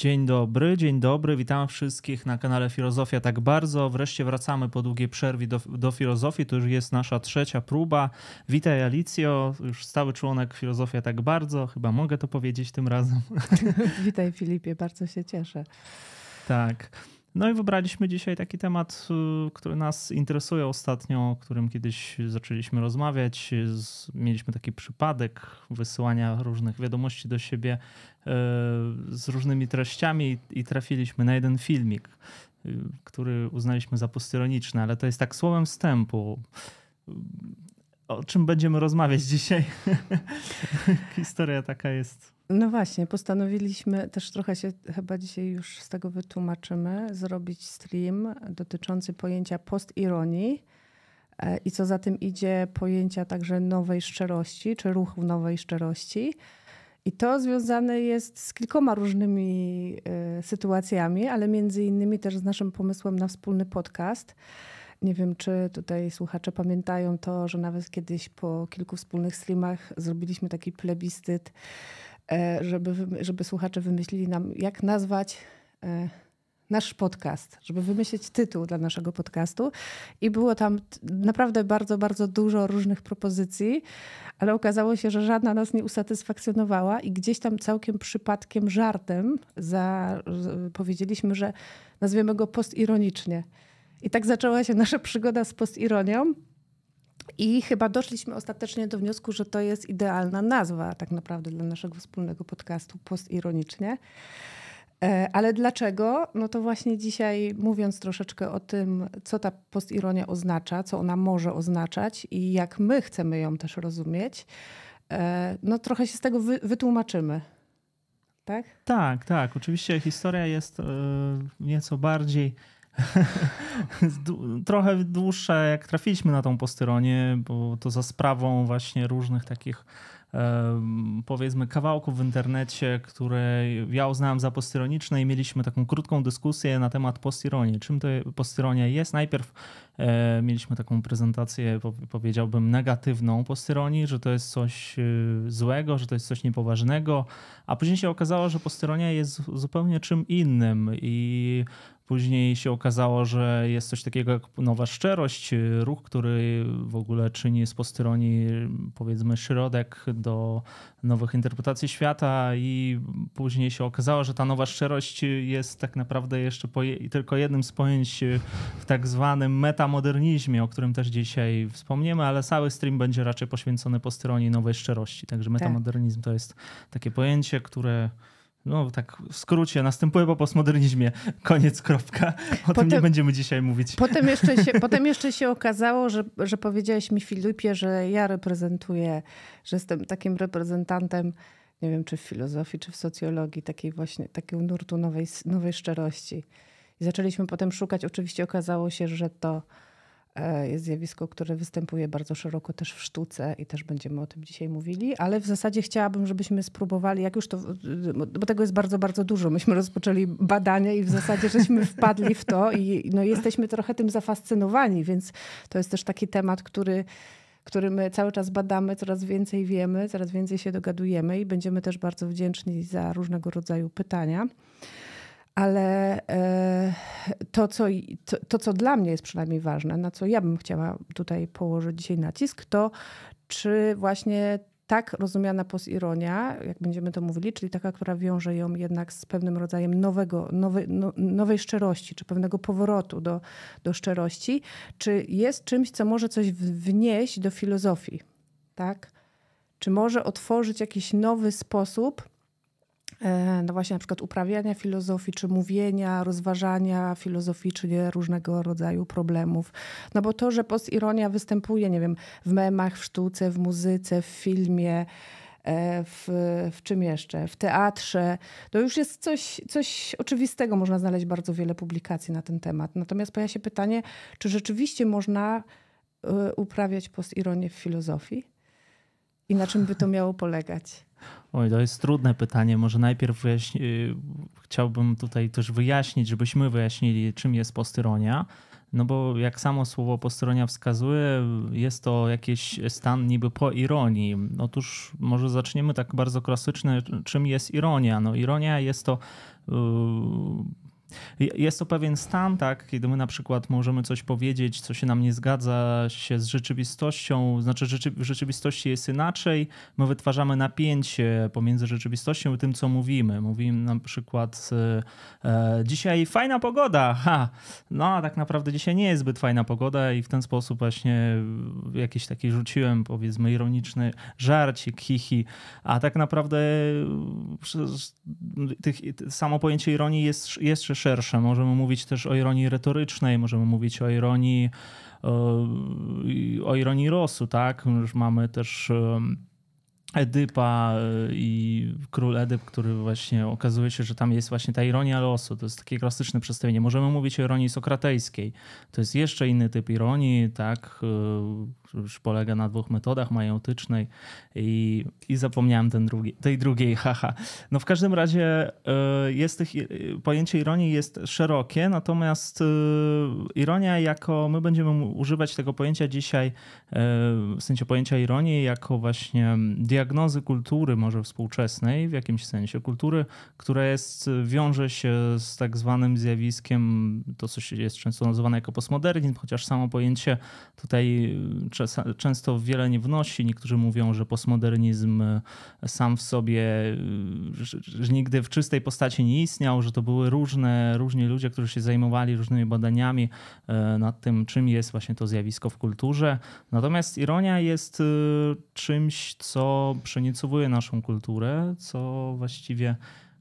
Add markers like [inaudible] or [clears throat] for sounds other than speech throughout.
Dzień dobry, dzień dobry, witam wszystkich na kanale Filozofia Tak Bardzo. Wreszcie wracamy po długiej przerwie do, do filozofii, to już jest nasza trzecia próba. Witaj Alicjo, już stały członek Filozofia Tak Bardzo, chyba mogę to powiedzieć tym razem. [laughs] Witaj Filipie, bardzo się cieszę. Tak. No i wybraliśmy dzisiaj taki temat, y, który nas interesuje ostatnio, o którym kiedyś zaczęliśmy rozmawiać. Mieliśmy taki przypadek wysyłania różnych wiadomości do siebie y, z różnymi treściami i trafiliśmy na jeden filmik, y, który uznaliśmy za postyroniczny, ale to jest tak słowem wstępu. O czym będziemy rozmawiać dzisiaj? [laughs] Historia taka jest no właśnie, postanowiliśmy, też trochę się chyba dzisiaj już z tego wytłumaczymy, zrobić stream dotyczący pojęcia postironii e, i co za tym idzie pojęcia także nowej szczerości, czy ruchu nowej szczerości. I to związane jest z kilkoma różnymi y, sytuacjami, ale między innymi też z naszym pomysłem na wspólny podcast. Nie wiem, czy tutaj słuchacze pamiętają to, że nawet kiedyś po kilku wspólnych streamach zrobiliśmy taki plebiscyt E, żeby, żeby słuchacze wymyślili nam, jak nazwać e, nasz podcast, żeby wymyślić tytuł dla naszego podcastu. I było tam naprawdę bardzo, bardzo dużo różnych propozycji, ale okazało się, że żadna nas nie usatysfakcjonowała i gdzieś tam całkiem przypadkiem, żartem za, powiedzieliśmy, że nazwiemy go postironicznie. I tak zaczęła się nasza przygoda z postironią. I chyba doszliśmy ostatecznie do wniosku, że to jest idealna nazwa tak naprawdę dla naszego wspólnego podcastu postironicznie. E, ale dlaczego? No to właśnie dzisiaj mówiąc troszeczkę o tym, co ta postironia oznacza, co ona może oznaczać i jak my chcemy ją też rozumieć, e, no trochę się z tego wy, wytłumaczymy. Tak? Tak, tak. Oczywiście historia jest e, nieco bardziej [laughs] trochę dłuższe, jak trafiliśmy na tą postyronię, bo to za sprawą właśnie różnych takich powiedzmy kawałków w internecie, które ja uznałem za postyroniczne i mieliśmy taką krótką dyskusję na temat postironii. Czym to postyronia jest? Najpierw e, mieliśmy taką prezentację, powiedziałbym, negatywną postyronii, że to jest coś e, złego, że to jest coś niepoważnego, a później się okazało, że postyronia jest zupełnie czym innym i Później się okazało, że jest coś takiego jak nowa szczerość, ruch, który w ogóle czyni z postyronii powiedzmy środek do nowych interpretacji świata i później się okazało, że ta nowa szczerość jest tak naprawdę jeszcze tylko jednym z pojęć w tak zwanym metamodernizmie, o którym też dzisiaj wspomniemy, ale cały stream będzie raczej poświęcony postyronii nowej szczerości. Także tak. metamodernizm to jest takie pojęcie, które no tak w skrócie, następuje po postmodernizmie. Koniec, kropka. O potem, tym nie będziemy dzisiaj mówić. Potem [laughs] jeszcze się, potem jeszcze się okazało, że, że powiedziałeś mi, Filipie, że ja reprezentuję, że jestem takim reprezentantem, nie wiem, czy w filozofii, czy w socjologii, takiej właśnie, takiego nurtu nowej, nowej szczerości. I zaczęliśmy potem szukać. Oczywiście okazało się, że to jest zjawisko, które występuje bardzo szeroko też w sztuce i też będziemy o tym dzisiaj mówili, ale w zasadzie chciałabym, żebyśmy spróbowali, jak już to, bo tego jest bardzo, bardzo dużo. Myśmy rozpoczęli badania i w zasadzie żeśmy wpadli w to i no, jesteśmy trochę tym zafascynowani, więc to jest też taki temat, który który my cały czas badamy, coraz więcej wiemy, coraz więcej się dogadujemy i będziemy też bardzo wdzięczni za różnego rodzaju pytania ale e, to co, to, to, co dla mnie jest przynajmniej ważne, na co ja bym chciała tutaj położyć dzisiaj nacisk, to czy właśnie tak rozumiana postironia, jak będziemy to mówili, czyli taka, która wiąże ją jednak z pewnym rodzajem nowego, nowej, no, nowej szczerości, czy pewnego powrotu do, do szczerości, czy jest czymś, co może coś wnieść do filozofii, tak? Czy może otworzyć jakiś nowy sposób no właśnie na przykład uprawiania filozofii, czy mówienia, rozważania filozoficznie różnego rodzaju problemów. No bo to, że postironia występuje, nie wiem, w memach, w sztuce, w muzyce, w filmie, e, w, w czym jeszcze? W teatrze. To już jest coś, coś oczywistego. Można znaleźć bardzo wiele publikacji na ten temat. Natomiast pojawia się pytanie, czy rzeczywiście można e, uprawiać postironię w filozofii? I na czym by to miało polegać? Oj, to jest trudne pytanie. Może najpierw wyjaśni... Y, chciałbym tutaj też wyjaśnić, żebyśmy wyjaśnili, czym jest postyronia. no bo jak samo słowo posteronia wskazuje, jest to jakiś stan niby po ironii. Otóż może zaczniemy tak bardzo klasyczne, czym jest ironia. No ironia jest to yy, jest to pewien stan, tak, kiedy my na przykład możemy coś powiedzieć, co się nam nie zgadza się z rzeczywistością, znaczy w rzeczywistości jest inaczej, my wytwarzamy napięcie pomiędzy rzeczywistością i tym, co mówimy. Mówimy na przykład e, dzisiaj fajna pogoda, ha, no a tak naprawdę dzisiaj nie jest zbyt fajna pogoda i w ten sposób właśnie jakiś taki rzuciłem, powiedzmy, ironiczny żarcik, hihi, a tak naprawdę tych, samo pojęcie ironii jest jeszcze szersze. Możemy mówić też o ironii retorycznej, możemy mówić o ironii, o, o ironii Rosu, tak? Już mamy też Edypa e, i król Edyp, który właśnie okazuje się, że tam jest właśnie ta ironia losu. To jest takie klasyczne przedstawienie. Możemy mówić o ironii sokratejskiej. To jest jeszcze inny typ ironii, tak, e, już polega na dwóch metodach majętycznej i, i zapomniałem ten drugi, tej drugiej, [laughs] haha. No w każdym razie e, jest tych, pojęcie ironii jest szerokie, natomiast ironia jako, my będziemy używać tego pojęcia dzisiaj, w sensie pojęcia ironii jako właśnie diagnozy kultury może współczesnej w jakimś sensie, kultury, która jest, wiąże się z tak zwanym zjawiskiem, to co jest często nazywane jako postmodernizm, chociaż samo pojęcie tutaj często wiele nie wnosi. Niektórzy mówią, że postmodernizm sam w sobie, że nigdy w czystej postaci nie istniał, że to były różne, różni ludzie, którzy się zajmowali różnymi badaniami e, nad tym, czym jest właśnie to zjawisko w kulturze. Natomiast ironia jest e, czymś, co przenicowuje naszą kulturę, co właściwie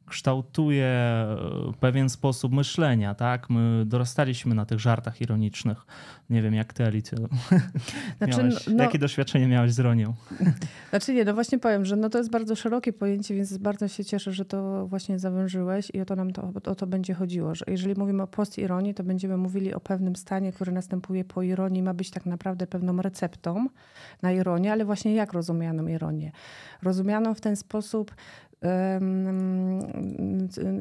kształtuje e, pewien sposób myślenia, tak? My dorastaliśmy na tych żartach ironicznych. Nie wiem, jak ty, Alicjo. [laughs] Znaczy, miałeś, no, jakie doświadczenie miałeś z ironią? [laughs] Znaczy nie, no właśnie powiem, że no to jest bardzo szerokie pojęcie, więc bardzo się cieszę, że to właśnie zawężyłeś i o to nam to, o to będzie chodziło, że jeżeli mówimy o post-ironii, to będziemy mówili o pewnym stanie, który następuje po ironii, ma być tak naprawdę pewną receptą na ironię, ale właśnie jak rozumianą ironię? Rozumianą w ten sposób,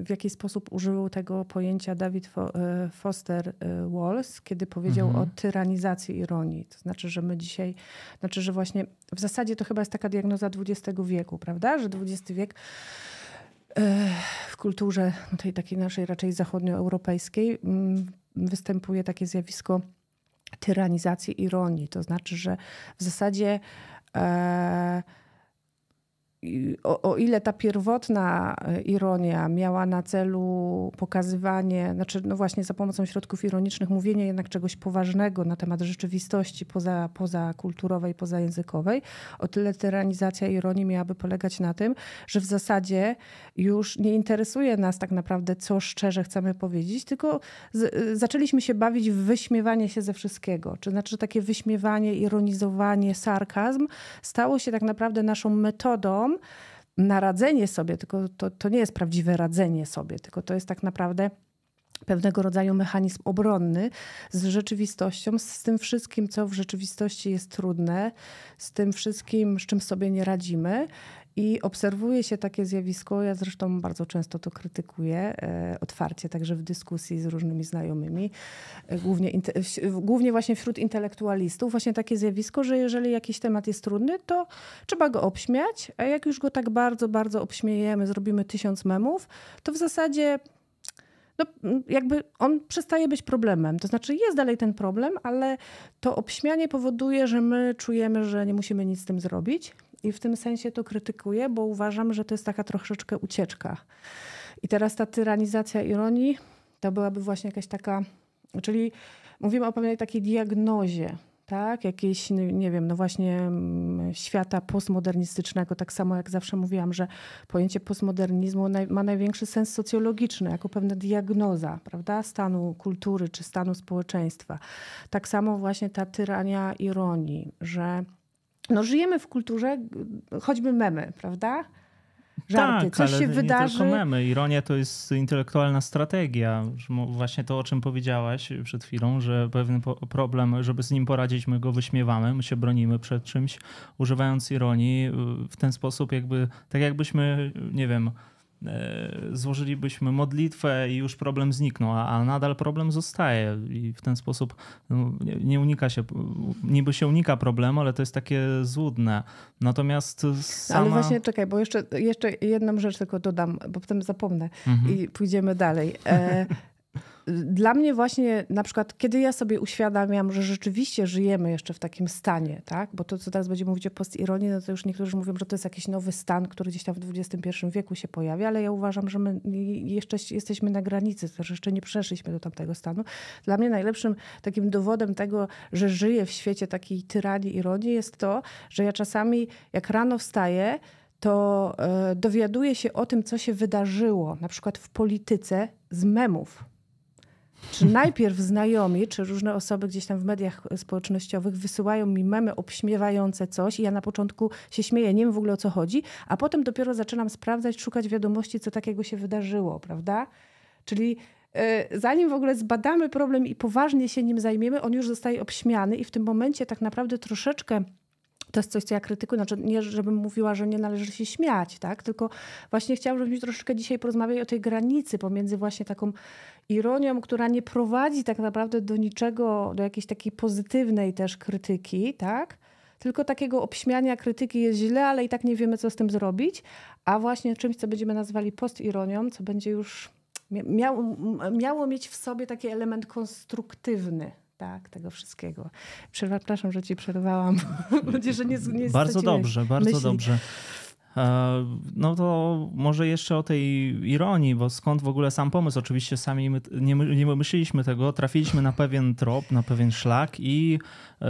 w jaki sposób użył tego pojęcia David e, Foster e, Wallace, kiedy powiedział mhm. o tyranizacji ironii. To znaczy, że my dzisiaj, znaczy, że właśnie w zasadzie to chyba jest taka diagnoza XX wieku, prawda? Że XX wiek e, w kulturze tej takiej naszej raczej zachodnioeuropejskiej mm, występuje takie zjawisko tyranizacji ironii. To znaczy, że w zasadzie e, o, o, ile ta pierwotna e, ironia miała na celu pokazywanie, znaczy no właśnie za pomocą środków ironicznych mówienie jednak czegoś poważnego na temat rzeczywistości poza, poza kulturowej, pozajęzykowej, o tyle tyranizacja ironii miałaby polegać na tym, że w zasadzie już nie interesuje nas tak naprawdę, co szczerze chcemy powiedzieć, tylko z, e, zaczęliśmy się bawić w wyśmiewanie się ze wszystkiego. Czy znaczy takie wyśmiewanie, ironizowanie, sarkazm stało się tak naprawdę naszą metodą na radzenie sobie, tylko to, to nie jest prawdziwe radzenie sobie, tylko to jest tak naprawdę pewnego rodzaju mechanizm obronny z rzeczywistością, z tym wszystkim, co w rzeczywistości jest trudne, z tym wszystkim, z czym sobie nie radzimy. I obserwuje się takie zjawisko, ja zresztą bardzo często to krytykuję e, otwarcie, także w dyskusji z różnymi znajomymi, e, głównie, głównie właśnie wśród intelektualistów, właśnie takie zjawisko, że jeżeli jakiś temat jest trudny, to trzeba go obśmiać, a jak już go tak bardzo, bardzo obśmiejemy, zrobimy tysiąc memów, to w zasadzie no, jakby on przestaje być problemem. To znaczy jest dalej ten problem, ale to obśmianie powoduje, że my czujemy, że nie musimy nic z tym zrobić. I w tym sensie to krytykuję, bo uważam, że to jest taka troszeczkę ucieczka. I teraz ta tyranizacja ironii to byłaby właśnie jakaś taka, czyli mówimy o pewnej takiej diagnozie, tak? Jakiejś, nie wiem, no właśnie mm, świata postmodernistycznego. Tak samo jak zawsze mówiłam, że pojęcie postmodernizmu ma największy sens socjologiczny, jako pewna diagnoza, prawda? Stanu kultury czy stanu społeczeństwa. Tak samo właśnie ta tyrania ironii, że no, żyjemy w kulturze, choćby memy, prawda? Żarty. Tak, Coś ale się nie wydarzy. tylko memy. Ironia to jest intelektualna strategia. Właśnie to, o czym powiedziałaś przed chwilą, że pewien problem, żeby z nim poradzić, my go wyśmiewamy, my się bronimy przed czymś, używając ironii w ten sposób jakby, tak jakbyśmy, nie wiem, złożylibyśmy modlitwę i już problem zniknął, a, a nadal problem zostaje i w ten sposób no, nie, nie, unika się, niby się unika problemu, ale to jest takie złudne. Natomiast sama... Ale właśnie czekaj, bo jeszcze, jeszcze jedną rzecz tylko dodam, bo potem zapomnę mhm. i pójdziemy dalej. E, dla mnie właśnie na przykład, kiedy ja sobie uświadamiam, że rzeczywiście żyjemy jeszcze w takim stanie, tak? bo to, co teraz będziemy mówić o postironii, no to już niektórzy mówią, że to jest jakiś nowy stan, który gdzieś tam w XXI wieku się pojawia, ale ja uważam, że my jeszcze jesteśmy na granicy, to jeszcze nie przeszliśmy do tamtego stanu. Dla mnie najlepszym takim dowodem tego, że żyję w świecie takiej tyranii ironii jest to, że ja czasami jak rano wstaję, to e, dowiaduję się o tym, co się wydarzyło, na przykład w polityce z memów czy najpierw znajomi, czy różne osoby gdzieś tam w mediach społecznościowych wysyłają mi memy obśmiewające coś i ja na początku się śmieję, nie wiem w ogóle o co chodzi, a potem dopiero zaczynam sprawdzać, szukać wiadomości, co takiego się wydarzyło, prawda? Czyli e, zanim w ogóle zbadamy problem i poważnie się nim zajmiemy, on już zostaje obśmiany i w tym momencie tak naprawdę troszeczkę to jest coś, co ja krytykuję. Znaczy, nie, żebym mówiła, że nie należy się śmiać, tak? Tylko właśnie chciałam, żebyśmy troszeczkę dzisiaj porozmawiali o tej granicy pomiędzy właśnie taką ironią, która nie prowadzi tak naprawdę do niczego, do jakiejś takiej pozytywnej też krytyki, tak? Tylko takiego obśmiania krytyki jest źle, ale i tak nie wiemy, co z tym zrobić. A właśnie czymś, co będziemy nazwali postironią, co będzie już miało, miało mieć w sobie taki element konstruktywny, tak, tego wszystkiego. Przepraszam, że ci przerwałam. [laughs] że nie, nie bardzo dobrze, bardzo myśli. dobrze. E, no to może jeszcze o tej ironii, bo skąd w ogóle sam pomysł? Oczywiście sami nie, nie myśleliśmy tego, trafiliśmy na pewien trop, na pewien szlak i e,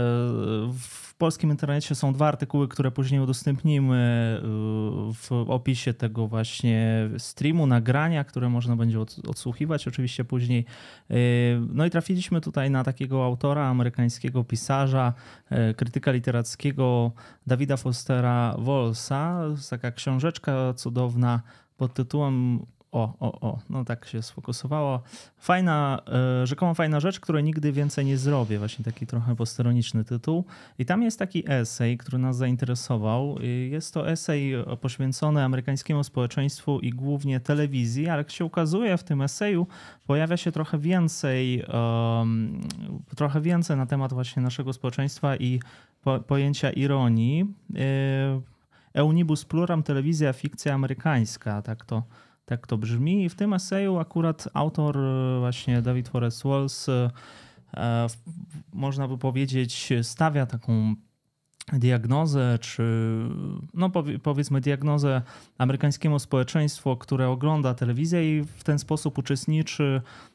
w polskim internecie są dwa artykuły, które później udostępnimy e, w opisie tego właśnie streamu, nagrania, które można będzie odsłuchiwać oczywiście później. No i trafiliśmy tutaj na takiego autora, amerykańskiego pisarza, krytyka literackiego Dawida Fostera Wolsa, taka książeczka cudowna pod tytułem o, o, o, no tak się sfokusowało. Fajna, e, rzekomo fajna rzecz, której nigdy więcej nie zrobię. Właśnie taki trochę posteroniczny tytuł. I tam jest taki esej, który nas zainteresował. Jest to esej poświęcony amerykańskiemu społeczeństwu i głównie telewizji, ale jak się ukazuje w tym eseju, pojawia się trochę więcej, um, trochę więcej na temat właśnie naszego społeczeństwa i po, pojęcia ironii. Yy, Eunibus pluram, telewizja, fikcja amerykańska, tak to, tak to brzmi. I w tym eseju akurat autor e, właśnie David Forrest Walls e, można by powiedzieć stawia taką diagnozę, czy no powiedzmy diagnozę amerykańskiemu społeczeństwu, które ogląda telewizję i w ten sposób uczestniczy E,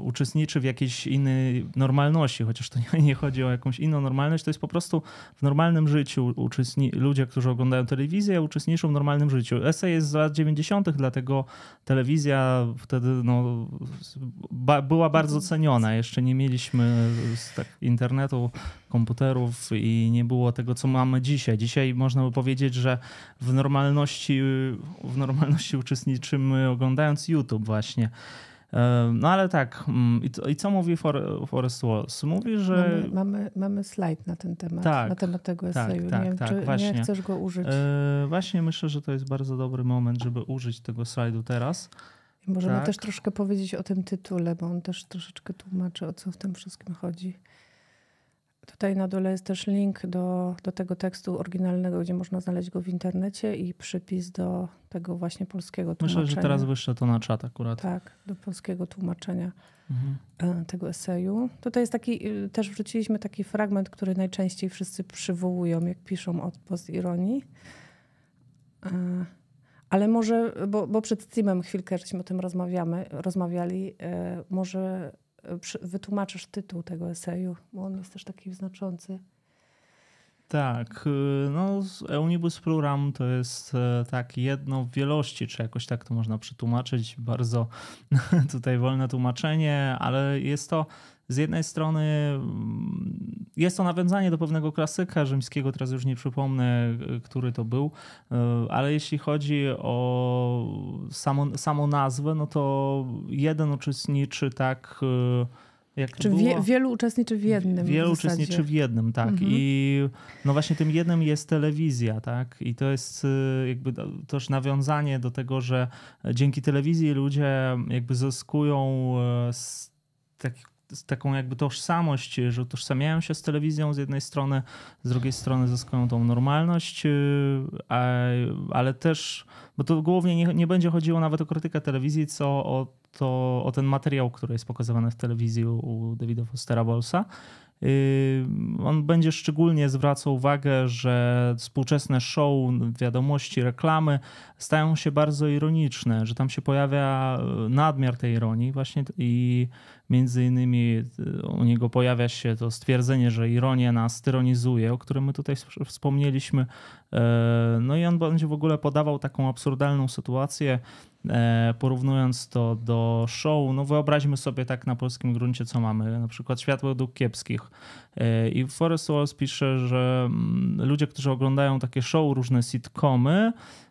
uczestniczy w jakiejś innej normalności, chociaż to [laughs] nie, nie, chodzi o jakąś inną normalność, to jest po prostu w normalnym życiu uczestni- ludzie, którzy oglądają telewizję, uczestniczą w normalnym życiu. Esej jest z lat 90., dlatego telewizja wtedy no, ba- była bardzo ceniona. Jeszcze nie mieliśmy tak, internetu, komputerów i nie było tego, co mamy dzisiaj. Dzisiaj można by powiedzieć, że w normalności, w normalności uczestniczymy oglądając YouTube właśnie. No ale tak, mm, i co mówi Forest Walls? Mówi, że... Mamy, mamy, mamy slajd na ten temat, tak, na temat tego tak, eseju. Tak, nie wiem, tak, czy właśnie. nie chcesz go użyć. Właśnie myślę, że to jest bardzo dobry moment, żeby użyć tego slajdu teraz. I możemy tak. też troszkę powiedzieć o tym tytule, bo on też troszeczkę tłumaczy, o co w tym wszystkim chodzi. Tutaj na dole jest też link do, do tego tekstu oryginalnego, gdzie można znaleźć go w internecie i przypis do tego właśnie polskiego tłumaczenia. Myślę, że teraz wyszło to na czat akurat. Tak, do polskiego tłumaczenia mhm. E, tego eseju. Tutaj jest taki, y, też wrzuciliśmy taki fragment, który najczęściej wszyscy przywołują, jak piszą od postironii. E, ale może, bo, bo przed Steamem chwilkę żeśmy o tym rozmawiamy, rozmawiali, e, może wytłumaczysz tytuł tego eseju, bo on jest też taki znaczący. Tak, y, no Eunibus Pluram to jest e, tak jedno w wielości, czy jakoś tak to można przetłumaczyć. Bardzo [laughs] tutaj wolne tłumaczenie, ale jest to z jednej strony mm, jest to nawiązanie do pewnego klasyka rzymskiego, teraz już nie przypomnę, y, który to był, y, ale jeśli chodzi o samą, samą nazwę, no to jeden uczestniczy tak Jak Czy było... wielu uczestniczy w jednym? Wielu w uczestniczy w jednym, tak. Mhm. I no właśnie tym jednym jest telewizja, tak. I to jest jakby też nawiązanie do tego, że dzięki telewizji ludzie jakby zyskują z takich taką jakby tożsamość, że utożsamiają się z telewizją z jednej strony, z drugiej strony zyskują tą normalność, y, ale też, bo to głównie nie, nie będzie chodziło nawet o krytykę telewizji, co o, to, o ten materiał, który jest pokazywany w telewizji u, u Davida Fostera Bolsa. Y, on będzie szczególnie zwracał uwagę, że współczesne show, wiadomości, reklamy stają się bardzo ironiczne, że tam się pojawia nadmiar tej ironii właśnie i Między innymi y, u niego pojawia się to stwierdzenie, że ironia nas tyronizuje, o którym my tutaj wspomnieliśmy. E, no i on będzie w ogóle podawał taką absurdalną sytuację, e, porównując to do show. No wyobraźmy sobie tak na polskim gruncie, co mamy. Na przykład Światło dróg kiepskich. E, I Forrest Walls pisze, że mm, ludzie, którzy oglądają takie show, różne sitcomy, E,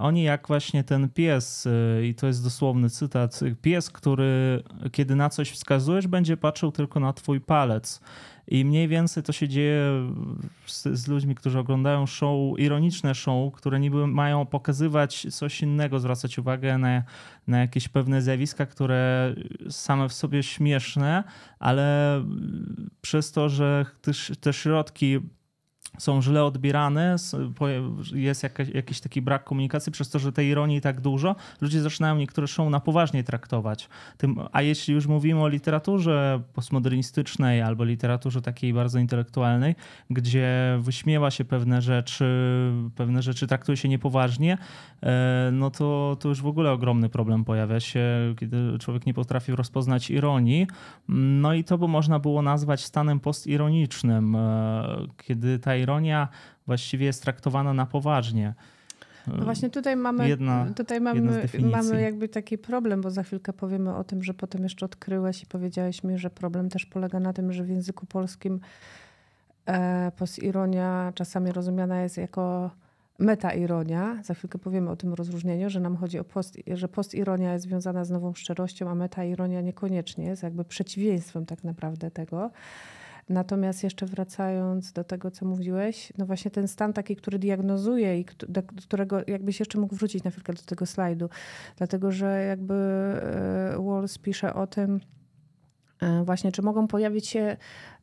oni jak właśnie ten pies, e, i to jest dosłowny cytat, pies, który kiedy na coś wskazujesz, będzie patrzył tylko na twój palec. I mniej więcej to się dzieje z, z, ludźmi, którzy oglądają show, ironiczne show, które niby mają pokazywać coś innego, zwracać uwagę na, na jakieś pewne zjawiska, które same w sobie śmieszne, ale przez to, że te, te środki są źle odbierane, jest jakaś, jakiś taki brak komunikacji przez to, że tej ironii tak dużo, ludzie zaczynają niektóre show na poważnie traktować. Tym, a jeśli już mówimy o literaturze postmodernistycznej albo literaturze takiej bardzo intelektualnej, gdzie wyśmiewa się pewne rzeczy, pewne rzeczy traktuje się niepoważnie, e, no to, to już w ogóle ogromny problem pojawia się, kiedy człowiek nie potrafi rozpoznać ironii. No i to by można było nazwać stanem postironicznym, e, kiedy ta ironia właściwie jest traktowana na poważnie. No właśnie tutaj mamy, jedna, tutaj mamy, mamy jakby taki problem, bo za chwilkę powiemy o tym, że potem jeszcze odkryłeś i powiedziałeś mi, że problem też polega na tym, że w języku polskim e, postironia czasami rozumiana jest jako metaironia. Za chwilkę powiemy o tym rozróżnieniu, że nam chodzi o post, że postironia jest związana z nową szczerością, a metaironia niekoniecznie jest jakby przeciwieństwem tak naprawdę tego. Natomiast jeszcze wracając do tego, co mówiłeś, no właśnie ten stan taki, który diagnozuje i do którego jakbyś jeszcze mógł wrócić na chwilkę do tego slajdu, dlatego że jakby e, Walls pisze o tym, e, właśnie, czy mogą pojawić się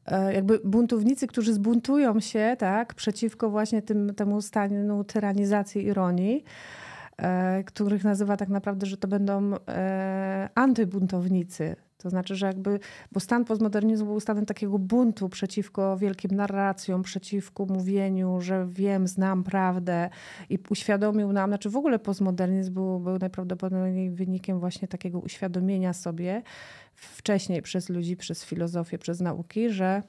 e, jakby buntownicy, którzy zbuntują się tak, przeciwko właśnie tym, temu stanu tyranizacji ironii, których nazywa tak naprawdę, że to będą antybuntownicy, to znaczy, że jakby, bo stan postmodernizmu był stanem takiego buntu przeciwko wielkim narracjom, przeciwko mówieniu, że wiem, znam prawdę i uświadomił nam, znaczy w ogóle postmodernizm był, był najprawdopodobniej wynikiem właśnie takiego uświadomienia sobie wcześniej przez ludzi, przez filozofię, przez nauki, że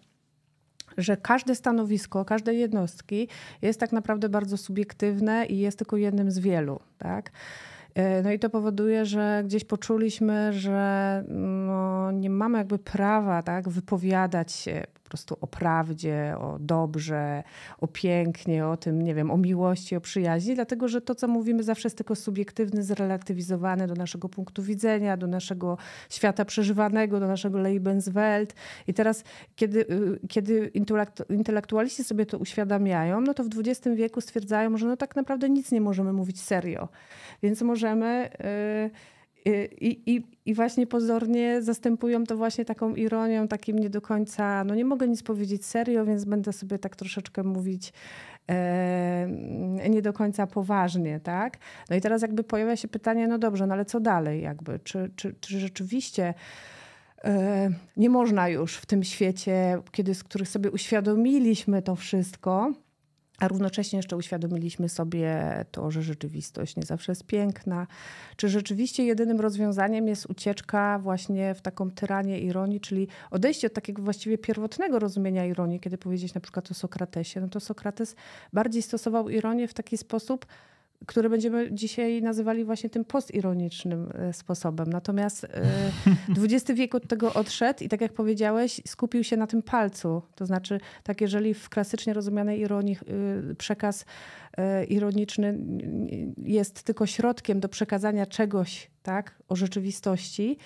że każde stanowisko, każde jednostki jest tak naprawdę bardzo subiektywne i jest tylko jednym z wielu. Tak? E, no i to powoduje, że gdzieś poczuliśmy, że no, nie mamy jakby prawa tak, wypowiadać się prostu o prawdzie, o dobrze, o pięknie, o tym, nie wiem, o miłości, o przyjaźni, dlatego że to, co mówimy, zawsze jest tylko subiektywne, zrelatywizowane do naszego punktu widzenia, do naszego świata przeżywanego, do naszego Lebenswelt. I teraz, kiedy, y, kiedy intelektualiści sobie to uświadamiają, no to w XX wieku stwierdzają, że no tak naprawdę nic nie możemy mówić serio. Więc możemy. Yy, i, i, I właśnie pozornie zastępują to właśnie taką ironią, takim nie do końca, no nie mogę nic powiedzieć serio, więc będę sobie tak troszeczkę mówić e, nie do końca poważnie, tak? No i teraz jakby pojawia się pytanie, no dobrze, no ale co dalej jakby? Czy, czy, czy rzeczywiście e, nie można już w tym świecie, kiedy z których sobie uświadomiliśmy to wszystko, a równocześnie jeszcze uświadomiliśmy sobie to, że rzeczywistość nie zawsze jest piękna. Czy rzeczywiście jedynym rozwiązaniem jest ucieczka właśnie w taką tyranię ironii, czyli odejście od takiego właściwie pierwotnego rozumienia ironii, kiedy powiedzieć na przykład o Sokratesie, no to Sokrates bardziej stosował ironię w taki sposób, które będziemy dzisiaj nazywali właśnie tym postironicznym e, sposobem. Natomiast XX e, [laughs] wiek od tego odszedł i tak jak powiedziałeś, skupił się na tym palcu. To znaczy, tak jeżeli w klasycznie rozumianej ironii e, przekaz ironiczny jest tylko środkiem do przekazania czegoś tak, o rzeczywistości,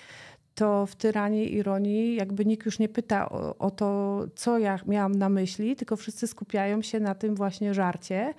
to w tyranie ironii jakby nikt już nie pyta o, o, to, co ja miałam na myśli, tylko wszyscy skupiają się na tym właśnie żarcie.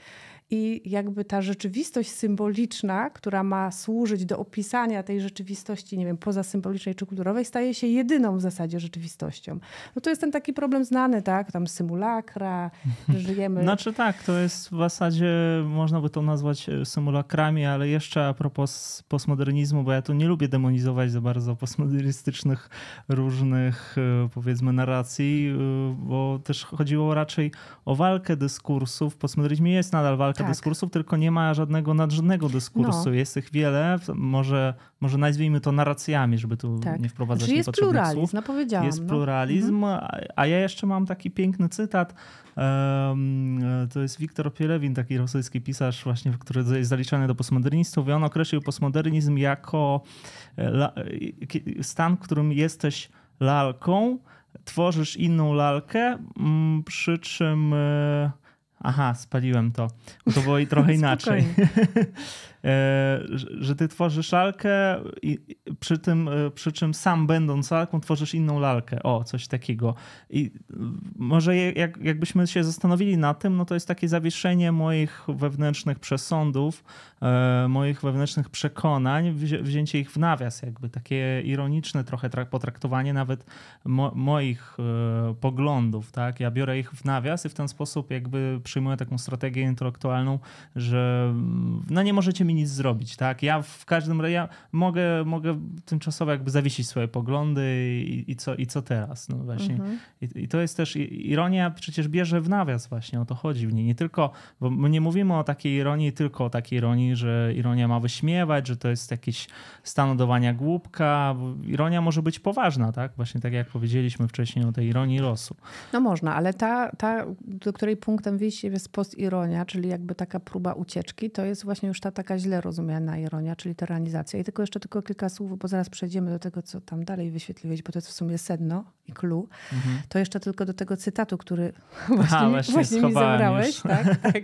I jakby ta rzeczywistość symboliczna, która ma służyć do opisania tej rzeczywistości, nie wiem, pozasymbolicznej czy kulturowej, staje się jedyną w zasadzie rzeczywistością. No to jest ten taki problem znany, tak? Tam symulakra, że żyjemy... Znaczy tak, to jest w zasadzie, można by to nazwać e, symulakrami, ale jeszcze a propos postmodernizmu, bo ja tu nie lubię demonizować za bardzo postmodernistycznych różnych, e, powiedzmy, narracji, e, bo też chodziło raczej o walkę dyskursu. W postmodernizmie jest nadal walka tak. dyskursów, tylko nie ma żadnego nadrzędnego dyskursu. No. Jest ich wiele, może, może nazwijmy to narracjami, żeby tu tak. nie wprowadzać znaczy jest pluralizm, słów. no powiedziałam. Jest no. pluralizm, mhm. a ja jeszcze mam taki piękny cytat. To jest Wiktor Opielewin, taki rosyjski pisarz właśnie, który jest zaliczany do postmodernistów i on określił postmodernizm jako e, stan, w którym jesteś lalką, tworzysz inną lalkę, przy czym e, Aha, spaliłem to. To było i trochę [laughs] inaczej. [laughs] E, że ty tworzysz lalkę i przy, tym, e, przy czym sam będąc lalką tworzysz inną lalkę. O, coś takiego. I może jak, jakbyśmy się zastanowili na tym, no to jest takie zawieszenie moich wewnętrznych przesądów, e, moich wewnętrznych przekonań, wzięcie ich w nawias, jakby takie ironiczne trochę potraktowanie nawet mo moich poglądów, tak? Ja biorę ich w nawias i w ten sposób jakby przyjmuję taką strategię intelektualną, że no nie możecie mi nic zrobić, tak? Ja w każdym razie ja mogę, mogę tymczasowo jakby zawiesić swoje poglądy i, i, co, i co teraz, no właśnie. Mhm. I, I, to jest też, ironia przecież bierze w nawias właśnie, o to chodzi w niej. Nie tylko, bo my nie mówimy o takiej ironii, tylko o takiej ironii, że ironia ma wyśmiewać, że to jest jakiś stanodowania głupka. Ironia może być poważna, tak? Właśnie tak jak powiedzieliśmy wcześniej o tej ironii losu. No można, ale ta, ta do której punktem wyjścia jest postironia, czyli jakby taka próba ucieczki, to jest właśnie już ta taka źle rozumiana ironia, czyli tyranizacja. I tylko jeszcze tylko kilka słów, bo zaraz przejdziemy do tego, co tam dalej wyświetliłeś, bo to jest w sumie sedno i clue. Mhm. To jeszcze tylko do tego cytatu, który [laughs] właśnie, Aha, właśnie, właśnie mi zabrałeś. [laughs] Tak, tak.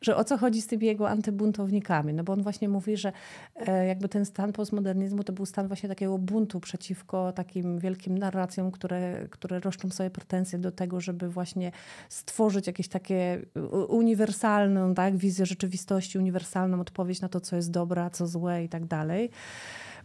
że o co chodzi z tymi jego antybuntownikami. No bo on właśnie mówi, że e, jakby ten stan postmodernizmu to był stan właśnie takiego buntu przeciwko takim wielkim narracjom, które, które roszczą sobie pretensje do tego, żeby właśnie stworzyć jakieś takie uniwersalną tak, wizję rzeczywistości, uniwersalną odpowiedź na to, co jest dobre, co złe i tak dalej.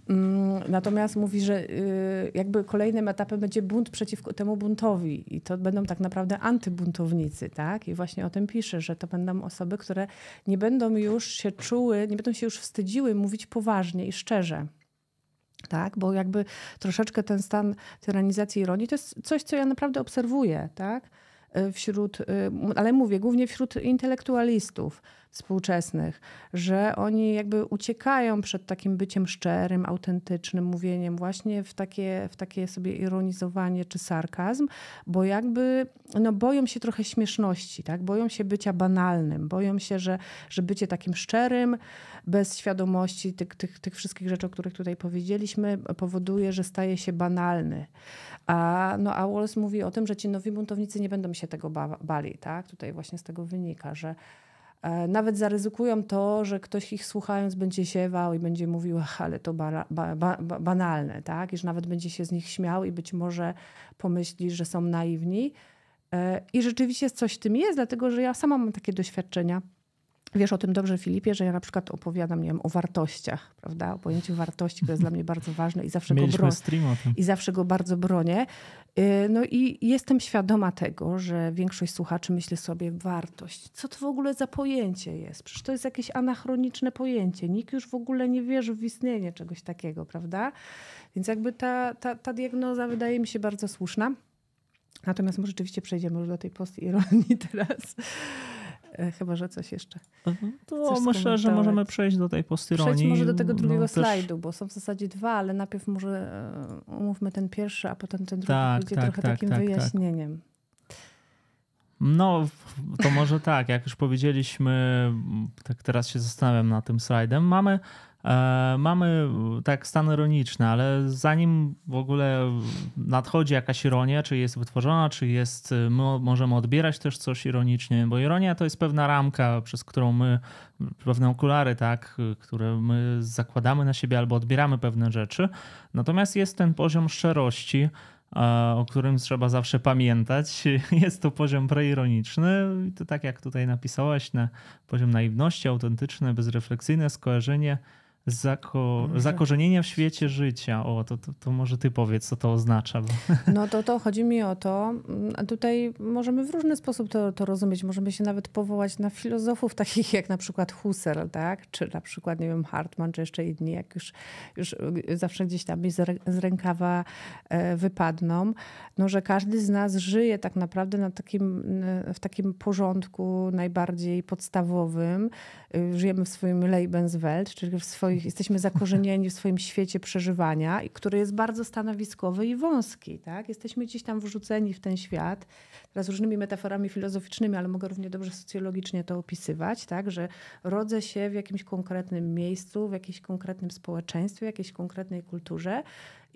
Mm, natomiast mówi, że y, jakby kolejnym etapem będzie bunt przeciwko temu buntowi i to będą tak naprawdę antybuntownicy, tak? I właśnie o tym pisze, że to będą osoby, które nie będą już się czuły, nie będą się już wstydziły mówić poważnie i szczerze. Tak, bo jakby troszeczkę ten stan tyranizacji ironii to jest coś, co ja naprawdę obserwuję, tak? Y, wśród, y, ale mówię, głównie wśród intelektualistów współczesnych, że oni jakby uciekają przed takim byciem szczerym, autentycznym, mówieniem właśnie w takie, w takie sobie ironizowanie czy sarkazm, bo jakby no, boją się trochę śmieszności, tak? boją się bycia banalnym, boją się, że, że bycie takim szczerym, bez świadomości tych, tych, tych wszystkich rzeczy, o których tutaj powiedzieliśmy, powoduje, że staje się banalny. A, no, a Wallace mówi o tym, że ci nowi buntownicy nie będą się tego ba bali. Tak? Tutaj właśnie z tego wynika, że nawet zaryzykują to, że ktoś ich słuchając będzie siewał i będzie mówił, ale to ba ba ba banalne, tak? I że nawet będzie się z nich śmiał i być może pomyśli, że są naiwni. E, I rzeczywiście coś w tym jest, dlatego że ja sama mam takie doświadczenia Wiesz o tym dobrze, Filipie, że ja na przykład opowiadam, nie wiem, o wartościach, prawda? O pojęciu wartości, które jest dla mnie bardzo ważne i zawsze Mieliśmy go bronię. stream o tym. I zawsze go bardzo bronię. Y, no i jestem świadoma tego, że większość słuchaczy myśli sobie wartość. Co to w ogóle za pojęcie jest? Przecież to jest jakieś anachroniczne pojęcie. Nikt już w ogóle nie wierzy w istnienie czegoś takiego, prawda? Więc jakby ta, ta, ta diagnoza wydaje mi się bardzo słuszna. Natomiast może rzeczywiście przejdziemy już do tej post-ironii [laughs] teraz. E, chyba, że coś jeszcze. Mhm. To myślę, że możemy przejść do tej postyronii. Przejść może do tego drugiego no, slajdu, też... bo są w zasadzie dwa, ale najpierw może e, umówmy ten pierwszy, a potem ten drugi tak, będzie tak, trochę tak, takim tak, tak. wyjaśnieniem. No, to może tak, jak już powiedzieliśmy, tak teraz się zastanawiam nad tym slajdem, mamy mamy tak stan ironiczny, ale zanim w ogóle nadchodzi jakaś ironia, czy jest wytworzona, czy jest, my możemy odbierać też coś ironicznie, bo ironia to jest pewna ramka, przez którą my, pewne okulary, tak, które my zakładamy na siebie albo odbieramy pewne rzeczy. Natomiast jest ten poziom szczerości, e, o którym trzeba zawsze pamiętać. [laughs] Jest to poziom preironiczny, to tak jak tutaj napisałeś, na poziom naiwności, autentyczne, bezrefleksyjne skojarzenie Zako zakorzenienia w świecie życia. O, to, to, to, może ty powiedz, co to oznacza. [laughs] No to, to chodzi mi o to, a tutaj możemy w różny sposób to, to rozumieć. Możemy się nawet powołać na filozofów [laughs] takich jak na przykład Husserl, tak? czy na przykład, nie wiem, Hartman, czy jeszcze inni, jak już, już zawsze gdzieś tam mi z rękawa e, wypadną, no, że każdy z nas żyje tak naprawdę na takim, w takim porządku najbardziej podstawowym. Y, żyjemy w swoim Lebenswelt, czyli w swoim jesteśmy zakorzenieni w swoim świecie przeżywania, który jest bardzo stanowiskowy i wąski. Tak? Jesteśmy gdzieś tam wrzuceni w ten świat, teraz różnymi metaforami filozoficznymi, ale mogę równie dobrze socjologicznie to opisywać, tak? że rodzę się w jakimś konkretnym miejscu, w jakimś konkretnym społeczeństwie, w jakiejś konkretnej kulturze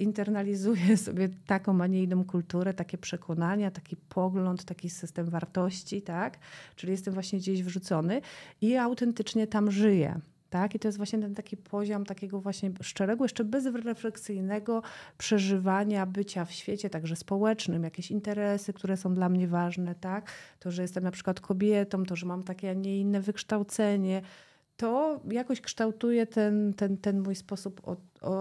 internalizuję [laughs] sobie taką, a nie inną kulturę, takie przekonania, taki pogląd, taki system wartości, tak? Czyli jestem właśnie gdzieś wrzucony i autentycznie tam żyję. Tak? I to jest właśnie ten taki poziom takiego właśnie szczerego, jeszcze bezrefleksyjnego przeżywania bycia w świecie, także społecznym, jakieś interesy, które są dla mnie ważne, tak? To, że jestem na przykład kobietą, to, że mam takie, a nie inne wykształcenie, to jakoś kształtuje ten, ten, ten mój sposób od,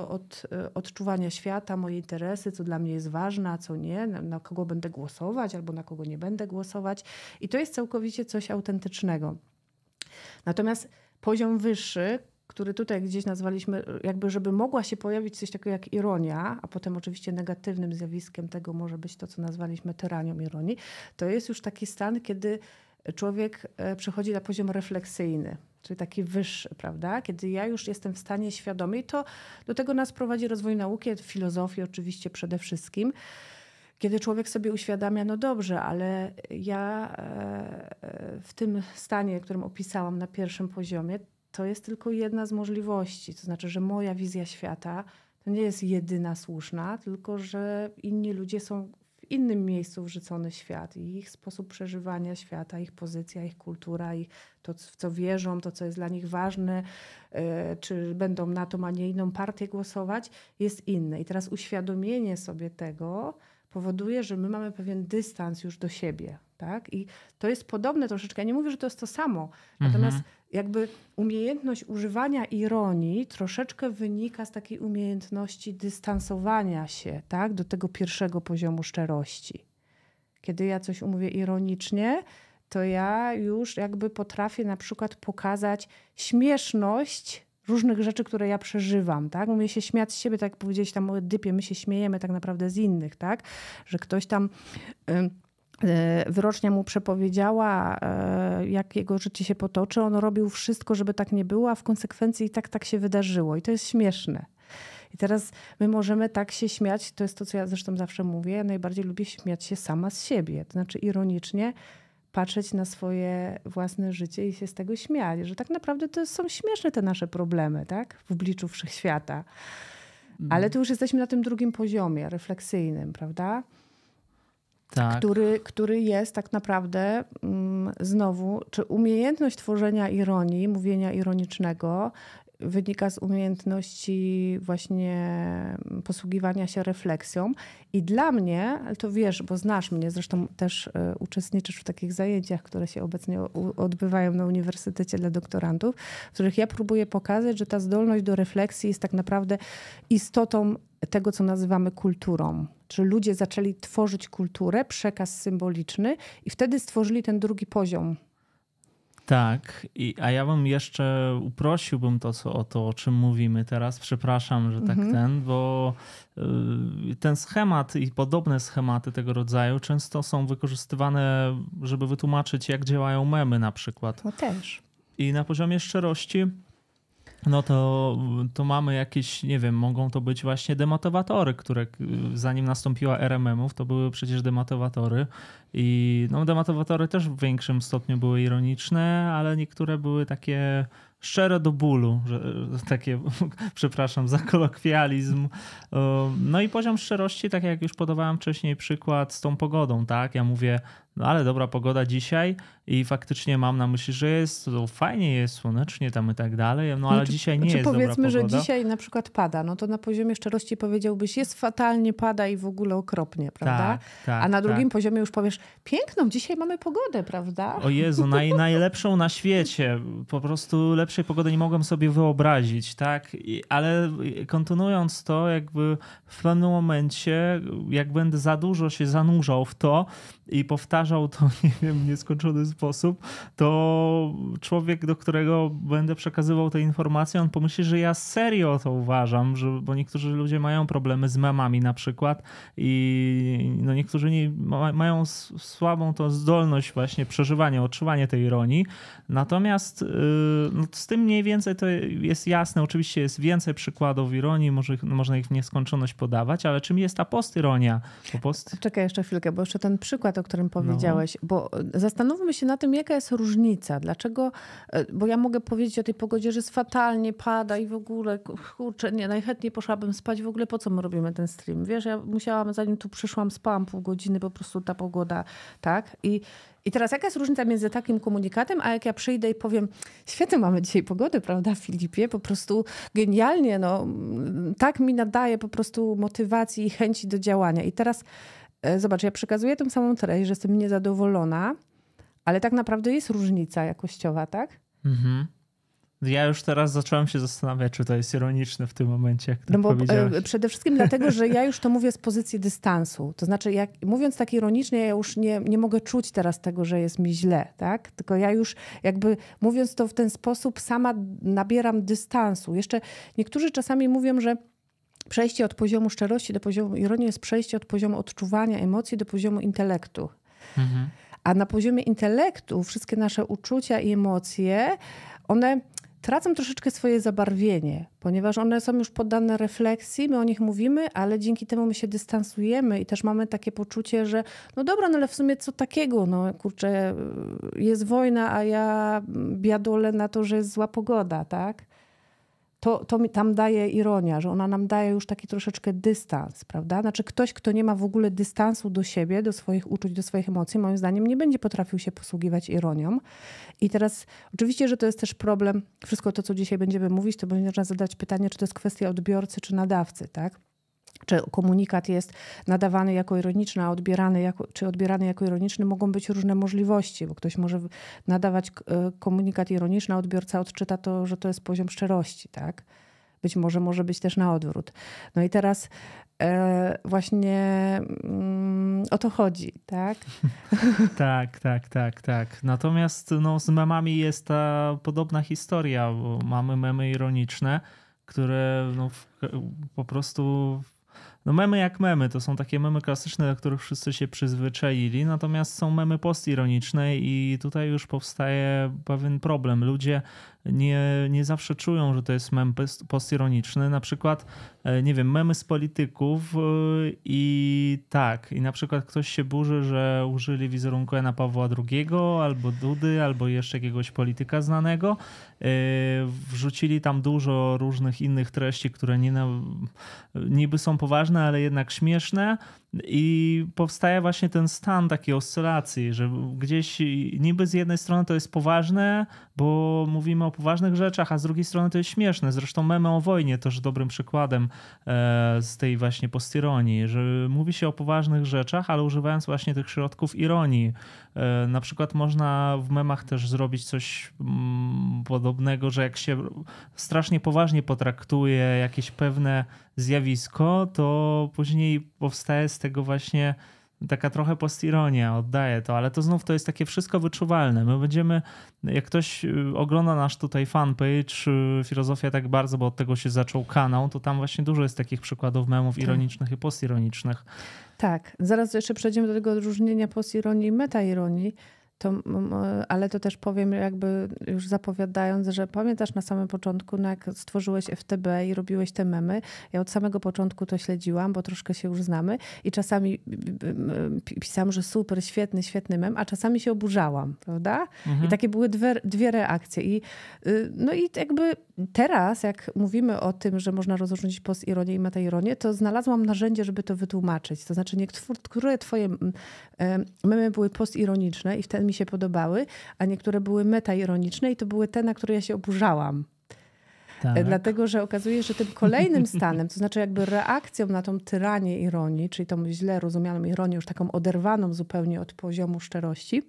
od, odczuwania świata, moje interesy, co dla mnie jest ważne, a co nie, na, na kogo będę głosować albo na kogo nie będę głosować. I to jest całkowicie coś autentycznego. Natomiast poziom wyższy, który tutaj gdzieś nazwaliśmy, jakby żeby mogła się pojawić coś takiego jak ironia, a potem oczywiście negatywnym zjawiskiem tego może być to, co nazwaliśmy tyranią ironii, to jest już taki stan, kiedy człowiek e, przechodzi na poziom refleksyjny, czyli taki wyższy, prawda? Kiedy ja już jestem w stanie świadomie i to do tego nas prowadzi rozwój nauki, filozofii oczywiście przede wszystkim, kiedy człowiek sobie uświadamia, no dobrze, ale ja e, e, w tym stanie, którym opisałam na pierwszym poziomie, to jest tylko jedna z możliwości. To znaczy, że moja wizja świata to nie jest jedyna słuszna, tylko że inni ludzie są w innym miejscu wrzucony świat i ich sposób przeżywania świata, ich pozycja, ich kultura, ich to, w co wierzą, to, co jest dla nich ważne, e, czy będą na tą, a nie inną partię głosować, jest inne. I teraz uświadomienie sobie tego, powoduje, że my mamy pewien dystans już do siebie. Tak? I to jest podobne troszeczkę. Ja nie mówię, że to jest to samo. Natomiast mhm. jakby umiejętność używania ironii troszeczkę wynika z takiej umiejętności dystansowania się tak? do tego pierwszego poziomu szczerości. Kiedy ja coś umówię ironicznie, to ja już jakby potrafię na przykład pokazać śmieszność różnych rzeczy, które ja przeżywam, tak? Umie się śmiać z siebie, tak jak powiedziałeś tam o Edypie, my się śmiejemy tak naprawdę z innych, tak? Że ktoś tam... Y wyrocznia mu przepowiedziała, e, jak jego życie się potoczy. On robił wszystko, żeby tak nie było, a w konsekwencji i tak tak się wydarzyło. I to jest śmieszne. I teraz my możemy tak się śmiać, to jest to, co ja zresztą zawsze mówię. Ja najbardziej lubię śmiać się sama z siebie. To znaczy ironicznie patrzeć na swoje własne życie i się z tego śmiać, że tak naprawdę to są śmieszne te nasze problemy, tak? W obliczu wszechświata. Mhm. Ale tu już jesteśmy na tym drugim poziomie, refleksyjnym, prawda? Tak. Który, który jest tak naprawdę mm, znowu, czy umiejętność tworzenia ironii, mówienia ironicznego wynika z umiejętności właśnie posługiwania się refleksją. I dla mnie, to wiesz, bo znasz mnie, zresztą też e, uczestniczysz w takich zajęciach, które się obecnie odbywają na Uniwersytecie dla doktorantów, w których ja próbuję pokazać, że ta zdolność do refleksji jest tak naprawdę istotą tego, co nazywamy kulturą. Czyli ludzie zaczęli tworzyć kulturę, przekaz symboliczny i wtedy stworzyli ten drugi poziom tak, I, a ja bym jeszcze uprosiłbym to co, o to, o czym mówimy teraz. Przepraszam, że tak mhm. ten, bo y, ten schemat i podobne schematy tego rodzaju często są wykorzystywane, żeby wytłumaczyć, jak działają memy na przykład. To też. I na poziomie szczerości no to, to mamy jakieś, nie wiem, mogą to być właśnie demotywatory, które zanim nastąpiła RMM-ów, to były przecież demotywatory. I no, demotywatory też w większym stopniu były ironiczne, ale niektóre były takie szczere do bólu, że, takie, [laughs] przepraszam za kolokwializm. No i poziom szczerości, tak jak już podawałem wcześniej przykład z tą pogodą, tak? Ja mówię, no ale dobra pogoda dzisiaj i faktycznie mam na myśli, że jest to fajnie, jest słonecznie tam i tak dalej, no ale znaczy, dzisiaj nie znaczy jest powiedzmy, dobra pogoda. że dzisiaj na przykład pada, no to na poziomie szczerości powiedziałbyś, jest fatalnie, pada i w ogóle okropnie, prawda? Tak, tak, A na drugim tak. poziomie już powiesz, piękną, dzisiaj mamy pogodę, prawda? O Jezu, naj, najlepszą na świecie. Po prostu lepszej pogody nie mogłem sobie wyobrazić, tak? I, ale kontynuując to, jakby w pewnym momencie, jak będę za dużo się zanurzał w to i powtarzał to, [laughs] nie wiem, nieskończony sposób, to człowiek, do którego będę przekazywał te informacje, on pomyśli, że ja serio to uważam, że, bo niektórzy ludzie mają problemy z memami na przykład i no niektórzy nie, ma, mają słabą tą zdolność właśnie przeżywania, odczuwania tej ironii. Natomiast yy, no, z tym mniej więcej to jest jasne. Oczywiście jest więcej przykładów ironii, może, można ich w nieskończoność podawać, ale czym jest ta postironia? Post... Czekaj jeszcze chwilkę, bo jeszcze ten przykład, o którym powiedziałeś, no. bo zastanówmy się na tym, jaka jest różnica. Dlaczego? E, bo ja mogę powiedzieć o tej pogodzie, że jest fatalnie, pada i w ogóle, kurczę, nie, najchętniej poszłabym spać. W ogóle po co my robimy ten stream? Wiesz, ja musiałam, zanim tu przyszłam, spałam pół godziny, po prostu ta pogoda, tak? I i teraz jaka jest różnica między takim komunikatem, a jak ja przyjdę i powiem, świetnie mamy dzisiaj pogodę, prawda, Filipie? Po prostu genialnie, no, tak mi nadaje po prostu motywacji i chęci do działania. I teraz e, zobacz, ja przekazuję tę samą treść, że jestem niezadowolona, ale tak naprawdę jest różnica jakościowa, tak? Mhm. Ja już teraz zacząłem się zastanawiać, czy to jest ironiczne w tym momencie, jak no bo e, Przede wszystkim dlatego, że ja już to mówię z pozycji dystansu. To znaczy, jak, mówiąc tak ironicznie, ja już nie, nie mogę czuć teraz tego, że jest mi źle, tak? Tylko ja już jakby mówiąc to w ten sposób, sama nabieram dystansu. Jeszcze niektórzy czasami mówią, że przejście od poziomu szczerości do poziomu ironii jest przejście od poziomu odczuwania emocji do poziomu intelektu. Mhm. A na poziomie intelektu wszystkie nasze uczucia i emocje, one tracą troszeczkę swoje zabarwienie, ponieważ one są już poddane refleksji, my o nich mówimy, ale dzięki temu my się dystansujemy i też mamy takie poczucie, że no dobra, no ale w sumie co takiego, no kurczę, jest wojna, a ja biadolę na to, że jest zła pogoda, tak? To, to mi tam daje ironia, że ona nam daje już taki troszeczkę dystans, prawda? Znaczy ktoś, kto nie ma w ogóle dystansu do siebie, do swoich uczuć, do swoich emocji, moim zdaniem nie będzie potrafił się posługiwać ironią. I teraz oczywiście, że to jest też problem, wszystko to, co dzisiaj będziemy mówić, to będzie można zadać pytanie, czy to jest kwestia odbiorcy, czy nadawcy, tak? Czy komunikat jest nadawany jako ironiczny, a odbierany jako, czy odbierany jako ironiczny, mogą być różne możliwości, bo ktoś może nadawać e, komunikat ironiczny, a odbiorca odczyta to, że to jest poziom szczerości, tak? Być może może być też na odwrót. No i teraz e, właśnie mm, o to chodzi, tak? [laughs] tak, tak, tak, tak. Natomiast no, z memami jest ta podobna historia, bo mamy memy ironiczne, które no, po prostu no memy jak memy, to są takie memy klasyczne, do których wszyscy się przyzwyczaili, natomiast są memy postironiczne i tutaj już powstaje pewien problem. Ludzie nie, nie zawsze czują, że to jest mem postironiczny. Na przykład, e, nie wiem, memy z polityków e, i tak, i na przykład ktoś się burzy, że użyli wizerunku Jana Pawła II albo Dudy, albo jeszcze jakiegoś polityka znanego. E, wrzucili tam dużo różnych innych treści, które nie na, niby są poważne, ale jednak śmieszne i powstaje właśnie ten stan takiej oscylacji, że gdzieś niby z jednej strony to jest poważne, bo mówimy o poważnych rzeczach, a z drugiej strony to jest śmieszne. Zresztą memy o wojnie też dobrym przykładem e, z tej właśnie postironii, że mówi się o poważnych rzeczach, ale używając właśnie tych środków ironii. E, na przykład można w memach też zrobić coś mm, podobnego, że jak się strasznie poważnie potraktuje jakieś pewne zjawisko, to później powstaje z tego właśnie taka trochę postironia, oddaję to, ale to znów to jest takie wszystko wyczuwalne. My będziemy, jak ktoś y, ogląda nasz tutaj fanpage y, Filozofia tak bardzo, bo od tego się zaczął kanał, to tam właśnie dużo jest takich przykładów memów tak. ironicznych i postironicznych. Tak, zaraz jeszcze przejdziemy do tego odróżnienia postironii i metaironii. To, ale to też powiem jakby już zapowiadając, że pamiętasz na samym początku, no jak stworzyłeś FTB i robiłeś te memy, ja od samego początku to śledziłam, bo troszkę się już znamy i czasami pisałam, że super, świetny, świetny mem, a czasami się oburzałam, prawda? Mhm. I takie były dwie, dwie reakcje. I, y, no i jakby teraz, jak mówimy o tym, że można rozróżnić post-ironię i metaironię, to znalazłam narzędzie, żeby to wytłumaczyć. To znaczy niektóre twoje memy były postironiczne i wtedy mi się podobały, a niektóre były metaironiczne i to były te, na które ja się oburzałam. Tak. E, dlatego, że okazuje się, że tym kolejnym [laughs] stanem, to znaczy jakby reakcją na tą tyranię ironii, czyli tą źle rozumianą ironię, już taką oderwaną zupełnie od poziomu szczerości,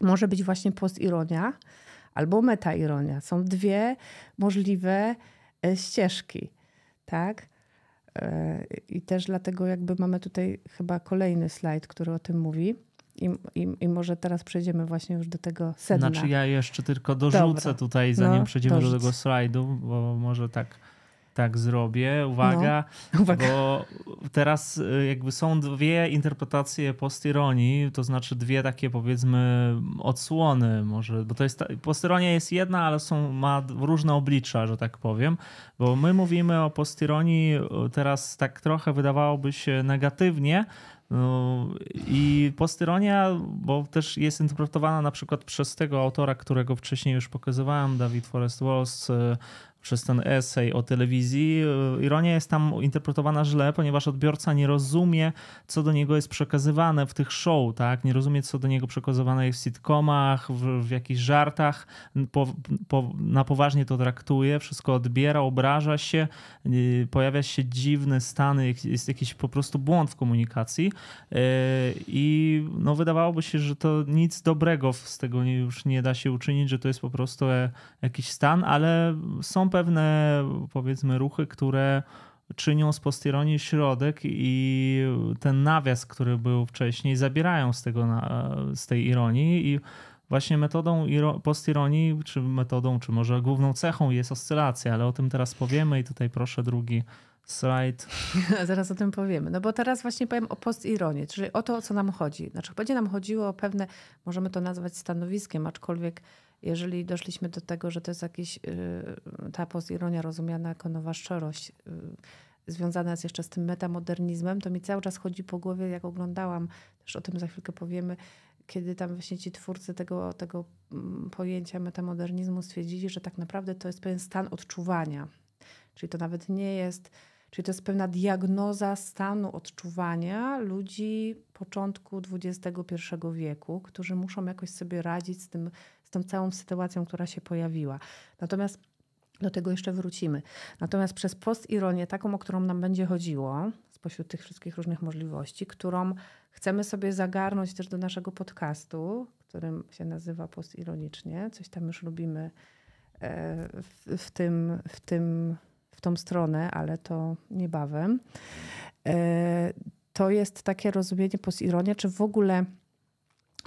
może być właśnie postironia albo metaironia. Są dwie możliwe e, ścieżki, tak? E, I też dlatego jakby mamy tutaj chyba kolejny slajd, który o tym mówi. I, i, I, może teraz przejdziemy właśnie już do tego sedna. Znaczy ja jeszcze tylko dorzucę Dobra. tutaj, zanim no, przejdziemy dorzuć. do tego slajdu, bo może tak tak zrobię. Uwaga, no, [laughs] uwaga, bo teraz y, jakby są dwie interpretacje postironii, to znaczy dwie takie powiedzmy odsłony może, bo to jest, postironia jest jedna, ale są, ma różne oblicza, że tak powiem, bo my mówimy o postironii y, teraz tak trochę wydawałoby się negatywnie, I postyronia, bo też jest interpretowana na przykład przez tego autora, którego wcześniej już pokazywałem, David Forrest Wallace, przez ten esej o telewizji. Ironia jest tam interpretowana źle, ponieważ odbiorca nie rozumie, co do niego jest przekazywane w tych show, tak? Nie rozumie, co do niego przekazywane jest w sitcomach, w, w jakichś żartach. Po, po, na poważnie to traktuje, wszystko odbiera, obraża się, y, pojawia się dziwny stan, jest jakiś po prostu błąd w komunikacji y, i no wydawałoby się, że to nic dobrego z tego już nie da się uczynić, że to jest po prostu e, jakiś stan, ale są pewne, powiedzmy, ruchy, które czynią z postironii środek i ten nawias, który był wcześniej, zabierają z, tego, z tej ironii i właśnie metodą postironii, czy metodą, czy może główną cechą jest oscylacja, ale o tym teraz powiemy i tutaj proszę drugi slajd. [laughs] Zaraz o tym powiemy. No bo teraz właśnie powiem o postironii, czyli o to, o co nam chodzi. Znaczy będzie nam chodziło o pewne, możemy to nazwać stanowiskiem, aczkolwiek jeżeli doszliśmy do tego, że to jest jakiś, y, ta postironia rozumiana jako nowa szczerość, y, związana jest jeszcze z tym metamodernizmem, to mi cały czas chodzi po głowie, jak oglądałam, też o tym za chwilkę powiemy, kiedy tam właśnie ci twórcy tego, tego mm, pojęcia metamodernizmu stwierdzili, że tak naprawdę to jest pewien stan odczuwania. Czyli to nawet nie jest, czyli to jest pewna diagnoza stanu odczuwania ludzi początku XXI wieku, którzy muszą jakoś sobie radzić z tym z tą całą sytuacją, która się pojawiła. Natomiast do tego jeszcze wrócimy. Natomiast przez postironię, taką, o którą nam będzie chodziło, spośród tych wszystkich różnych możliwości, którą chcemy sobie zagarnąć też do naszego podcastu, którym się nazywa postironicznie, coś tam już robimy e, w, w, tym, w, tym, w tą stronę, ale to niebawem. E, to jest takie rozumienie postironia, czy w ogóle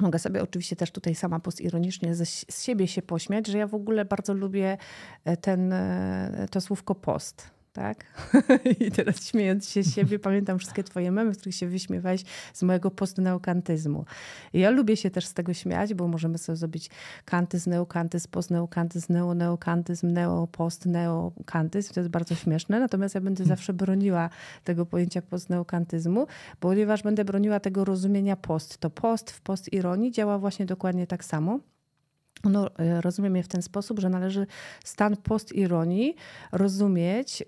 Mogę sobie oczywiście też tutaj sama postironicznie z siebie się pośmiać, że ja w ogóle bardzo lubię e, ten, e, to słówko post tak? [laughs] I teraz śmiejąc się siebie, pamiętam wszystkie twoje memy, w których się wyśmiewałeś z mojego postneokantyzmu. I ja lubię się też z tego śmiać, bo możemy sobie zrobić kantyzm, neokantyzm, postneokantyzm, neoneokantyzm, neopost, neokantyzm. To jest bardzo śmieszne, natomiast ja będę hmm. zawsze broniła tego pojęcia postneokantyzmu, ponieważ będę broniła tego rozumienia post. To post w post ironii działa właśnie dokładnie tak samo. No, rozumiem je w ten sposób, że należy stan postironii rozumieć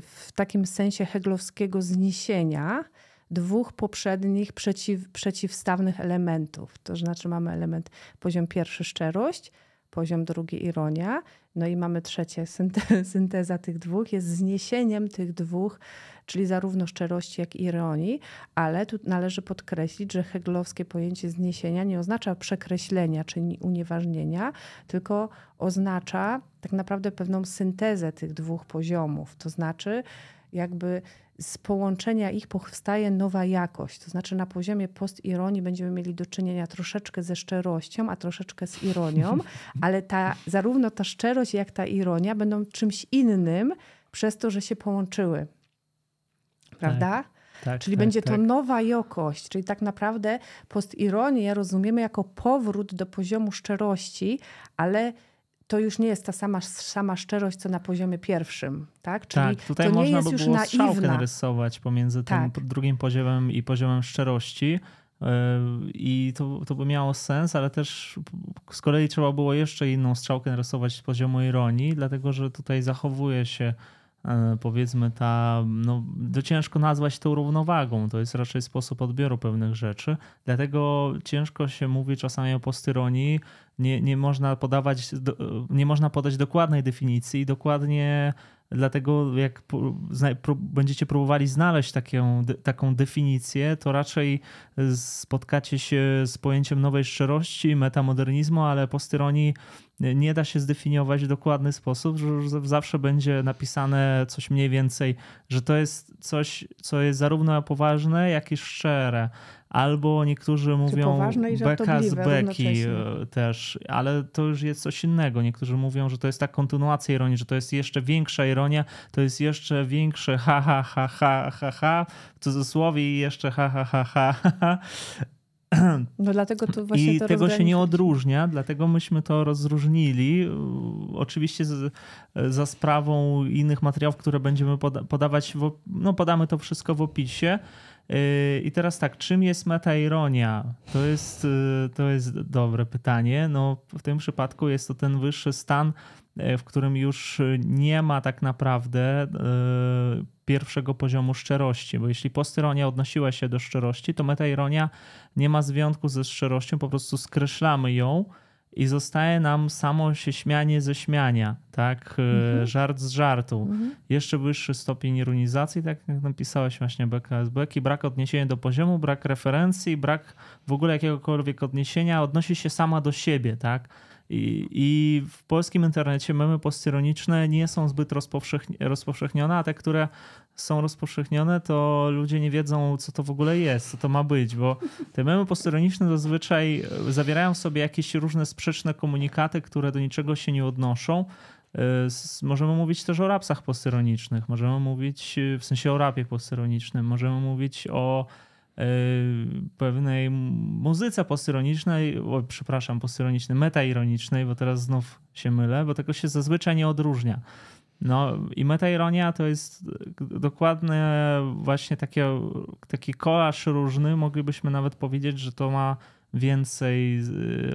w takim sensie heglowskiego zniesienia dwóch poprzednich przeciw, przeciwstawnych elementów. To znaczy mamy element poziom pierwszy szczerość, poziom drugi ironia, no i mamy trzecie [laughs] synteza tych dwóch, jest zniesieniem tych dwóch czyli zarówno szczerości, jak i ironii, ale tu należy podkreślić, że heglowskie pojęcie zniesienia nie oznacza przekreślenia czy unieważnienia, tylko oznacza tak naprawdę pewną syntezę tych dwóch poziomów. To znaczy, jakby z połączenia ich powstaje nowa jakość. To znaczy na poziomie postironii będziemy mieli do czynienia troszeczkę ze szczerością, a troszeczkę z ironią, [laughs] ale ta, zarówno ta szczerość, jak ta ironia będą czymś innym przez to, że się połączyły prawda? Tak. Tak, czyli tak, będzie to tak. nowa jakość, czyli tak naprawdę postironię rozumiemy jako powrót do poziomu szczerości, ale to już nie jest ta sama, sama szczerość, co na poziomie pierwszym. Tak, Czyli tak tutaj można by było strzałkę narysować pomiędzy tak. tym drugim poziomem i poziomem szczerości. E, I to, to by miało sens, ale też z kolei trzeba było jeszcze inną strzałkę narysować z poziomu ironii, dlatego że tutaj zachowuje się powiedzmy ta, no to ciężko nazwać to równowagą, to jest raczej sposób odbioru pewnych rzeczy, dlatego ciężko się mówi czasami o postyronii, nie, nie można podawać, nie można podać dokładnej definicji, dokładnie Dlatego jak będziecie próbowali znaleźć taką, taką definicję, to raczej spotkacie się z pojęciem nowej szczerości, metamodernizmu, ale po styronii nie da się zdefiniować w dokładny sposób, że zawsze będzie napisane coś mniej więcej, że to jest coś, co jest zarówno poważne, jak i szczere. Albo niektórzy mówią beka z beki też, ale to już jest coś innego. Niektórzy mówią, że to jest ta kontynuacja ironii, że to jest jeszcze większa ironia, to jest jeszcze większe ha ha ha ha ha ha w cudzysłowie i jeszcze ha ha ha ha ha. [clears throat] No dlatego to właśnie I to tego się nie odróżnia, dlatego myśmy to rozróżnili. Oczywiście z, za sprawą innych materiałów, które będziemy poda podawać, w, no podamy to wszystko w opisie. Yy, I teraz tak, czym jest metaironia? To jest, yy, to jest dobre pytanie. No, w tym przypadku jest to ten wyższy stan, yy, w którym już nie ma tak naprawdę pierwszego poziomu szczerości, bo jeśli postyronia odnosiła się do szczerości, to metaironia nie ma związku ze szczerością, po prostu skreślamy ją i zostaje nam samo się śmianie ze śmiania, tak? Mhm. Żart z żartu. Mhm. Jeszcze wyższy stopień ironizacji, tak jak napisałeś właśnie BKSB, i brak odniesienia do poziomu, brak referencji, brak w ogóle jakiegokolwiek odniesienia, odnosi się sama do siebie, tak? I, I, w polskim internecie memy postyroniczne nie są zbyt rozpowszechnione, a te, które są rozpowszechnione, to ludzie nie wiedzą, co to w ogóle jest, co to ma być, bo te memy postyroniczne zazwyczaj zawierają w sobie jakieś różne sprzeczne komunikaty, które do niczego się nie odnoszą. E, możemy mówić też o rapsach postyronicznych, możemy mówić w sensie o rapie postyronicznym, możemy mówić o e, pewnej muzyce postyronicznej, o, przepraszam, postyronicznej, metaironicznej, bo teraz znów się mylę, bo tego się zazwyczaj nie odróżnia. No i metaironia to jest dokładnie właśnie takie, taki kolaż różny. Moglibyśmy nawet powiedzieć, że to ma więcej,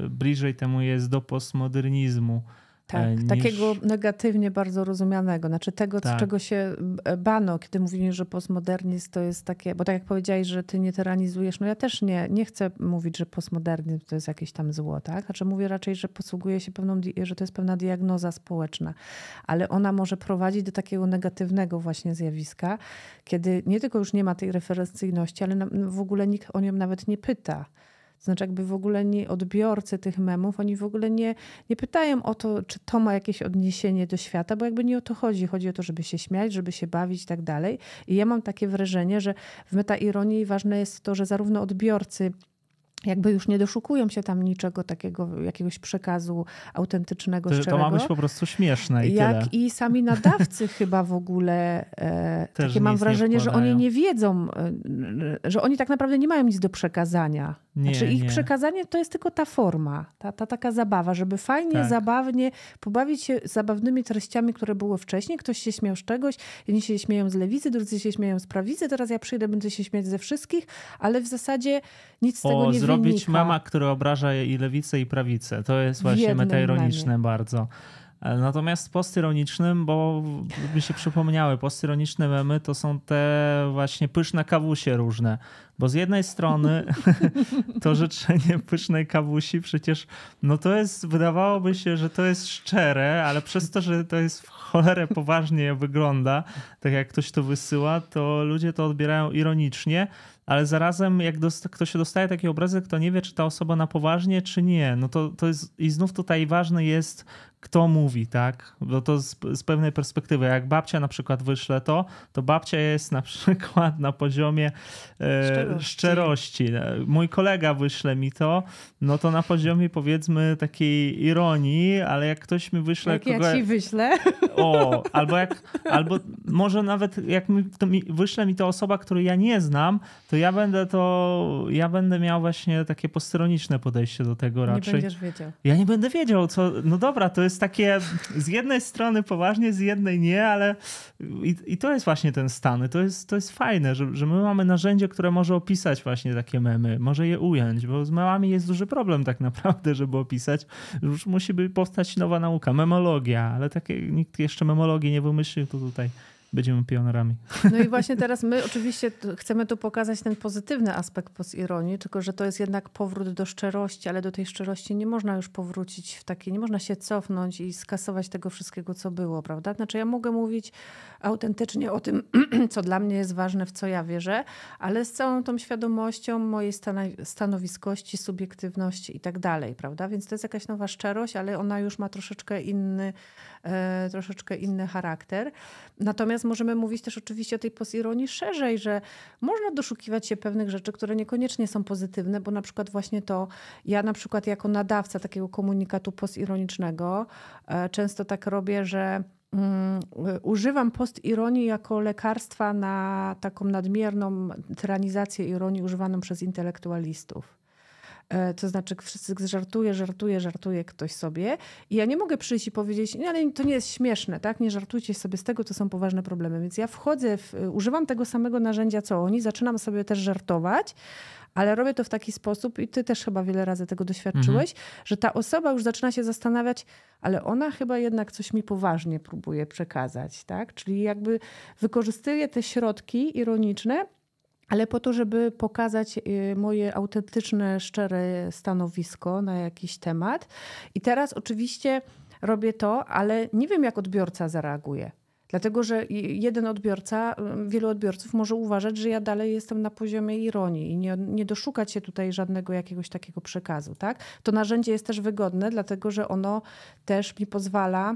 bliżej temu jest do postmodernizmu. Tak, e, niż... takiego negatywnie bardzo rozumianego. Znaczy tego, tak. czego się bano, kiedy mówili, że postmodernizm to jest takie, bo tak jak powiedziałeś, że ty nie tyranizujesz, no ja też nie, nie chcę mówić, że postmodernizm to jest jakieś tam zło, tak? Znaczy mówię raczej, że posługuje się pewną, że to jest pewna diagnoza społeczna, ale ona może prowadzić do takiego negatywnego właśnie zjawiska, kiedy nie tylko już nie ma tej referencyjności, ale w ogóle nikt o nią nawet nie pyta. Znaczy jakby w ogóle nie odbiorcy tych memów, oni w ogóle nie, nie pytają o to, czy to ma jakieś odniesienie do świata, bo jakby nie o to chodzi. Chodzi o to, żeby się śmiać, żeby się bawić i tak dalej. I ja mam takie wrażenie, że w metaironii ważne jest to, że zarówno odbiorcy jakby już nie doszukują się tam niczego takiego, jakiegoś przekazu autentycznego, to, szczerego. To ma być po prostu śmieszne i Jak tyle. i sami nadawcy [laughs] chyba w ogóle e, takie mam wrażenie, że oni nie wiedzą, e, że oni tak naprawdę nie mają nic do przekazania. Nie, znaczy ich nie. przekazanie to jest tylko ta forma, ta, ta taka zabawa, żeby fajnie, tak. zabawnie pobawić się zabawnymi treściami, które były wcześniej. Ktoś się śmiał z czegoś, jedni się śmieją z lewicy, drudzy się śmieją z prawicy, teraz ja przyjdę, będę się śmiać ze wszystkich, ale w zasadzie nic z tego nie zrobić mama, który obraża i lewicę i prawicę. To jest właśnie metaironiczne bardzo. E, natomiast postyronicznym, bo by się przypomniały, postyroniczne memy to są te właśnie pyszne kawusie różne. Bo z jednej strony [laughs] to życzenie pysznej kawusi przecież, no to jest, wydawałoby się, że to jest szczere, ale przez to, że to jest w cholerę poważnie wygląda, tak jak ktoś to wysyła, to ludzie to odbierają ironicznie, ale zarazem jak ktoś się dostaje taki obrazek, to nie wie, czy ta osoba na poważnie, czy nie. No to, to jest, i znów tutaj ważne jest kto mówi, tak? Bo to z, z, pewnej perspektywy. Jak babcia na przykład wyśle to, to babcia jest na przykład na poziomie e, szczerości. szczerości. Mój kolega wyśle mi to, no to na poziomie powiedzmy takiej ironii, ale jak ktoś mi wyśle... Jak kogo... ja ci wyślę. [laughs] O, albo jak, albo może nawet jak mi, to mi, wyśle mi to osoba, której ja nie znam, to ja będę to, ja będę miał właśnie takie postroniczne podejście do tego raczej. Nie będziesz wiedział. Ja nie będę wiedział, co, no dobra, to jest takie z jednej strony poważnie, z jednej nie, ale i, i to jest właśnie ten stan. To jest, to jest fajne, że, że my mamy narzędzie, które może opisać właśnie takie memy, może je ująć, bo z memami jest duży problem tak naprawdę, żeby opisać. Już musi by powstać nowa nauka, memologia, ale takie, nikt jeszcze memologii nie wymyślił, to tutaj będziemy pionerami. No i właśnie teraz my oczywiście chcemy tu pokazać ten pozytywny aspekt postironii, tylko że to jest jednak powrót do szczerości, ale do tej szczerości nie można już powrócić w takie, nie można się cofnąć i skasować tego wszystkiego, co było, prawda? Znaczy ja mogę mówić autentycznie o tym, [clears throat] co dla mnie jest ważne, w co ja wierzę, ale z całą tą świadomością mojej stanowiskości, subiektywności i tak dalej, prawda? Więc to jest jakaś nowa szczerość, ale ona już ma troszeczkę inny, troszeczkę inny charakter. Natomiast możemy mówić też oczywiście o tej postironii szerzej, że można doszukiwać się pewnych rzeczy, które niekoniecznie są pozytywne, bo na przykład właśnie to, ja na przykład jako nadawca takiego komunikatu postironicznego e, często tak robię, że mm, używam postironii jako lekarstwa na taką nadmierną tyranizację ironii używaną przez intelektualistów. E, to znaczy wszyscy żartuje, żartuje, żartuje ktoś sobie i ja nie mogę przyjść i powiedzieć, nie, ale to nie jest śmieszne, tak? Nie żartujcie sobie z tego, to są poważne problemy. Więc ja wchodzę, w, używam tego samego narzędzia co oni, zaczynam sobie też żartować, ale robię to w taki sposób i ty też chyba wiele razy tego doświadczyłeś, mhm. że ta osoba już zaczyna się zastanawiać, ale ona chyba jednak coś mi poważnie próbuje przekazać, tak? Czyli jakby wykorzystuje te środki ironiczne, ale po to, żeby pokazać y, moje autentyczne, szczere stanowisko na jakiś temat. I teraz oczywiście robię to, ale nie wiem, jak odbiorca zareaguje. Dlatego, że jeden odbiorca, y, wielu odbiorców może uważać, że ja dalej jestem na poziomie ironii i nie, nie doszukać się tutaj żadnego jakiegoś takiego przekazu. Tak? To narzędzie jest też wygodne, dlatego że ono też mi pozwala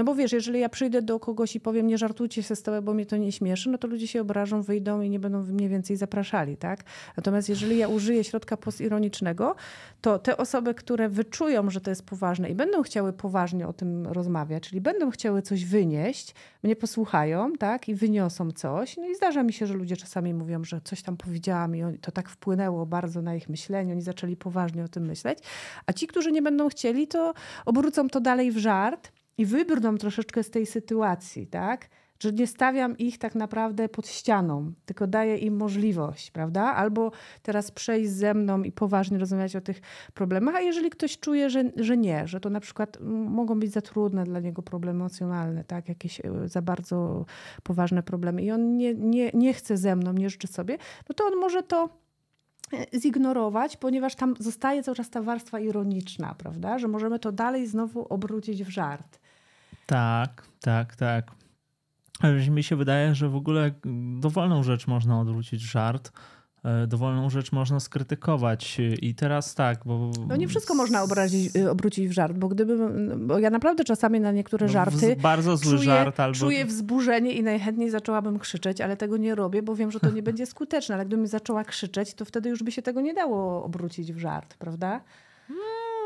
no bo wiesz, jeżeli ja przyjdę do kogoś i powiem, nie żartujcie się z tego, bo mnie to nie śmieszy, no to ludzie się obrażą, wyjdą i nie będą mnie więcej zapraszali, tak? Natomiast jeżeli ja użyję środka postironicznego, to te osoby, które wyczują, że to jest poważne i będą chciały poważnie o tym rozmawiać, czyli będą chciały coś wynieść, mnie posłuchają, tak? I wyniosą coś. No i zdarza mi się, że ludzie czasami mówią, że coś tam powiedziałam i to tak wpłynęło bardzo na ich myślenie, oni zaczęli poważnie o tym myśleć. A ci, którzy nie będą chcieli, to obrócą to dalej w żart i wybrną troszeczkę z tej sytuacji, tak? Że nie stawiam ich tak naprawdę pod ścianą, tylko daję im możliwość, prawda? Albo teraz przejść ze mną i poważnie rozmawiać o tych problemach, a jeżeli ktoś czuje, że, że nie, że to na przykład mogą być za trudne dla niego problemy emocjonalne, tak? Jakieś e, za bardzo poważne problemy i on nie, nie, nie chce ze mną, nie życzy sobie, no to on może to zignorować, ponieważ tam zostaje cały czas ta warstwa ironiczna, prawda? Że możemy to dalej znowu obrócić w żart. Tak, tak, tak. Mi się wydaje, że w ogóle dowolną rzecz można odwrócić żart. E, dowolną rzecz można skrytykować. I teraz tak, bo. No nie wszystko można obrazić, y, obrócić w żart, bo gdyby. Bo ja naprawdę czasami na niektóre no, żarty. Bardzo zły czuję, żart albo. Czuję wzburzenie i najchętniej zaczęłabym krzyczeć, ale tego nie robię, bo wiem, że to nie [laughs] będzie skuteczne. Ale gdybym zaczęła krzyczeć, to wtedy już by się tego nie dało obrócić w żart, prawda?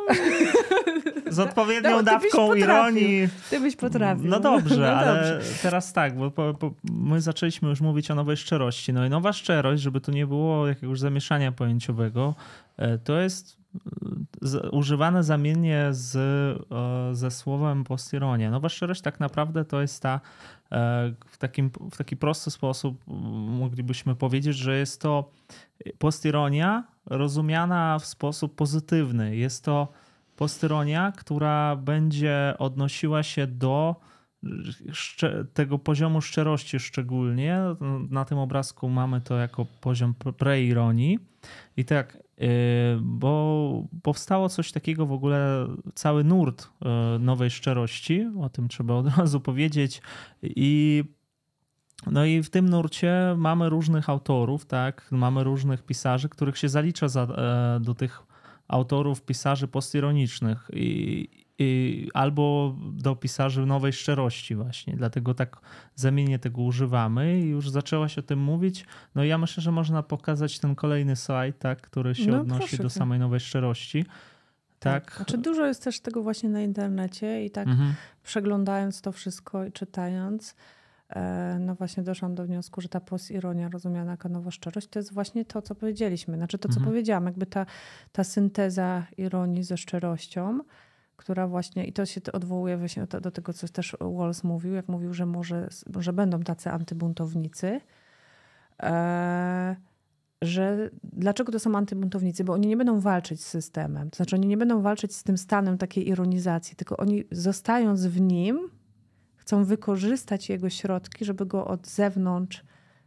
[laughs] Z odpowiednią no, dawką ironii. Ty byś potrafił. No dobrze, no ale dobrze. teraz tak, bo po, po, my zaczęliśmy już mówić o nowej szczerości. No i nowa szczerość, żeby tu nie było jakiegoś zamieszania pojęciowego, e, to jest e, używane zamiennie z, e, ze słowem postironie. Nowa szczerość tak naprawdę to jest ta w, takim, w taki prosty sposób moglibyśmy powiedzieć, że jest to postironia rozumiana w sposób pozytywny. Jest to postyronia, która będzie odnosiła się do tego poziomu szczerości szczególnie. Na tym obrazku mamy to jako poziom preironii. I tak, y, bo powstało coś takiego w ogóle, cały nurt y, nowej szczerości, o tym trzeba od razu powiedzieć. I No i w tym nurcie mamy różnych autorów, tak? Mamy różnych pisarzy, których się zalicza za, e, do tych autorów, pisarzy postironicznych i, i, albo do pisarzy nowej szczerości właśnie. Dlatego tak zamiennie tego używamy i już zaczęła się o tym mówić. No i ja myślę, że można pokazać ten kolejny slajd, tak, który się No, odnosi do samej nowej szczerości. Tak. Znaczy dużo jest też tego właśnie na internecie i tak Mhm. przeglądając to wszystko i czytając, no właśnie doszłam do wniosku, że ta postironia rozumiana jako nowa szczerość to jest właśnie to, co powiedzieliśmy. Znaczy to, co Mhm. powiedziałam, jakby ta, ta synteza ironii ze szczerością, która właśnie, i to się odwołuje właśnie do, do tego, co też Walls mówił, jak mówił, że może, że będą tacy antybuntownicy, e, że dlaczego to są antybuntownicy? Bo oni nie będą walczyć z systemem. To znaczy oni nie będą walczyć z tym stanem takiej ironizacji, tylko oni zostając w nim, chcą wykorzystać jego środki, żeby go od zewnątrz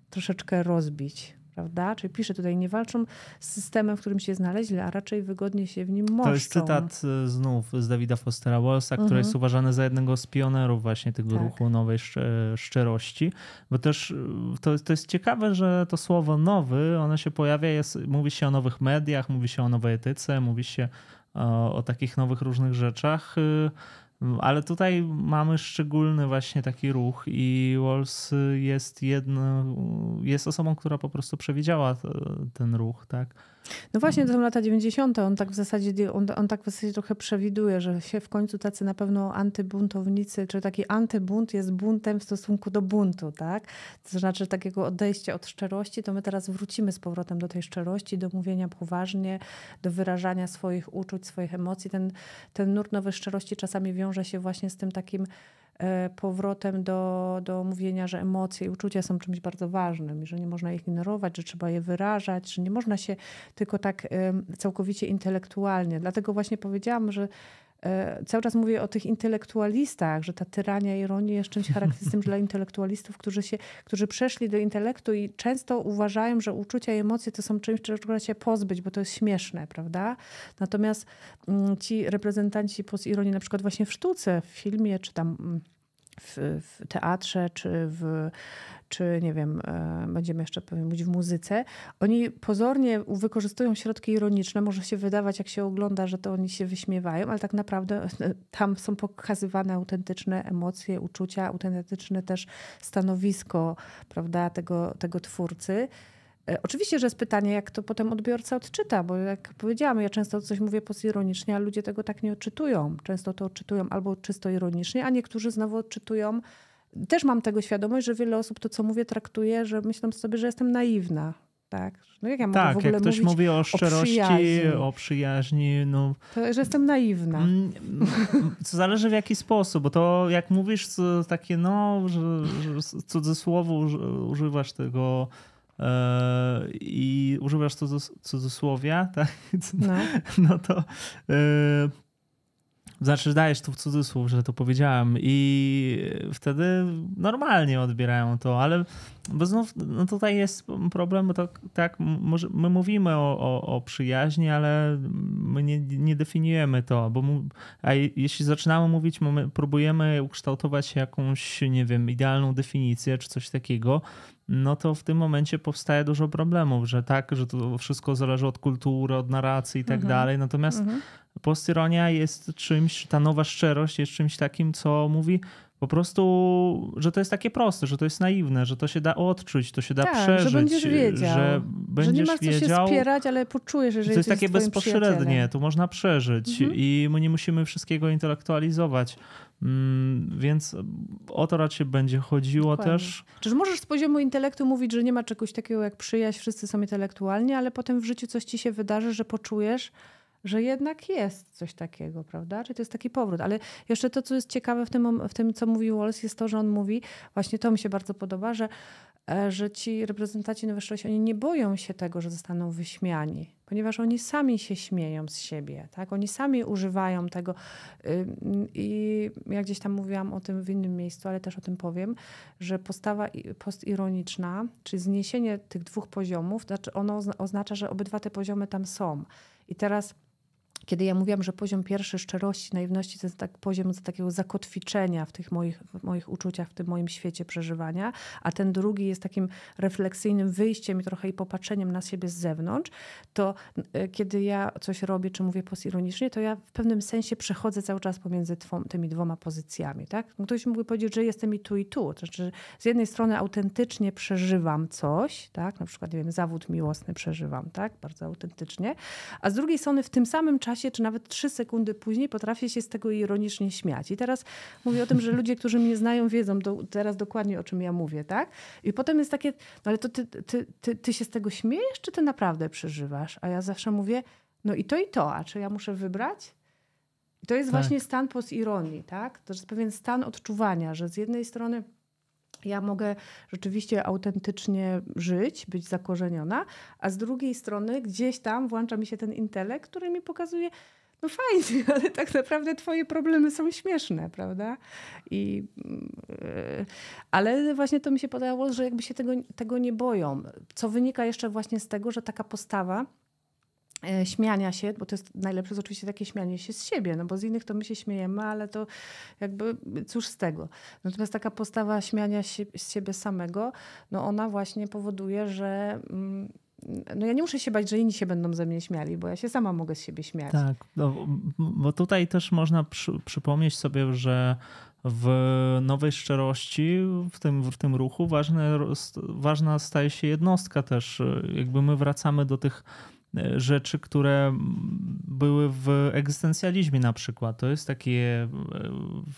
troszeczkę rozbić. Prawda? Czyli pisze tutaj, nie walczą z systemem, w którym się znaleźli, a raczej wygodnie się w nim moszczą. To jest cytat y, znów z Davida Fostera Wallsa, który Mhm. jest uważany za jednego z pionerów właśnie tego Tak. ruchu nowej szcz- szczerości. Bo też y, to, to jest ciekawe, że to słowo nowy, ono się pojawia, jest, mówi się o nowych mediach, mówi się o nowej etyce, mówi się o, o takich nowych różnych rzeczach. Ale tutaj mamy szczególny właśnie taki ruch i Walls jest jedno, jest osobą, która po prostu przewidziała ten ruch, tak? No właśnie, to są lata 90. On tak w zasadzie, on, on tak w zasadzie trochę przewiduje, że się w końcu tacy na pewno antybuntownicy, czy taki antybunt jest buntem w stosunku do buntu, tak? To znaczy takiego odejścia od szczerości, to my teraz wrócimy z powrotem do tej szczerości, do mówienia poważnie, do wyrażania swoich uczuć, swoich emocji. Ten, ten nurt nowej szczerości czasami wiąże się właśnie z tym takim powrotem do, do mówienia, że emocje i uczucia są czymś bardzo ważnym i że nie można ich ignorować, że trzeba je wyrażać, że nie można się tylko tak całkowicie intelektualnie. Dlatego właśnie powiedziałam, że e, cały czas mówię o tych intelektualistach, że ta tyrania ironii jest czymś charakterystycznym dla intelektualistów, którzy, się, którzy przeszli do intelektu i często uważają, że uczucia i emocje to są czymś, czego trzeba się pozbyć, bo to jest śmieszne, prawda? Natomiast mm, ci reprezentanci postironii, na przykład właśnie w sztuce, w filmie, czy tam mm, w, w teatrze, czy w, czy nie wiem, e, będziemy jeszcze pewnie mówić w muzyce, oni pozornie wykorzystują środki ironiczne. Może się wydawać, jak się ogląda, że to oni się wyśmiewają, ale tak naprawdę [laughs] tam są pokazywane autentyczne emocje, uczucia, autentyczne też stanowisko prawda, tego, tego twórcy. E, Oczywiście, że jest pytanie, jak to potem odbiorca odczyta, bo jak powiedziałam, ja często coś mówię postironicznie, a ludzie tego tak nie odczytują. Często to odczytują albo czysto ironicznie, a niektórzy znowu odczytują. Też mam tego świadomość, że wiele osób to, co mówię, traktuje, że myślę sobie, że jestem naiwna. Tak, no jak ja mogę w Tak, ogóle jak ktoś mówi o szczerości, przyjaźni. o przyjaźni, no to, że jestem naiwna. Mm, To zależy w jaki sposób, bo to jak mówisz co takie, no, że, że cudzysłowu uży- używasz tego e, i używasz cudzys- cudzysłowia, tak? No. [laughs] No to e, znaczy dajesz tu w cudzysłów, że to powiedziałem i wtedy normalnie odbierają to, ale bo znów no tutaj jest problem, bo to tak, może my mówimy o, o, o przyjaźni, ale my nie, nie definiujemy to, bo mu, a je- jeśli zaczynamy mówić, mamy, próbujemy ukształtować jakąś, nie wiem, idealną definicję czy coś takiego, no to w tym momencie powstaje dużo problemów, że tak, że to wszystko zależy od kultury, od narracji i tak Mhm. dalej. Natomiast Mhm. postironia jest czymś, ta nowa szczerość jest czymś takim, co mówi po prostu, że to jest takie proste, że to jest naiwne, że to się da odczuć, to się da Tak, że przeżyć, będziesz wiedział, że Że będziesz nie masz co wiedział. się spierać, ale poczujesz, że to jest takie bezpośrednie, tu można przeżyć Mhm. i my nie musimy wszystkiego intelektualizować. Mm, Więc o to raczej będzie chodziło Dokładnie. też. Czyż możesz z poziomu intelektu mówić, że nie ma czegoś takiego jak przyjaźń, wszyscy są intelektualni, ale potem w życiu coś ci się wydarzy, że poczujesz, że jednak jest coś takiego, prawda? Czyli to jest taki powrót. Ale jeszcze to, co jest ciekawe w tym, w tym co mówi Wallace, jest to, że on mówi, właśnie to mi się bardzo podoba, że, e, że ci reprezentanci nowej szczerości, oni nie boją się tego, że zostaną wyśmiani, ponieważ oni sami się śmieją z siebie, tak? Oni sami używają tego. I ja gdzieś tam mówiłam o tym w innym miejscu, ale też o tym powiem, że postawa postironiczna, czyli zniesienie tych dwóch poziomów, znaczy ono ozna- oznacza, że obydwa te poziomy tam są. I teraz kiedy ja mówiłam, że poziom pierwszy szczerości, naiwności to jest tak poziom takiego zakotwiczenia w tych moich, w moich uczuciach, w tym moim świecie przeżywania, a ten drugi jest takim refleksyjnym wyjściem i trochę i popatrzeniem na siebie z zewnątrz, to e, kiedy ja coś robię, czy mówię postironicznie, to ja w pewnym sensie przechodzę cały czas pomiędzy tymi dwoma pozycjami. Tak? Ktoś mógłby powiedzieć, że jestem i tu, i tu. To znaczy, z jednej strony autentycznie przeżywam coś, tak? na przykład, nie wiem, zawód miłosny przeżywam, tak? bardzo autentycznie, a z drugiej strony w tym samym czasie czasie, czy nawet trzy sekundy później potrafię się z tego ironicznie śmiać. I teraz mówię o tym, że ludzie, którzy mnie znają, wiedzą do, teraz dokładnie o czym ja mówię, tak? I potem jest takie, no ale to ty, ty, ty, ty się z tego śmiejesz, czy ty naprawdę przeżywasz? A ja zawsze mówię, no i to i to, a czy ja muszę wybrać? I to jest tak. właśnie stan post-ironii, tak? To jest pewien stan odczuwania, że z jednej strony ja mogę rzeczywiście autentycznie żyć, być zakorzeniona, a z drugiej strony gdzieś tam włącza mi się ten intelekt, który mi pokazuje, no fajnie, [laughs] ale tak naprawdę twoje problemy są śmieszne, prawda? I, yy, ale właśnie to mi się podobało, że jakby się tego, tego nie boją. Co wynika jeszcze właśnie z tego, że taka postawa śmiania się, bo to jest najlepsze jest oczywiście takie śmianie się z siebie, no bo z innych to my się śmiejemy, ale to jakby cóż z tego. Natomiast taka postawa śmiania się z siebie samego, no ona właśnie powoduje, że mm, no ja nie muszę się bać, że inni się będą ze mnie śmiali, bo ja się sama mogę z siebie śmiać. Tak, no, bo tutaj też można przy, przypomnieć sobie, że w nowej szczerości, w tym, w tym ruchu ważne, ważna staje się jednostka też. Jakby my wracamy do tych E, rzeczy, które były w egzystencjalizmie na przykład. To jest takie, e,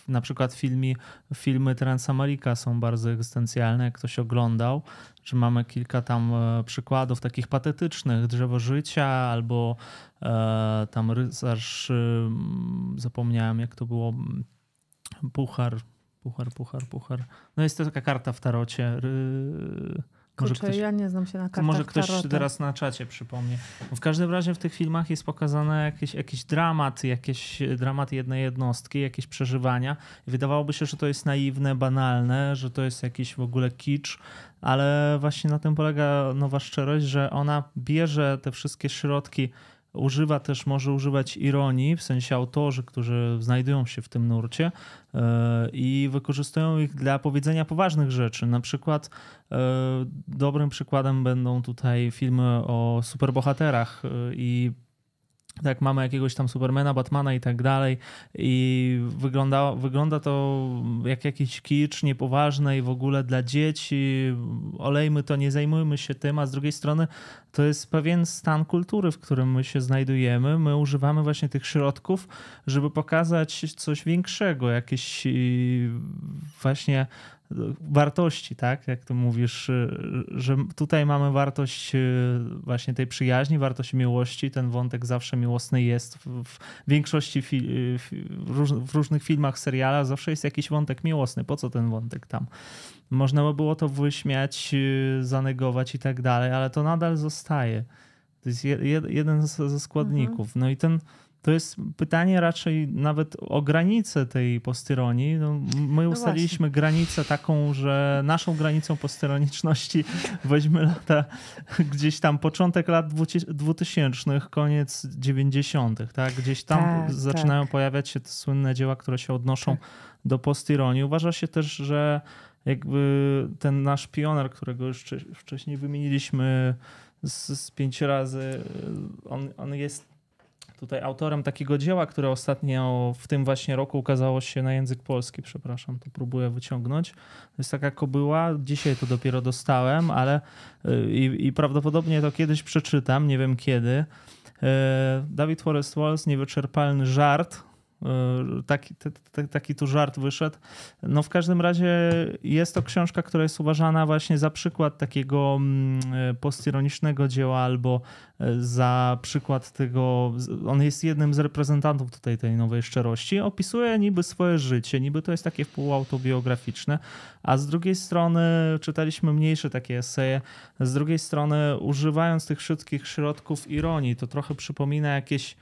na przykład filmy, filmy Transamerika są bardzo egzystencjalne, jak ktoś oglądał, że mamy kilka tam e, przykładów takich patetycznych, drzewo życia albo e, tam rycerz, zapomniałem jak to było, puchar, puchar, puchar, puchar. No jest to taka karta w tarocie. Ry może Kurczę, ktoś, ja nie znam się na kartach Może ktoś tarota. teraz na czacie przypomni. W każdym razie w tych filmach jest pokazane jakiś, jakiś dramat, jakieś dramat jednej jednostki, jakieś przeżywania. Wydawałoby się, że to jest naiwne, banalne, że to jest jakiś w ogóle kicz, ale właśnie na tym polega nowa szczerość, że ona bierze te wszystkie środki używa też, może używać ironii, w sensie autorzy, którzy znajdują się w tym nurcie e, i wykorzystują ich dla powiedzenia poważnych rzeczy. Na przykład e, dobrym przykładem będą tutaj filmy o superbohaterach e, i tak mamy jakiegoś tam Supermana, Batmana i tak dalej. I wygląda, wygląda to jak jakiś kicz niepoważny i w ogóle dla dzieci. Olejmy to, nie zajmujmy się tym, a z drugiej strony to jest pewien stan kultury, w którym my się znajdujemy. My używamy właśnie tych środków, żeby pokazać coś większego, jakieś właśnie wartości, tak? Jak to mówisz, y, że tutaj mamy wartość y, właśnie tej przyjaźni, wartość miłości. Ten wątek zawsze miłosny jest. W większości y, w różnych filmach, serialach zawsze jest jakiś wątek miłosny. Po co ten wątek tam? Można by było to wyśmiać, zanegować i tak dalej, ale to nadal zostaje. To jest jeden ze składników. Mhm. No i ten to jest pytanie raczej nawet o granicę tej postyronii. No, my no ustaliliśmy no granicę taką, że naszą granicą postyroniczności [laughs] weźmy lata gdzieś tam początek lat 2000, koniec 90., tak? Gdzieś tam tak, zaczynają tak. pojawiać się te słynne dzieła, które się odnoszą tak. do postyronii. Uważa się też, że jakby ten nasz pioner, którego już wcześniej wymieniliśmy z, z pięć razy, on, on jest tutaj autorem takiego dzieła, które ostatnio w tym właśnie roku ukazało się na język polski, przepraszam, to próbuję wyciągnąć. To jest taka kobyła, dzisiaj to dopiero dostałem, ale y, i, i prawdopodobnie to kiedyś przeczytam, nie wiem kiedy. Y, Dawid Forrest Wallace, niewyczerpalny żart, E, taki, taki tu żart wyszedł. No w każdym razie jest to książka, która jest uważana właśnie za przykład takiego mm, e, postironicznego dzieła albo e, za przykład tego, on jest jednym z reprezentantów tutaj tej nowej szczerości. Opisuje niby swoje życie, niby to jest takie półautobiograficzne, a z drugiej strony czytaliśmy mniejsze takie eseje, z drugiej strony używając tych wszystkich środków ironii, to trochę przypomina jakieś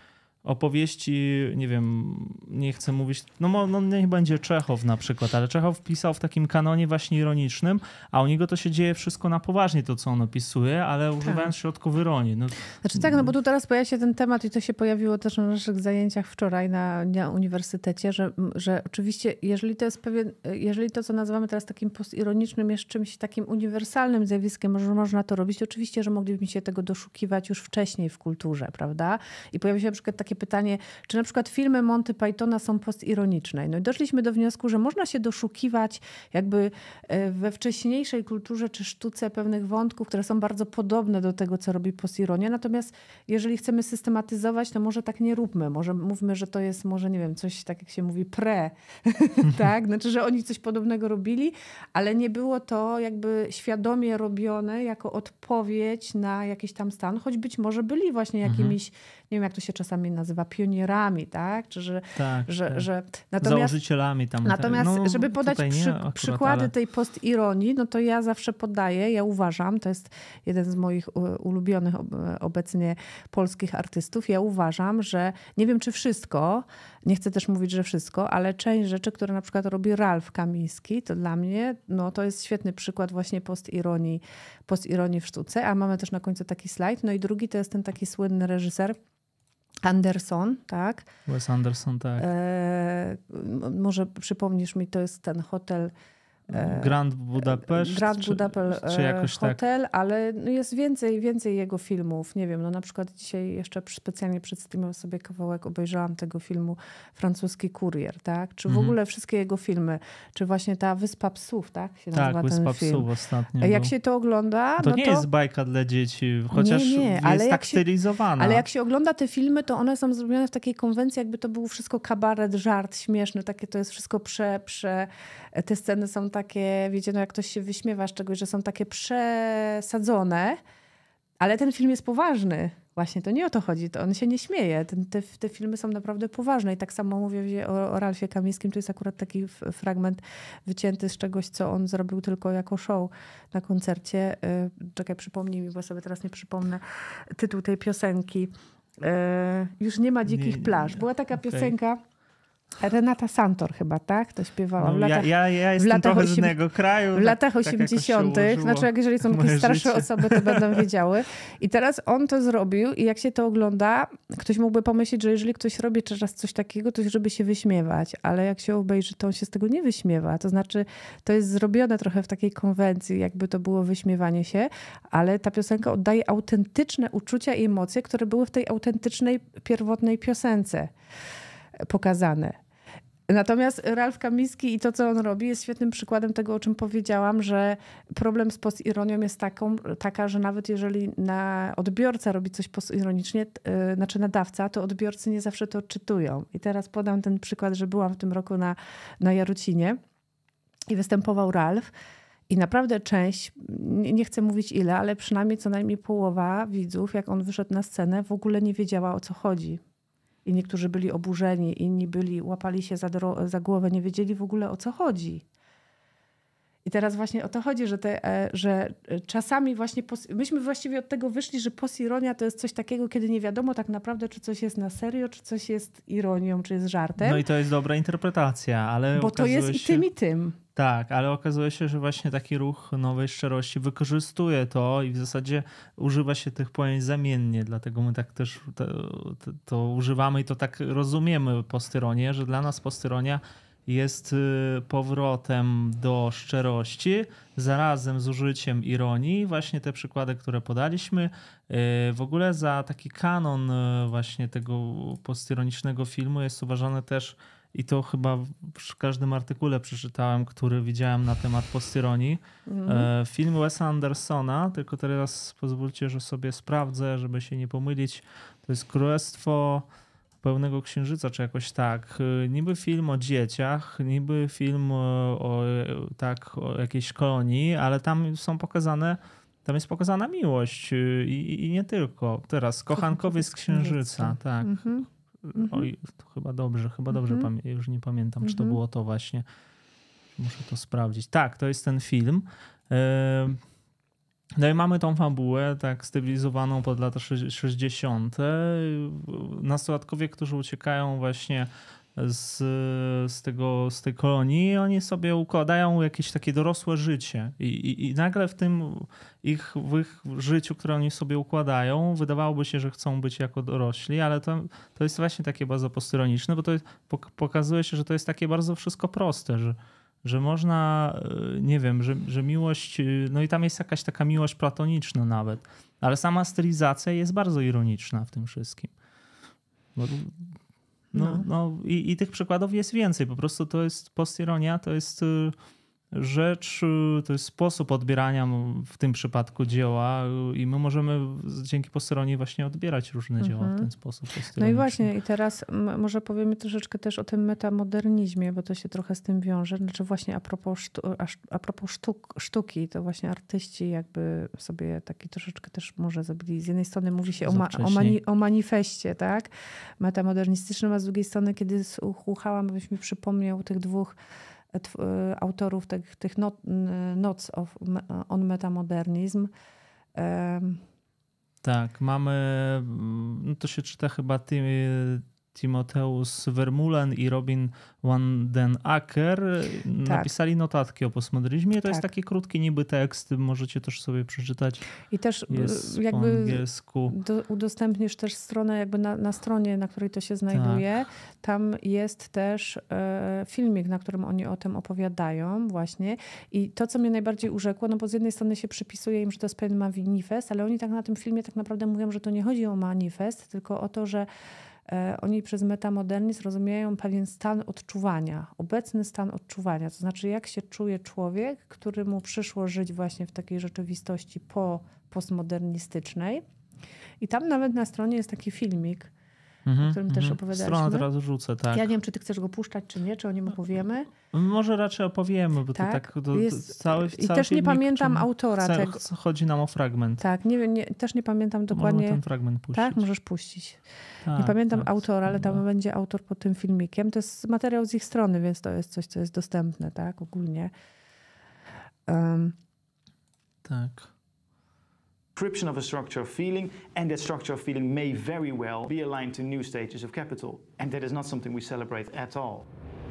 opowieści, nie wiem, nie chcę mówić, no, no niech będzie Czechow na przykład, ale Czechow pisał w takim kanonie właśnie ironicznym, a u niego to się dzieje wszystko na poważnie, to co on opisuje, ale tak. używając środków ironii. No. Znaczy tak, no bo tu teraz pojawia się ten temat i to się pojawiło też na naszych zajęciach wczoraj na, na uniwersytecie, że, że oczywiście jeżeli to jest pewien, jeżeli to co nazywamy teraz takim postironicznym jest czymś takim uniwersalnym zjawiskiem, że można to robić, to oczywiście, że moglibyśmy się tego doszukiwać już wcześniej w kulturze, prawda? I pojawia się na przykład takie pytanie, czy na przykład filmy Monty Pythona są postironiczne. No i doszliśmy do wniosku, że można się doszukiwać jakby e, we wcześniejszej kulturze czy sztuce pewnych wątków, które są bardzo podobne do tego, co robi postironia. Natomiast jeżeli chcemy systematyzować, to może tak nie róbmy. Może mówmy, że to jest może, nie wiem, coś tak jak się mówi pre, [laughs] tak? Znaczy, że oni coś podobnego robili, ale nie było to jakby świadomie robione jako odpowiedź na jakiś tam stan, choć być może byli właśnie mhm. jakimiś, nie wiem jak to się czasami nazywa, pionierami, tak? Czy że, tak, że, tak. że natomiast, założycielami tam. Natomiast, no, żeby podać przy, akurat, przykłady ale... tej postironii, no to ja zawsze podaję, ja uważam, to jest jeden z moich ulubionych obecnie polskich artystów, ja uważam, że nie wiem czy wszystko, nie chcę też mówić, że wszystko, ale część rzeczy, które na przykład robi Ralf Kamiński, to dla mnie no, to jest świetny przykład właśnie postironii, postironii w sztuce, a mamy też na końcu taki slajd. No i drugi to jest ten taki słynny reżyser, Anderson, tak? Wes Anderson, tak. E, może przypomnisz mi, to jest ten hotel Grand Budapest? Grand Budapest czy, czy jakoś tak? Hotel, tak? ale no jest więcej, więcej jego filmów. Nie wiem, no na przykład dzisiaj jeszcze specjalnie przed streamem sobie kawałek obejrzałam tego filmu Francuski Kurier, tak? Czy w mhm. ogóle wszystkie jego filmy, czy właśnie ta Wyspa Psów, tak? Się tak, Wyspa Psów ostatnio. Jak był. się to ogląda... To no nie to... jest bajka dla dzieci, chociaż nie, nie, jest tak stylizowana. Ale jak się ogląda te filmy, to one są zrobione w takiej konwencji, jakby to był wszystko kabaret, żart, śmieszny, takie to jest wszystko prze... prze te sceny są takie, wiecie, no jak ktoś się wyśmiewa z czegoś, że są takie przesadzone, ale ten film jest poważny. Właśnie to nie o to chodzi, to on się nie śmieje. Ten, te, te filmy są naprawdę poważne i tak samo mówię o, o Ralfie Kamińskim. To jest akurat taki fragment wycięty z czegoś, co on zrobił tylko jako show na koncercie. Y, czekaj, przypomnij mi, bo sobie teraz nie przypomnę tytuł tej piosenki. Y, już nie ma dzikich nie, plaż. Była taka okay. piosenka Renata Santor chyba, tak? To śpiewała. No, latach, ja, ja, ja jestem trochę 8, z innego kraju. W tak, latach tak 80., znaczy jak jeżeli są jakieś starsze życie. osoby, to będą wiedziały. I teraz on to zrobił i jak się to ogląda, ktoś mógłby pomyśleć, że jeżeli ktoś robi teraz coś takiego, to żeby się wyśmiewać. Ale jak się obejrzy, to on się z tego nie wyśmiewa. To znaczy, to jest zrobione trochę w takiej konwencji, jakby to było wyśmiewanie się, ale ta piosenka oddaje autentyczne uczucia i emocje, które były w tej autentycznej, pierwotnej piosence pokazane. Natomiast Ralf Kamiński i to, co on robi, jest świetnym przykładem tego, o czym powiedziałam, że problem z postironią jest taką, taka, że nawet jeżeli na odbiorca robi coś postironicznie, yy, znaczy nadawca, to odbiorcy nie zawsze to odczytują. I teraz podam ten przykład, że byłam w tym roku na, na Jarucinie i występował Ralf. I naprawdę część, nie chcę mówić ile, ale przynajmniej co najmniej połowa widzów, jak on wyszedł na scenę, w ogóle nie wiedziała o co chodzi i niektórzy byli oburzeni, inni byli, łapali się za, za głowę, nie wiedzieli w ogóle o co chodzi. I teraz właśnie o to chodzi, że, te, e, że czasami właśnie, myśmy właściwie od tego wyszli, że posironia to jest coś takiego, kiedy nie wiadomo tak naprawdę, czy coś jest na serio, czy coś jest ironią, czy jest żartem. No i to jest dobra interpretacja, ale Bo to jest się... i tym, i tym. Tak, ale okazuje się, że właśnie taki ruch nowej szczerości wykorzystuje to i w zasadzie używa się tych pojęć zamiennie, dlatego my tak też to, to, to używamy i to tak rozumiemy postyronie, że dla nas postyronia jest y, powrotem do szczerości, zarazem z użyciem ironii. Właśnie te przykłady, które podaliśmy. Y, w ogóle za taki kanon y, właśnie tego postyronicznego filmu jest uważany też i to chyba przy każdym artykule przeczytałem, który widziałem na temat postyronii. Mm. Film Wesa Andersona, tylko teraz pozwólcie, że sobie sprawdzę, żeby się nie pomylić. To jest Królestwo Pełnego Księżyca, czy jakoś tak. E, niby film o dzieciach, niby film o, o tak, o jakiejś kolonii, ale tam są pokazane tam jest pokazana miłość e, i, i nie tylko. Teraz kochankowie z Księżyca, tak. -hmm. Mhm. Oj, to chyba dobrze, chyba dobrze, mhm. już nie pamiętam, czy to mhm. było to właśnie. Muszę to sprawdzić. Tak, to jest ten film. No i mamy tą fabułę, tak stylizowaną pod lata 60. Nastolatkowie, którzy uciekają właśnie z, z, tego, z tej kolonii, oni sobie układają jakieś takie dorosłe życie. I, i, i nagle w tym ich, w ich życiu, które oni sobie układają, wydawałoby się, że chcą być jako dorośli, ale to, to jest właśnie takie bardzo postyroniczne, bo to jest, pokazuje się, że to jest takie bardzo wszystko proste, że że można, e, nie wiem, że, że miłość, e, no i tam jest jakaś taka miłość platoniczna nawet, ale sama stylizacja jest bardzo ironiczna w tym wszystkim. Bo, no, no. no i, i, tych przykładów jest więcej. Po prostu to jest postironia, to jest e, rzecz, y, to jest sposób odbierania w tym przypadku dzieła y, i my możemy dzięki po stronie właśnie odbierać różne dzieła w mhm. ten sposób. No i właśnie i teraz może powiemy troszeczkę też o tym metamodernizmie, bo to się trochę z tym wiąże. Znaczy właśnie a propos, sztu, a propos sztuk, sztuki, to właśnie artyści jakby sobie taki troszeczkę też może zrobili. Z jednej strony mówi się o, ma, o, mani, o manifestie, tak? Metamodernistycznym, a z drugiej strony kiedy słuchałam, byś mi przypomniał tych dwóch autorów tych, tych not, Notes of, on Metamodernizm. Tak, mamy, no to się czyta chyba tym, Timoteus Vermulen i Robin Van den Acker tak. napisali notatki o postmodernyzmie. To tak. jest taki krótki niby tekst, możecie też sobie przeczytać. I też jest jakby po angielsku. Do, udostępnisz też stronę jakby na, na, stronie, na której to się znajduje. Tak. Tam jest też e, filmik, na którym oni o tym opowiadają właśnie. I to, co mnie najbardziej urzekło, no bo z jednej strony się przypisuje im, że to jest pewien manifest, ale oni tak na tym filmie tak naprawdę mówią, że to nie chodzi o manifest, tylko o to, że oni przez metamodernizm rozumieją pewien stan odczuwania, obecny stan odczuwania, to znaczy jak się czuje człowiek, który mu przyszło żyć właśnie w takiej rzeczywistości po postmodernistycznej. I tam nawet na stronie jest taki filmik, mm-hmm, o którym mm-hmm. też mhm. opowiadaliśmy. Stronę teraz rzucę, tak. Ja nie wiem, czy ty chcesz go puszczać, czy nie, czy o nim opowiemy. Może raczej opowiemy, bo tak? to tak to jest, cały, I też nie pamiętam autora tego. Chodzi nam o fragment. Tak, nie, nie, też nie pamiętam dokładnie. Możemy ten fragment puścić. Tak, możesz puścić. Tak, nie pamiętam tak, autora, ale tam będzie autor pod tym filmikiem. To jest materiał z ich strony, więc to jest coś, co jest dostępne, tak, ogólnie. Um. Tak. Description of a structure of feeling, and that structure of feeling may very well be aligned to new stages of capital. And that is not something we celebrate at all.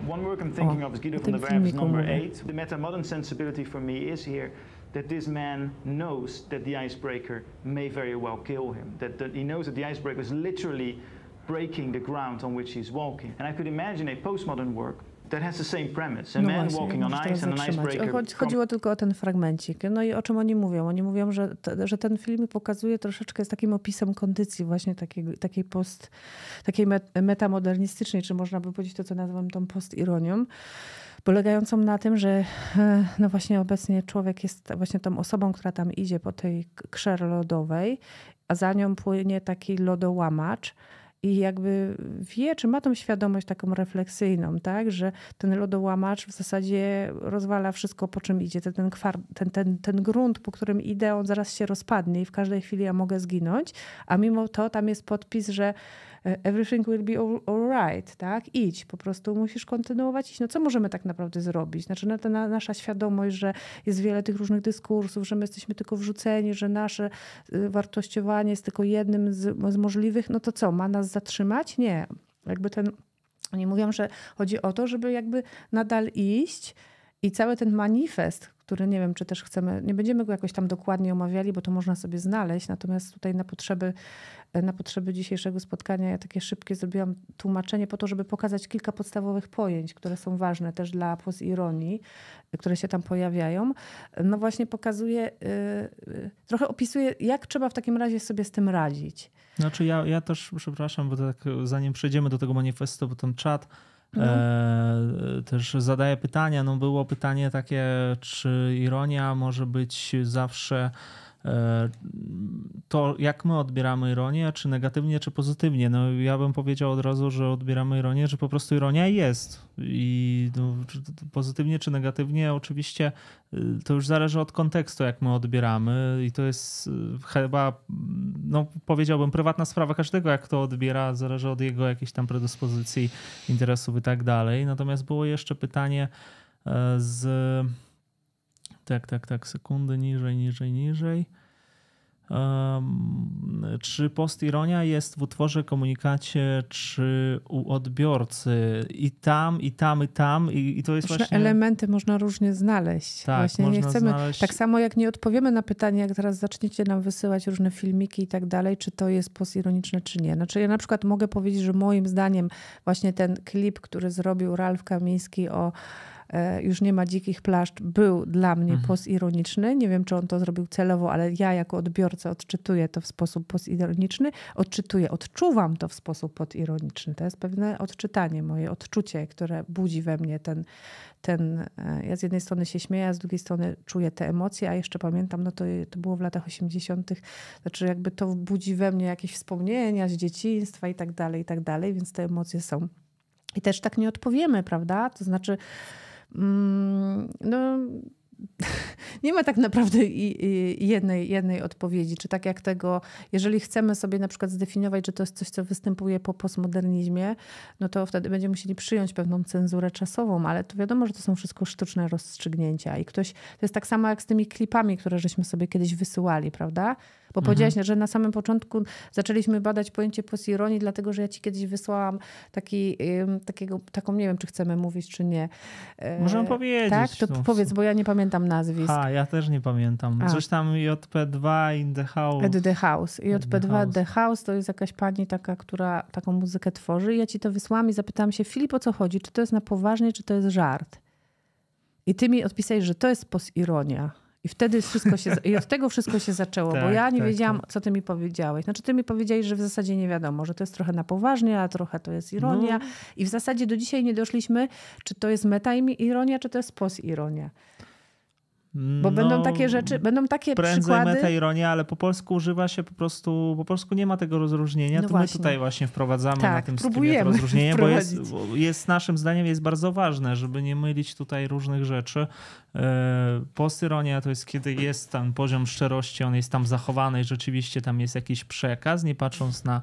One work I'm thinking oh, of is Guido van der Werf's number eight. The meta-modern sensibility for me is here that this man knows that the icebreaker may very well kill him. That, that he knows that the icebreaker is literally breaking the ground on which he's walking. And I could imagine a postmodern work That has the same premise. A no właśnie, walking on ice and an icebreaker. Chodziło tylko o ten fragmencik. No i o czym oni mówią? Oni mówią, że, że ten film pokazuje troszeczkę z takim opisem kondycji właśnie takiej, takiej post, takiej metamodernistycznej, czy można by powiedzieć to, co nazywam tą postironią polegającą na tym, że e, no właśnie obecnie człowiek jest właśnie tą osobą, która tam idzie po tej krzer lodowej, a za nią płynie taki lodołamacz, i jakby wie, czy ma tą świadomość taką refleksyjną, tak, że ten lodołamacz w zasadzie rozwala wszystko, po czym idzie. Ten, ten, ten, ten, ten grunt, po którym idę, on zaraz się rozpadnie i w każdej chwili ja mogę zginąć, a mimo to tam jest podpis, że everything will be all right, tak? Idź, po prostu musisz kontynuować iść. No co możemy tak naprawdę zrobić? Znaczy na, na, nasza świadomość, że jest wiele tych różnych dyskursów, że my jesteśmy tylko wrzuceni, że nasze y, wartościowanie jest tylko jednym z, z możliwych, no to co, ma nas zatrzymać? Nie. Jakby ten, oni mówią, że chodzi o to, żeby jakby nadal iść i cały ten manifest, który nie wiem, czy też chcemy, nie będziemy go jakoś tam dokładnie omawiali, bo to można sobie znaleźć, natomiast tutaj na potrzeby, na potrzeby dzisiejszego spotkania ja takie szybkie zrobiłam tłumaczenie po to, żeby pokazać kilka podstawowych pojęć, które są ważne też dla postironii, które się tam pojawiają. No właśnie pokazuje, trochę opisuje, jak trzeba w takim razie sobie z tym radzić. Znaczy ja, ja też, przepraszam, bo tak zanim przejdziemy do tego manifestu, bo ten czat. E, też zadaję pytania. No było pytanie takie, czy ironia może być zawsze to jak my odbieramy ironię, czy negatywnie, czy pozytywnie. No ja bym powiedział od razu, że odbieramy ironię, że po prostu ironia jest. I no, czy pozytywnie, czy negatywnie, oczywiście y, to już zależy od kontekstu, jak my odbieramy. I to jest y, chyba, no powiedziałbym, prywatna sprawa każdego, jak to odbiera, zależy od jego jakiejś tam predyspozycji, interesów i tak dalej. Natomiast było jeszcze pytanie e, z Tak, tak, tak. Sekundy niżej, niżej, niżej. Czy postironia jest w utworze komunikacie, czy u odbiorcy? I tam, i tam, i tam. I, i to jest Różne właśnie... elementy można różnie znaleźć. Tak, właśnie nie chcemy. znaleźć... Tak samo jak nie odpowiemy na pytanie, jak teraz zaczniecie nam wysyłać różne filmiki i tak dalej, czy to jest postironiczne, czy nie. Znaczy ja na przykład mogę powiedzieć, że moim zdaniem właśnie ten klip, który zrobił Ralf Kamiński o już nie ma dzikich plaszcz, był dla mnie mhm. postironiczny. Nie wiem, czy on to zrobił celowo, ale ja jako odbiorca odczytuję to w sposób postironiczny. Odczytuję, odczuwam to w sposób postironiczny. To jest pewne odczytanie, moje odczucie, które budzi we mnie ten, ten... E, ja z jednej strony się śmieję, a z drugiej strony czuję te emocje, a jeszcze pamiętam, no to, to było w latach 80., znaczy jakby to budzi we mnie jakieś wspomnienia z dzieciństwa i tak dalej, i tak dalej, więc te emocje są. I też tak nie odpowiemy, prawda? To znaczy no, [laughs] nie ma tak naprawdę jednej, jednej odpowiedzi. Czy tak jak tego, jeżeli chcemy sobie na przykład zdefiniować, że to jest coś, co występuje po postmodernizmie, no to wtedy będziemy musieli przyjąć pewną cenzurę czasową, ale to wiadomo, że to są wszystko sztuczne rozstrzygnięcia i ktoś, to jest tak samo jak z tymi klipami, które żeśmy sobie kiedyś wysyłali, prawda? Bo mhm. powiedziałaś, że na samym początku zaczęliśmy badać pojęcie postironii, dlatego że ja ci kiedyś wysłałam taki, takiego, taką, nie wiem, czy chcemy mówić, czy nie. E, Możemy powiedzieć. Tak? To no. powiedz, bo ja nie pamiętam nazwisk. A, ja też nie pamiętam. A. Coś tam JP2 in the house. At the house. JP2 the house. the house to jest jakaś pani taka, która taką muzykę tworzy. I ja ci to wysłałam i zapytałam się, Filip, o co chodzi? Czy to jest na poważnie, czy to jest żart? I ty mi odpisałeś, że to jest postironia. I wtedy wszystko się, i od tego wszystko się zaczęło, tak, bo ja nie tak, wiedziałam, tak. co ty mi powiedziałeś. Znaczy ty mi powiedziałeś, że w zasadzie nie wiadomo, że to jest trochę na poważnie, a trochę to jest ironia. No. I w zasadzie do dzisiaj nie doszliśmy, czy to jest meta-ironia, czy to jest post-ironia. Bo no, będą takie rzeczy, będą takie prędzej przykłady. meta ironia, ale po polsku używa się po prostu, po polsku nie ma tego rozróżnienia. No to my tutaj właśnie wprowadzamy tak, na tym próbujemy to rozróżnienie, bo jest, jest naszym zdaniem jest bardzo ważne, żeby nie mylić tutaj różnych rzeczy. E, postyronia to jest kiedy jest tam poziom szczerości, on jest tam zachowany i rzeczywiście tam jest jakiś przekaz, nie patrząc na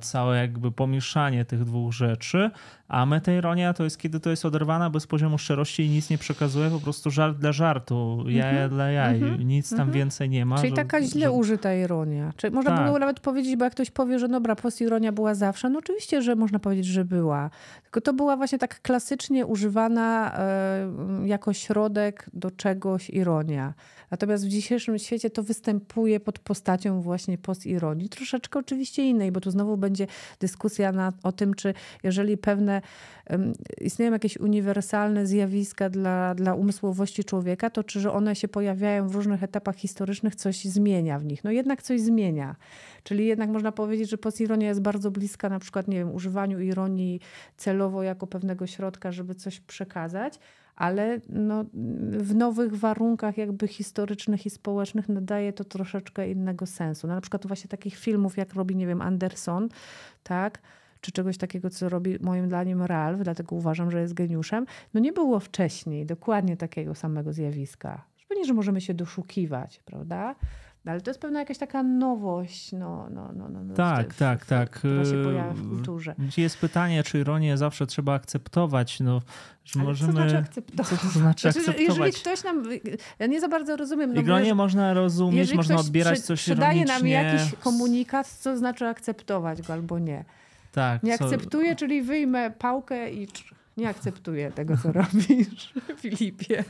całe jakby pomieszanie tych dwóch rzeczy, a metaironia to jest kiedy to jest oderwana bez poziomu szczerości i nic nie przekazuje, po prostu żart dla żartu, jaja mm -hmm. dla jaj, mm -hmm. nic tam mm -hmm. więcej nie ma. Czyli że, taka źle że... użyta ironia. Czyli można tak. było nawet powiedzieć, bo jak ktoś powie, że dobra, postironia była zawsze, no oczywiście, że można powiedzieć, że była. Tylko to była właśnie tak klasycznie używana e, jako środek do czegoś ironia. Natomiast w dzisiejszym świecie to występuje pod postacią właśnie postironii, troszeczkę oczywiście innej, bo tu znowu będzie dyskusja na, o tym, czy jeżeli pewne um, istnieją jakieś uniwersalne zjawiska dla, dla umysłowości człowieka, to czy że one się pojawiają w różnych etapach historycznych, coś zmienia w nich. No jednak coś zmienia. Czyli jednak można powiedzieć, że postironia jest bardzo bliska na przykład, nie wiem, używaniu ironii celowo jako pewnego środka, żeby coś przekazać, ale no, w nowych warunkach jakby historycznych i społecznych nadaje to troszeczkę innego sensu. No, na przykład właśnie takich filmów, jak robi, nie wiem, Anderson, tak, czy czegoś takiego, co robi moim zdaniem Ralph, dlatego uważam, że jest geniuszem, no nie było wcześniej dokładnie takiego samego zjawiska. Pewnie, że możemy się doszukiwać, prawda? No, ale to jest pewna jakaś taka nowość. No, no, no, no, no tak, w, tak, w, tak. Która się pojawia w kulturze. Jest pytanie, czy ironię zawsze trzeba akceptować. No, że ale możemy... co znaczy akceptować? Co to znaczy akceptować? Jeżeli ktoś nam... Ja nie za bardzo rozumiem. No, ironię można rozumieć, można odbierać coś sprzedaje ironicznie. nam jakiś komunikat, co znaczy akceptować go albo nie. Tak. Nie co... akceptuję, czyli wyjmę pałkę i... Nie akceptuję tego, co [laughs] robisz, Filipie.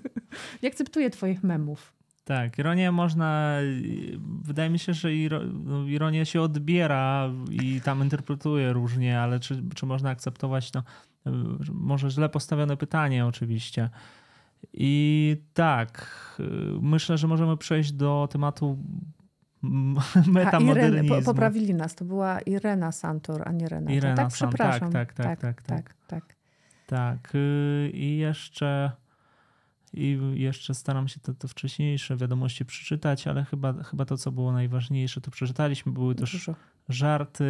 [laughs] Nie akceptuję twoich memów. Tak, ironię można, wydaje mi się, że ironię się odbiera i tam interpretuje różnie, ale czy, czy można akceptować, no może źle postawione pytanie oczywiście. I tak, myślę, że możemy przejść do tematu [laughs] metamodernyzmu. Irene, poprawili nas, to była Irena Santor, a nie Renata. Irena tak, przepraszam. Tak tak tak, tak, tak, tak, tak. Tak, y, i jeszcze i jeszcze staram się te, te wcześniejsze wiadomości przeczytać, ale chyba, chyba to, co było najważniejsze, to przeczytaliśmy. Były też Dużo. żarty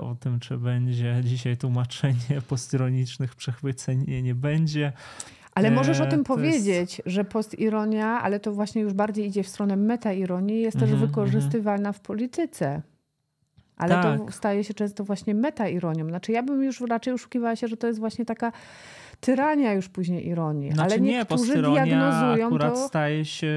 o tym, czy będzie dzisiaj tłumaczenie [laughs] postyronicznych przechwyceń. Nie, nie będzie. Ale możesz o e, tym powiedzieć, jest... że postironia, ale to właśnie już bardziej idzie w stronę metaironii, jest też mm -hmm, wykorzystywana w polityce. Ale tak. to staje się często właśnie metaironią. Znaczy ja bym już raczej oszukiwała się, że to jest właśnie taka tyrania już później ironii. Znaczy ale nie, niektórzy diagnozują akurat to... staje się,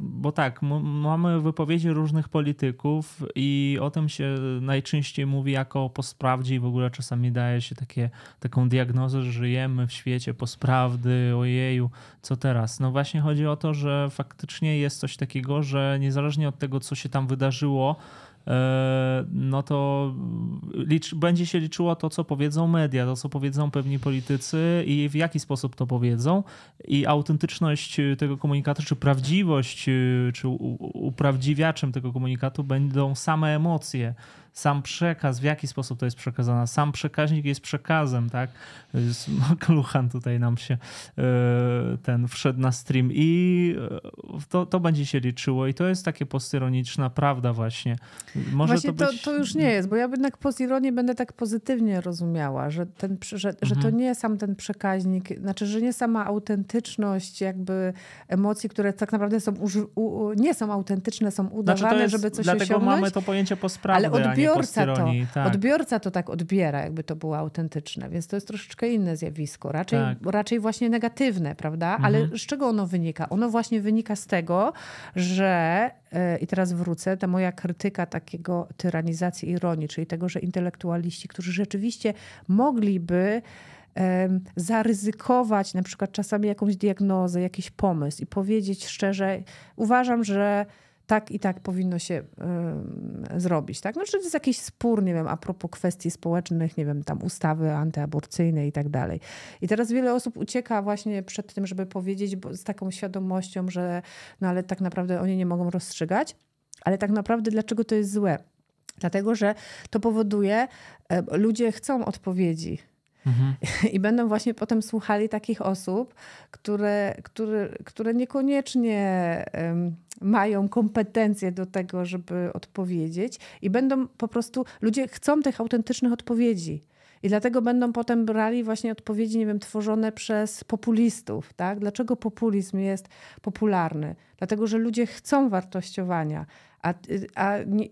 bo tak, mamy wypowiedzi różnych polityków i o tym się najczęściej mówi jako po sprawdzie i w ogóle czasami daje się takie, taką diagnozę, że żyjemy w świecie postprawdy, ojeju, co teraz? No właśnie chodzi o to, że faktycznie jest coś takiego, że niezależnie od tego, co się tam wydarzyło, no to licz, będzie się liczyło to, co powiedzą media, to, co powiedzą pewni politycy i w jaki sposób to powiedzą. I autentyczność tego komunikatu, czy prawdziwość, czy uprawdziwiaczem tego komunikatu będą same emocje sam przekaz, w jaki sposób to jest przekazane. Sam przekaźnik jest przekazem, tak? Kluchan tutaj nam się e, ten wszedł na stream i e, to, to będzie się liczyło i to jest takie postyroniczna prawda właśnie. Może właśnie to, być... to, to, już nie jest, bo ja jednak postironię będę tak pozytywnie rozumiała, że, ten, że, mhm. że to mhm. nie sam ten przekaźnik, znaczy, że nie sama autentyczność jakby emocji, które tak naprawdę są u, nie są autentyczne, są udawane, znaczy jest, żeby coś dlatego osiągnąć. Dlatego mamy to pojęcie postprawdy, ale odbiór odbiorca to, tak. odbiorca to tak odbiera, jakby to było autentyczne, więc to jest troszeczkę inne zjawisko, raczej, tak. raczej właśnie negatywne, prawda? Mhm. Ale z czego ono wynika? Ono właśnie wynika z tego, że yy, i teraz wrócę, ta moja krytyka takiego tyranizacji ironii, czyli tego, że intelektualiści, którzy rzeczywiście mogliby zaryzykować na przykład czasami jakąś diagnozę, jakiś pomysł i powiedzieć szczerze, uważam, że tak i tak powinno się y, zrobić. Tak? No, czy to jest jakiś spór, nie wiem, a propos kwestii społecznych, nie wiem, tam ustawy antyaborcyjne i tak dalej. I teraz wiele osób ucieka właśnie przed tym, żeby powiedzieć z taką świadomością, że no ale tak naprawdę oni nie mogą rozstrzygać. Ale tak naprawdę dlaczego to jest złe? Dlatego, że to powoduje, y, ludzie chcą odpowiedzi Mhm. [laughs] I będą właśnie potem słuchali takich osób, które, które, które niekoniecznie mają kompetencje do tego, żeby odpowiedzieć, i będą po prostu, ludzie chcą tych autentycznych odpowiedzi. I dlatego będą potem brali właśnie odpowiedzi, nie wiem, tworzone przez populistów. Tak? Dlaczego populizm jest popularny? Dlatego, że ludzie chcą wartościowania. A, a nie,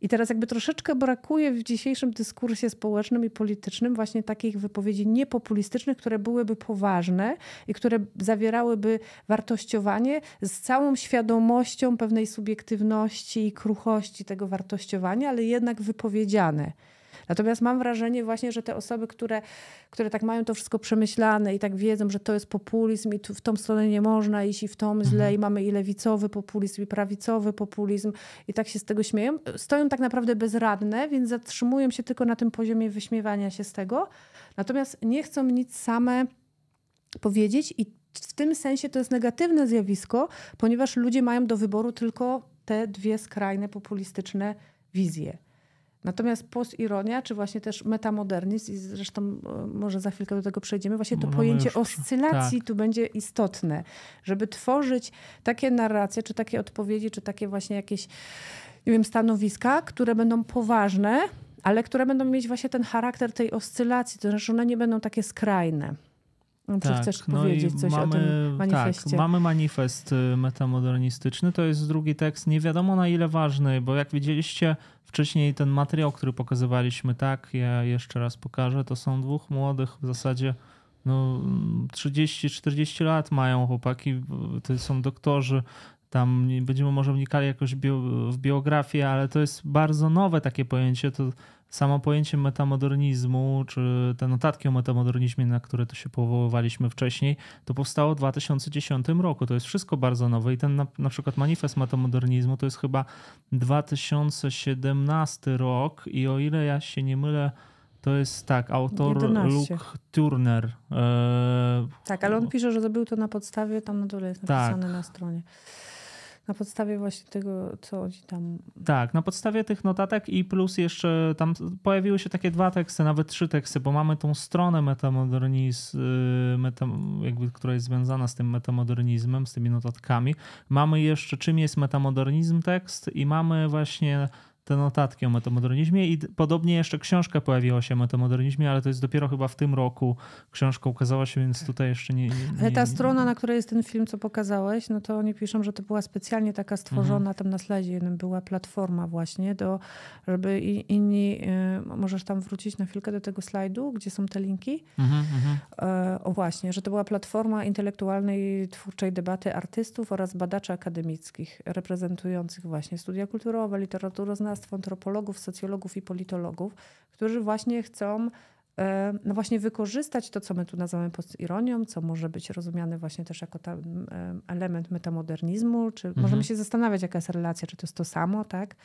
I teraz jakby troszeczkę brakuje w dzisiejszym dyskursie społecznym i politycznym właśnie takich wypowiedzi niepopulistycznych, które byłyby poważne i które zawierałyby wartościowanie z całą świadomością pewnej subiektywności i kruchości tego wartościowania, ale jednak wypowiedziane. Natomiast mam wrażenie właśnie, że te osoby, które, które tak mają to wszystko przemyślane i tak wiedzą, że to jest populizm i tu, w tą stronę nie można iść i w tą źle mhm. i mamy i lewicowy populizm i prawicowy populizm i tak się z tego śmieją, stoją tak naprawdę bezradne, więc zatrzymują się tylko na tym poziomie wyśmiewania się z tego. Natomiast nie chcą nic same powiedzieć i w tym sensie to jest negatywne zjawisko, ponieważ ludzie mają do wyboru tylko te dwie skrajne populistyczne wizje. Natomiast postironia, czy właśnie też metamodernizm, i zresztą e, może za chwilkę do tego przejdziemy, właśnie to pojęcie już... oscylacji tak. tu będzie istotne, żeby tworzyć takie narracje, czy takie odpowiedzi, czy takie właśnie jakieś, nie wiem, stanowiska, które będą poważne, ale które będą mieć właśnie ten charakter tej oscylacji, to znaczy one nie będą takie skrajne. Czy tak, chcesz no powiedzieć coś mamy, o tym manifestie? Tak, mamy manifest y, metamodernistyczny. To jest drugi tekst, nie wiadomo na ile ważny, bo jak widzieliście wcześniej ten materiał, który pokazywaliśmy, tak, ja jeszcze raz pokażę, to są dwóch młodych w zasadzie no 30-40 lat mają chłopaki, to są doktorzy, tam będziemy może wnikali jakoś w biografię, ale to jest bardzo nowe takie pojęcie. To samo pojęcie metamodernizmu, czy te notatki o metamodernizmie, na które to się powoływaliśmy wcześniej, to powstało w 2010 roku. To jest wszystko bardzo nowe i ten na, na przykład manifest metamodernizmu to jest chyba 2017 rok i o ile ja się nie mylę, to jest tak, autor 11. Luke Turner. E... Tak, ale on pisze, że był to na podstawie, tam na dole jest napisane tak. na stronie. Na podstawie właśnie tego, co oni tam. Tak, na podstawie tych notatek i plus jeszcze tam pojawiły się takie dwa teksty, nawet trzy teksty, bo mamy tą stronę metamodernizm, y, metam, jakby, która jest związana z tym metamodernizmem, z tymi notatkami. Mamy jeszcze czym jest metamodernizm tekst i mamy właśnie te notatki o metamodernizmie i podobnie jeszcze książka pojawiła się o metamodernizmie, ale to jest dopiero chyba w tym roku książka ukazała się, więc tutaj jeszcze nie... nie ale ta strona, na której jest ten film, co pokazałeś, no to oni piszą, że to była specjalnie taka stworzona, mhm. tam na slajdzie jednym była platforma właśnie, do, żeby inni... Y, możesz tam wrócić na chwilkę do tego slajdu, gdzie są te linki? Mhm, mhm. E, o właśnie, że to była platforma intelektualnej, twórczej debaty artystów oraz badaczy akademickich reprezentujących właśnie studia kulturowe, literaturoznawstwo, antropologów, socjologów i politologów, którzy właśnie chcą e, no właśnie wykorzystać to, co my tu nazywamy postironią, co może być rozumiane właśnie też jako ta, element metamodernizmu, czy mhm. możemy się zastanawiać, jaka jest relacja, czy to jest to samo, tak?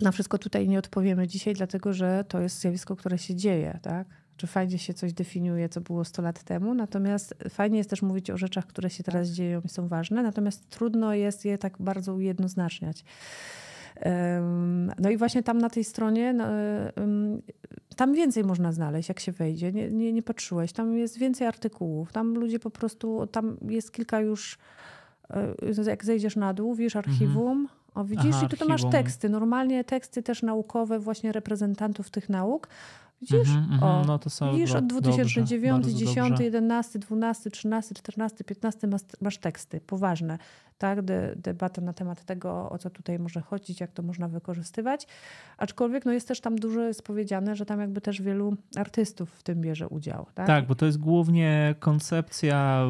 Na wszystko tutaj nie odpowiemy dzisiaj, dlatego że to jest zjawisko, które się dzieje, tak? Czy fajnie się coś definiuje, co było 100 lat temu, natomiast fajnie jest też mówić o rzeczach, które się teraz dzieją i są ważne, natomiast trudno jest je tak bardzo ujednoznaczniać. No i właśnie tam na tej stronie, no, tam więcej można znaleźć, jak się wejdzie. Nie, nie, nie patrzyłeś, tam jest więcej artykułów. Tam ludzie po prostu, tam jest kilka już, e, jak zejdziesz na dół, wiesz archiwum, mhm. O, widzisz, Aha, i tu to masz teksty. Normalnie teksty też naukowe właśnie reprezentantów tych nauk. Widzisz? Mm -hmm, o, no to są widzisz, od 2009, dobrze, 10, 11, 12, 13, 14, 15 masz, masz teksty. Poważne tak? De, debata na temat tego, o co tutaj może chodzić, jak to można wykorzystywać. Aczkolwiek no jest też tam dużo jest powiedziane, że tam jakby też wielu artystów w tym bierze udział. Tak, tak bo to jest głównie koncepcja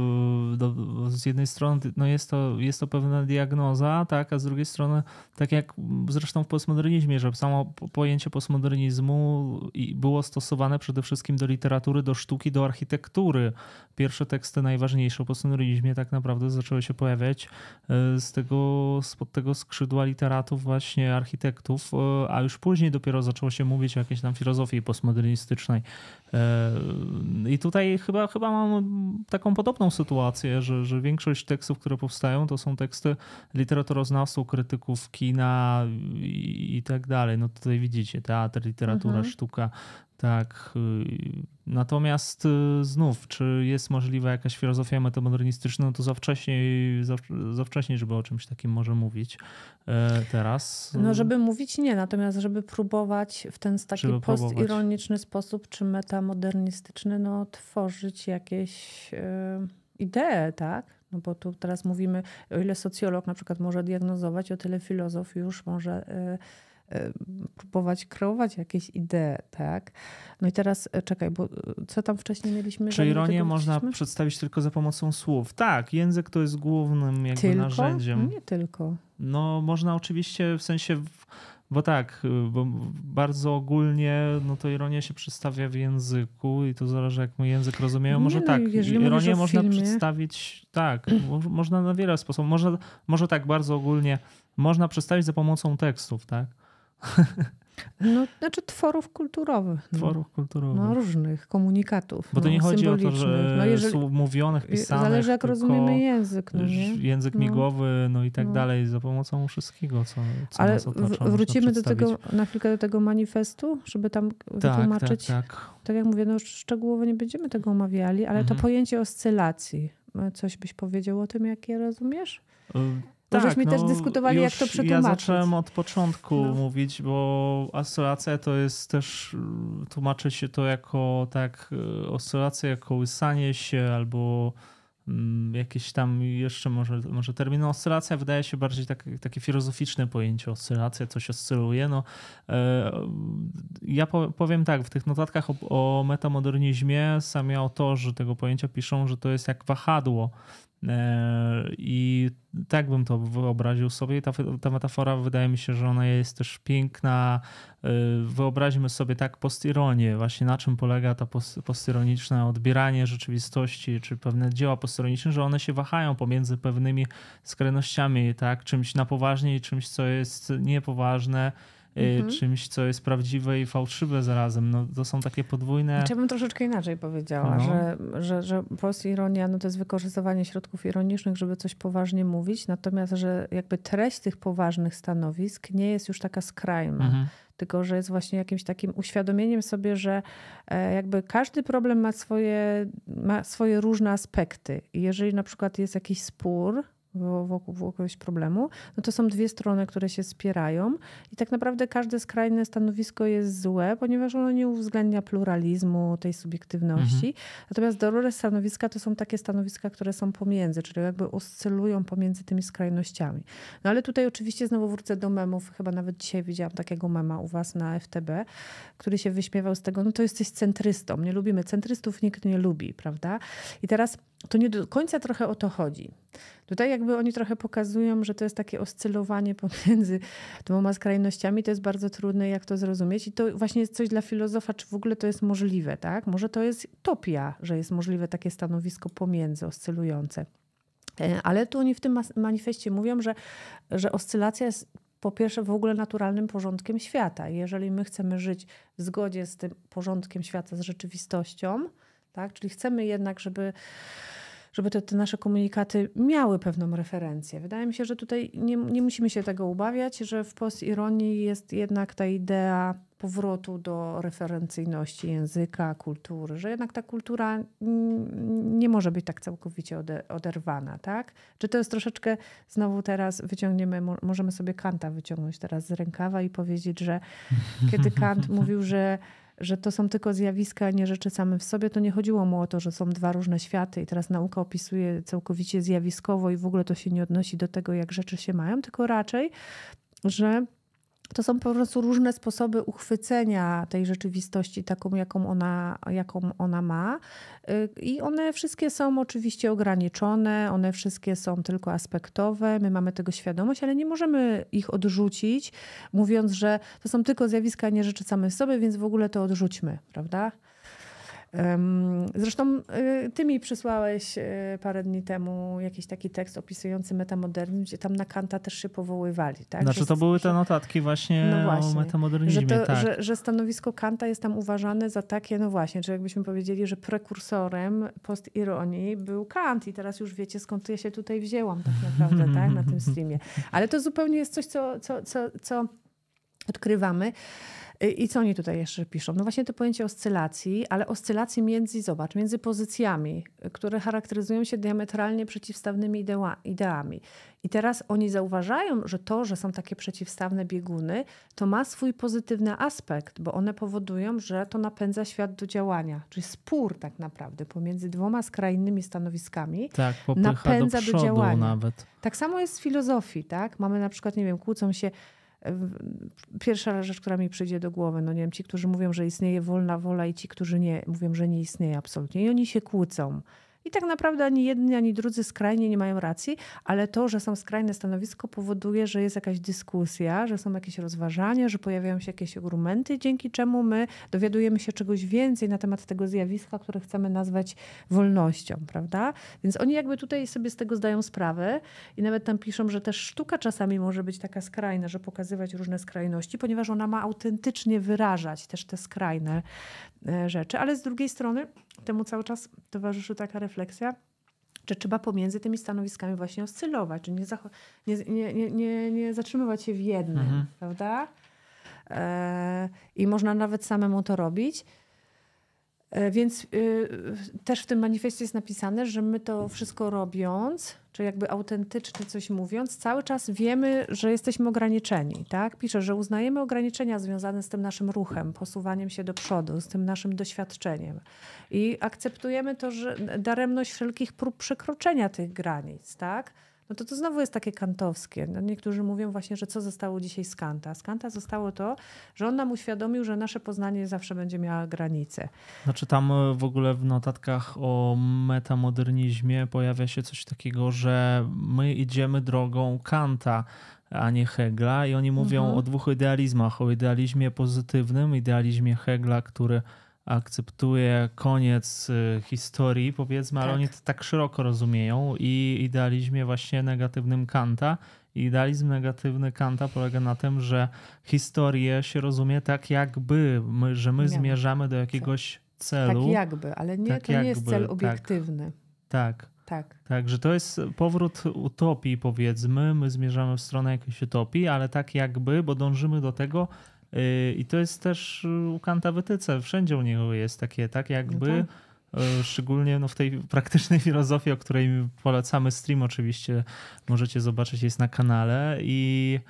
do, z jednej strony no jest, to, jest to pewna diagnoza, tak, a z drugiej strony tak jak zresztą w postmodernizmie, że samo pojęcie postmodernizmu było stosowane przede wszystkim do literatury, do sztuki, do architektury. Pierwsze teksty najważniejsze o postmodernizmie tak naprawdę zaczęły się pojawiać z tego, spod tego skrzydła literatów, właśnie architektów, e, a już później dopiero zaczęło się mówić o jakiejś tam filozofii postmodernistycznej. E, I tutaj chyba, chyba mam taką podobną sytuację, że, że większość tekstów, które powstają, to są teksty literaturoznawców, krytyków kina i, i tak dalej. No tutaj widzicie, teatr, literatura, mhm. sztuka, tak. Y, natomiast y, znów, czy jest możliwa jakaś filozofia metamodernistyczna, no to za wcześnie, za, za wcześnie, żeby o czymś takim może mówić e, teraz. No, żeby mówić nie, natomiast żeby próbować w ten taki postironiczny sposób, czy metamodernistyczny, no tworzyć jakieś yy, idee, tak? No bo tu teraz mówimy, o ile socjolog na przykład może diagnozować, o tyle filozof już może yy, E, próbować kreować jakieś idee, tak? No i teraz e, czekaj, bo e, co tam wcześniej mieliśmy? Czy ironię można przedstawić tylko za pomocą słów? Tak, język to jest głównym jakby tylko? narzędziem. Nie tylko. No można oczywiście w sensie... Bo tak, bo bardzo ogólnie no to ironia się przedstawia w języku i to zależy jak my język rozumieją. Może nie, tak, ironię można filmie... przedstawić, tak, można na wiele sposobów. Można, może tak bardzo ogólnie, można przedstawić za pomocą tekstów, tak? No, znaczy tworów kulturowych. No. Tworów kulturowych. No, różnych komunikatów. Bo to no, nie chodzi o to, że no, jeżeli, słów mówionych, pisanych. Zależy jak rozumiemy język. No, nie? Język no. migowy, no i tak no. dalej, za pomocą wszystkiego, co, co Ale nas otacza, wrócimy do tego, na chwilkę do tego manifestu, żeby tam tak, wytłumaczyć. Tak, tak. tak jak mówię, no szczegółowo nie będziemy tego omawiali, ale mhm. to pojęcie oscylacji. Coś byś powiedział o tym, jak je rozumiesz? Tak, żeśmy no, też dyskutowali, jak to przetłumaczyć. Ja zacząłem od początku no. mówić, bo oscylacja to jest też, tłumaczy się to jako tak, oscylacja jako łysanie się albo mm, jakieś tam jeszcze może, może termin. No, oscylacja wydaje się bardziej tak, takie filozoficzne pojęcie. Oscylacja, coś oscyluje. No, e, ja powiem tak, w tych notatkach o, o metamodernizmie sami autorzy tego pojęcia piszą, że to jest jak wahadło I tak bym to wyobraził sobie. Ta, ta metafora wydaje mi się, że ona jest też piękna. E, wyobraźmy sobie tak postironię, właśnie na czym polega ta postironiczne odbieranie rzeczywistości, czy pewne dzieła postironiczne, że one się wahają pomiędzy pewnymi skrajnościami, tak? Czymś na poważnie i czymś, co jest niepoważne mhm. czymś, co jest prawdziwe i fałszywe zarazem. No, to są takie podwójne... Znaczy, ja bym troszeczkę inaczej powiedziała, no. że, że, że post-ironia no to jest wykorzystywanie środków ironicznych, żeby coś poważnie mówić, natomiast, że jakby treść tych poważnych stanowisk nie jest już taka skrajna. Mhm tylko że jest właśnie jakimś takim uświadomieniem sobie, że e, jakby każdy problem ma swoje, ma swoje różne aspekty. I jeżeli na przykład jest jakiś spór, wokół, wokół jakiegoś problemu, no to są dwie strony, które się spierają i tak naprawdę każde skrajne stanowisko jest złe, ponieważ ono nie uwzględnia pluralizmu, tej subiektywności. Mhm. Natomiast dobre stanowiska to są takie stanowiska, które są pomiędzy, czyli jakby oscylują pomiędzy tymi skrajnościami. No ale tutaj oczywiście znowu wrócę do memów. Chyba nawet dzisiaj widziałam takiego mema u was na FTB, który się wyśmiewał z tego, no to jesteś centrystą. Nie lubimy centrystów, nikt nie lubi, prawda? I teraz to nie do końca trochę o to chodzi. Tutaj jakby oni trochę pokazują, że to jest takie oscylowanie pomiędzy dwoma skrajnościami. To jest bardzo trudne, jak to zrozumieć. I to właśnie jest coś dla filozofa, czy w ogóle to jest możliwe, tak? Może to jest topia, że jest możliwe takie stanowisko pomiędzy, oscylujące. E, ale tu oni w tym manifestie mówią, że, że oscylacja jest po pierwsze w ogóle naturalnym porządkiem świata. Jeżeli my chcemy żyć w zgodzie z tym porządkiem świata, z rzeczywistością, tak? czyli chcemy jednak, żeby żeby te, te, nasze komunikaty miały pewną referencję. Wydaje mi się, że tutaj nie, nie musimy się tego ubawiać, że w postironii jest jednak ta idea powrotu do referencyjności języka, kultury, że jednak ta kultura nie może być tak całkowicie oderwana, tak? Czy to jest troszeczkę, znowu teraz wyciągniemy, możemy sobie Kanta wyciągnąć teraz z rękawa i powiedzieć, że kiedy Kant mówił, że że to są tylko zjawiska, a nie rzeczy same w sobie, to nie chodziło mu o to, że są dwa różne światy i teraz nauka opisuje całkowicie zjawiskowo i w ogóle to się nie odnosi do tego, jak rzeczy się mają, tylko raczej, że to są po prostu różne sposoby uchwycenia tej rzeczywistości taką, jaką ona, jaką ona ma. Y, I one wszystkie są oczywiście ograniczone, one wszystkie są tylko aspektowe. My mamy tego świadomość, ale nie możemy ich odrzucić, mówiąc, że to są tylko zjawiska, a nie rzeczy same w sobie, więc w ogóle to odrzućmy, prawda? Zresztą y, ty mi przysłałeś y, parę dni temu jakiś taki tekst opisujący metamodernizm, gdzie tam na Kanta też się powoływali. Tak? Znaczy to były te notatki właśnie, no właśnie o metamodernizmie. Że, to, tak. że, że, stanowisko Kanta jest tam uważane za takie, no właśnie, że jakbyśmy powiedzieli, że prekursorem postironii był Kant i teraz już wiecie skąd ja się tutaj wzięłam tak naprawdę tak, na tym [laughs] streamie. Ale to zupełnie jest coś, co, co, co, co odkrywamy. I co oni tutaj jeszcze piszą? No właśnie to pojęcie oscylacji, ale oscylacji między, zobacz, między pozycjami, które charakteryzują się diametralnie przeciwstawnymi ideami. I teraz oni zauważają, że to, że są takie przeciwstawne bieguny, to ma swój pozytywny aspekt, bo one powodują, że to napędza świat do działania. Czyli spór tak naprawdę pomiędzy dwoma skrajnymi stanowiskami tak, napędza do, do działania. Nawet. Tak samo jest w filozofii, tak? Mamy na przykład, nie wiem, kłócą się Pierwsza rzecz, która mi przyjdzie do głowy, no nie wiem, ci, którzy mówią, że istnieje wolna wola i ci, którzy nie, mówią, że nie istnieje absolutnie. I oni się kłócą. I tak naprawdę ani jedni, ani drudzy skrajnie nie mają racji, ale to, że są skrajne stanowisko, powoduje, że jest jakaś dyskusja, że są jakieś rozważania, że pojawiają się jakieś argumenty, dzięki czemu my dowiadujemy się czegoś więcej na temat tego zjawiska, które chcemy nazwać wolnością, prawda? Więc oni jakby tutaj sobie z tego zdają sprawę i nawet tam piszą, że też sztuka czasami może być taka skrajna, że pokazywać różne skrajności, ponieważ ona ma autentycznie wyrażać też te skrajne e, rzeczy, ale z drugiej strony temu cały czas towarzyszy taka refleksja, że trzeba pomiędzy tymi stanowiskami właśnie oscylować, czy nie, nie, nie, nie, nie zatrzymywać się w jednym, mhm. prawda? E, I można nawet samemu to robić. E, więc y, też w tym manifestie jest napisane, że my to wszystko robiąc, czy jakby autentycznie coś mówiąc, cały czas wiemy, że jesteśmy ograniczeni. Tak? Pisze, że uznajemy ograniczenia związane z tym naszym ruchem, posuwaniem się do przodu, z tym naszym doświadczeniem. I akceptujemy to, że daremność wszelkich prób przekroczenia tych granic. Tak? No to to znowu jest takie kantowskie. No niektórzy mówią właśnie, że co zostało dzisiaj z Kanta. Z Kanta zostało to, że on nam uświadomił, że nasze poznanie zawsze będzie miało granice. Znaczy tam e, w ogóle w notatkach o metamodernizmie pojawia się coś takiego, że my idziemy drogą Kanta, a nie Hegla i oni mówią mhm. o dwóch idealizmach. O idealizmie pozytywnym, idealizmie Hegla, który akceptuje koniec y, historii, powiedzmy, tak. ale oni to tak szeroko rozumieją i idealizmie właśnie negatywnym Kanta. Idealizm negatywny Kanta polega na tym, że historię się rozumie tak jakby, my, że my zmierzamy do jakiegoś celu. Tak jakby, ale nie, tak to jakby, nie jest cel tak. obiektywny. Tak. tak. Tak. Tak, że to jest powrót utopii, powiedzmy. My zmierzamy w stronę jakiejś utopii, ale tak jakby, bo dążymy do tego, i to jest też u Kanta wytyce, wszędzie u niego jest takie, tak jakby no szczególnie no, w tej praktycznej [laughs] filozofii, o której polecamy stream oczywiście, możecie zobaczyć, jest na kanale i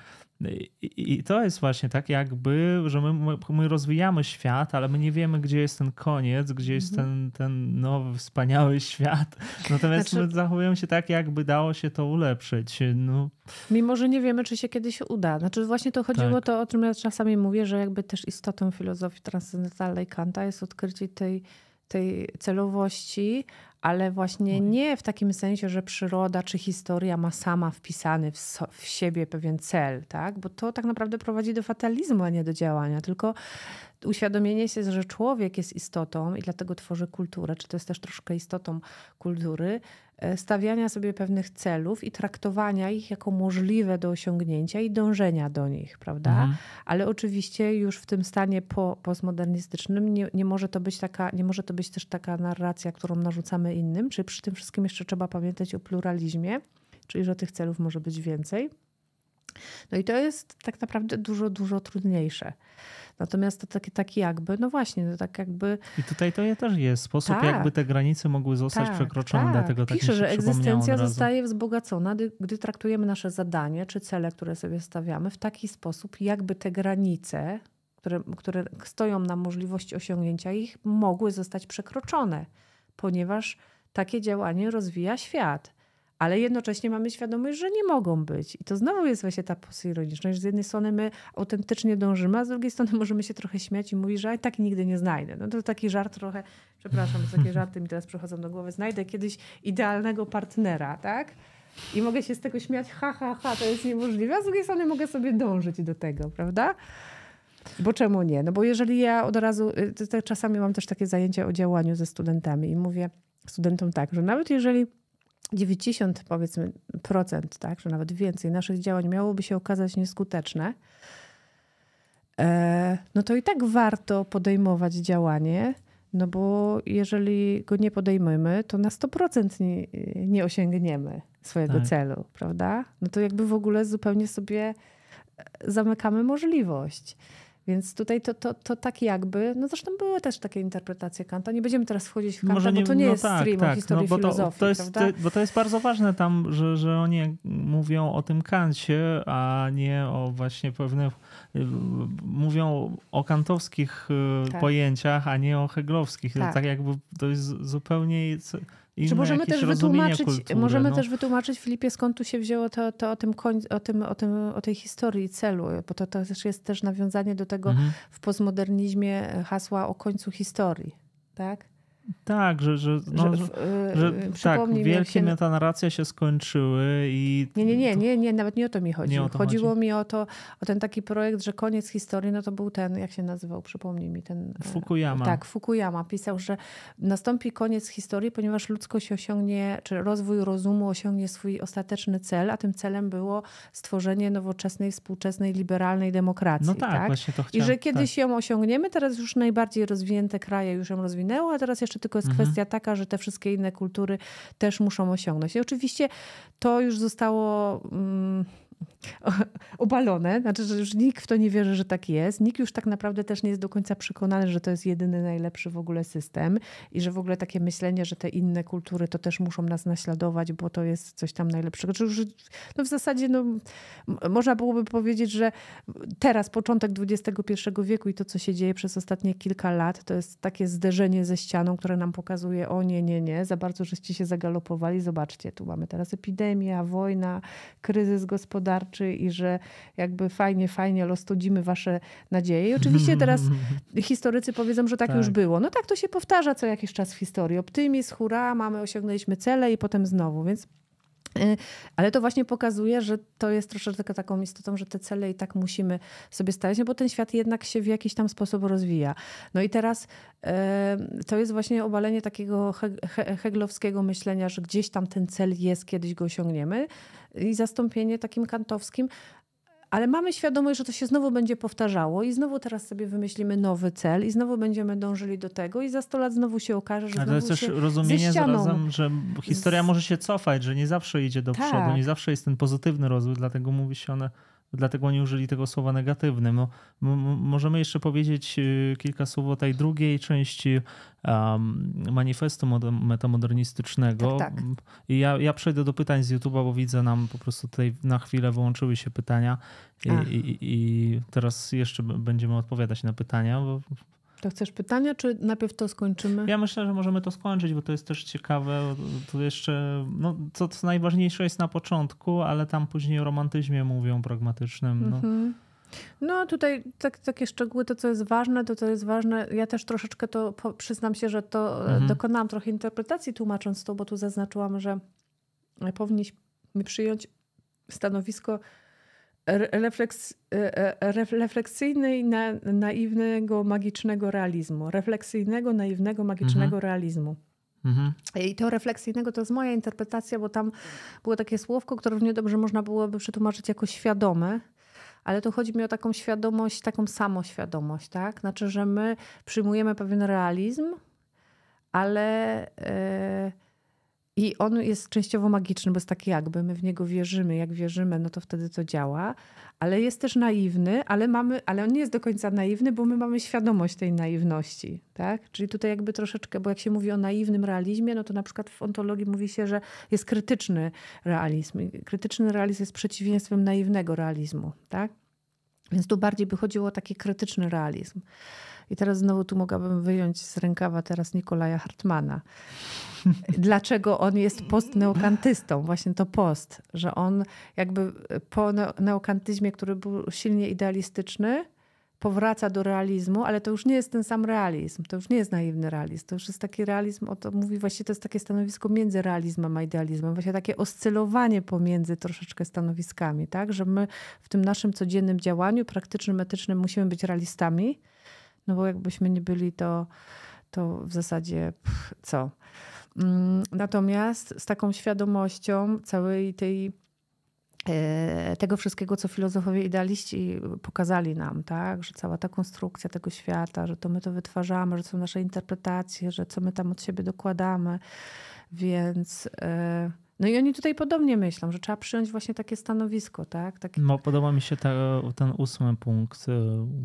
i to jest właśnie tak, jakby, że my, my rozwijamy świat, ale my nie wiemy, gdzie jest ten koniec, gdzie jest mhm. ten, ten nowy, wspaniały świat. Natomiast znaczy... my zachowujemy się tak, jakby dało się to ulepszyć. No. Mimo, że nie wiemy, czy się kiedyś uda. Znaczy właśnie to chodziło tak. to, o czym ja czasami mówię, że jakby też istotą filozofii transcendentalnej Kanta jest odkrycie tej tej celowości, ale właśnie nie w takim sensie, że przyroda czy historia ma sama wpisany w, so, w, siebie pewien cel, tak? bo to tak naprawdę prowadzi do fatalizmu, a nie do działania, tylko uświadomienie się, że człowiek jest istotą i dlatego tworzy kulturę, czy to jest też troszkę istotą kultury, e, stawiania sobie pewnych celów i traktowania ich jako możliwe do osiągnięcia i dążenia do nich, prawda? Mhm. Ale oczywiście już w tym stanie po, postmodernistycznym nie, nie, może to być taka, nie może to być też taka narracja, którą narzucamy innym, czy przy tym wszystkim jeszcze trzeba pamiętać o pluralizmie, czyli że tych celów może być więcej. No i to jest tak naprawdę dużo, dużo trudniejsze. Natomiast to taki, taki jakby, no właśnie, to tak jakby... I tutaj to też jest sposób, tak, jakby te granice mogły zostać tak, przekroczone, tak. dlatego tak Pisze, że egzystencja zostaje wzbogacona, gdy, gdy traktujemy nasze zadanie czy cele, które sobie stawiamy w taki sposób, jakby te granice, które, które stoją na możliwości osiągnięcia ich, mogły zostać przekroczone, ponieważ takie działanie rozwija świat ale jednocześnie mamy świadomość, że nie mogą być. I to znowu jest właśnie ta posironiczność, że z jednej strony my autentycznie dążymy, a z drugiej strony możemy się trochę śmiać i mówić, że tak nigdy nie znajdę. No to taki żart trochę, przepraszam, takie żarty mi teraz przychodzą do głowy, znajdę kiedyś idealnego partnera, tak? I mogę się z tego śmiać, ha, ha, ha, to jest niemożliwe, a z drugiej strony mogę sobie dążyć do tego, prawda? Bo czemu nie? No bo jeżeli ja od razu, y, to czasami mam też takie zajęcia o działaniu ze studentami i mówię studentom tak, że nawet jeżeli 90 powiedzmy procent, tak, że nawet więcej naszych działań miałoby się okazać nieskuteczne, e, no to i tak warto podejmować działanie, no bo jeżeli go nie podejmiemy, to na 100% nie, nie osiągniemy swojego tak. celu, prawda? No to jakby w ogóle zupełnie sobie zamykamy możliwość. Więc tutaj to, to, to tak jakby, no zresztą były też takie interpretacje Kanta. Nie będziemy teraz wchodzić w Kanta, Może nie, bo to nie no jest tak, stream tak, o historii no bo filozofii. To, to jest, bo to jest bardzo ważne tam, że, że oni mówią o tym Kancie, a nie o właśnie pewnych, mówią o kantowskich y, tak. pojęciach, a nie o heglowskich. Tak. tak jakby to jest zupełnie czy możemy też wytłumaczyć, kultury, możemy no. też wytłumaczyć Filipie, skąd tu się wzięło to, to o, tym koń, o, tym, o, tym, o tej historii celu, bo to, to też jest też nawiązanie do tego mhm. w postmodernizmie hasła o końcu historii. Tak? Tak, że, że, no, że, że y, tak, wielkie się... metanarracje się skończyły i... Nie, nie, nie, nie, nie, nawet nie o to mi chodzi. To Chodziło chodzi. mi o to, o ten taki projekt, że koniec historii, no to był ten, jak się nazywał, przypomnij mi ten... E, Fukuyama. Tak, Fukuyama pisał, że nastąpi koniec historii, ponieważ ludzkość osiągnie, czy rozwój rozumu osiągnie swój ostateczny cel, a tym celem było stworzenie nowoczesnej, współczesnej, liberalnej demokracji. No tak, tak? właśnie to chciałem. I że kiedyś tak. ją osiągniemy, teraz już najbardziej rozwinięte kraje już ją rozwinęły, a teraz jeszcze tylko jest mhm. kwestia taka, że te wszystkie inne kultury też muszą osiągnąć. I oczywiście to już zostało. Mm, obalone, znaczy, że już nikt w to nie wierzy, że tak jest. Nikt już tak naprawdę też nie jest do końca przekonany, że to jest jedyny najlepszy w ogóle system i że w ogóle takie myślenie, że te inne kultury to też muszą nas naśladować, bo to jest coś tam najlepszego. Czy już, no w zasadzie no, można byłoby powiedzieć, że teraz początek XXI wieku i to, co się dzieje przez ostatnie kilka lat, to jest takie zderzenie ze ścianą, które nam pokazuje, o nie, nie, nie, za bardzo żeście się zagalopowali. Zobaczcie, tu mamy teraz epidemia, wojna, kryzys gospodarczy, i że jakby fajnie, fajnie lostudzimy wasze nadzieje. I oczywiście teraz [laughs] historycy powiedzą, że tak, tak, już było. No tak, to się powtarza co jakiś czas w historii. Optymizm, hurra, mamy, osiągnęliśmy cele i potem znowu, więc y, ale to właśnie pokazuje, że to jest troszeczkę taką istotą, że te cele i tak musimy sobie stawiać, no bo ten świat jednak się w jakiś tam sposób rozwija. No i teraz to jest właśnie obalenie takiego heglowskiego myślenia, że gdzieś tam ten cel jest, kiedyś go osiągniemy i zastąpienie takim kantowskim, ale mamy świadomość, że to się znowu będzie powtarzało i znowu teraz sobie wymyślimy nowy cel i znowu będziemy dążyli do tego i za 100 lat znowu się okaże, że Ale to jest też rozumienie zarazem, że historia z... może się cofać, że nie zawsze idzie do tak. przodu, nie zawsze jest ten pozytywny rozwój, dlatego mówi się one dlatego oni użyli tego słowa negatywny. No, możemy jeszcze powiedzieć y, kilka słów o tej drugiej części um, manifestu metamodernistycznego. Tak, tak. I ja, ja przejdę do pytań z YouTube'a, bo widzę nam po prostu tutaj na chwilę wyłączyły się pytania i, i, i teraz jeszcze będziemy odpowiadać na pytania. Bo to chcesz pytania, czy najpierw to skończymy? Ja myślę, że możemy to skończyć, bo to jest też ciekawe. To jeszcze, no, co, co najważniejsze jest na początku, ale tam później o romantyzmie mówią pragmatycznym. No. Mhm. No tutaj tak, takie szczegóły, to co jest ważne, to co jest ważne. Ja też troszeczkę to przyznam się, że to mhm. dokonałam trochę interpretacji tłumacząc to, bo tu zaznaczyłam, że powinniśmy przyjąć stanowisko refleks, e, e, refleksyjny i na, naiwnego, magicznego realizmu. Refleksyjnego, naiwnego, magicznego mhm. realizmu. Mhm. I to refleksyjnego to jest moja interpretacja, bo tam było takie słówko, które równie dobrze można byłoby przetłumaczyć jako świadome, ale tu chodzi mi o taką świadomość, taką samoświadomość, tak? Znaczy, że my przyjmujemy pewien realizm, ale... Yy, i on jest częściowo magiczny, bo jest taki jakby, my w niego wierzymy. Jak wierzymy, no to wtedy to działa. Ale jest też naiwny, ale, mamy, ale on nie jest do końca naiwny, bo my mamy świadomość tej naiwności. Tak? Czyli tutaj jakby troszeczkę, bo jak się mówi o naiwnym realizmie, no to na przykład w ontologii mówi się, że jest krytyczny realizm. Krytyczny realizm jest przeciwieństwem naiwnego realizmu. Tak? Więc tu bardziej by chodziło o taki krytyczny realizm. I teraz znowu tu mogłabym wyjąć z rękawa teraz Nikolaja Hartmana. Dlaczego on jest postneokantystą? Właśnie to post, że on jakby po neokantyzmie, który był silnie idealistyczny, powraca do realizmu, ale to już nie jest ten sam realizm, to już nie jest naiwny realizm, to już jest taki realizm, o to mówi właśnie, to jest takie stanowisko między realizmem a idealizmem, właśnie takie oscylowanie pomiędzy troszeczkę stanowiskami, tak, że my w tym naszym codziennym działaniu praktycznym, etycznym musimy być realistami, no bo jakbyśmy nie byli, to, to w zasadzie pff, co? Mm, natomiast z taką świadomością całej tej e, tego wszystkiego, co filozofowie idealiści pokazali nam, tak? że cała ta konstrukcja tego świata, że to my to wytwarzamy, że są nasze interpretacje, że co my tam od siebie dokładamy. Więc e, no i oni tutaj podobnie myślą, że trzeba przyjąć właśnie takie stanowisko, tak? Takie... No, podoba mi się ta, ten ósmy punkt. E,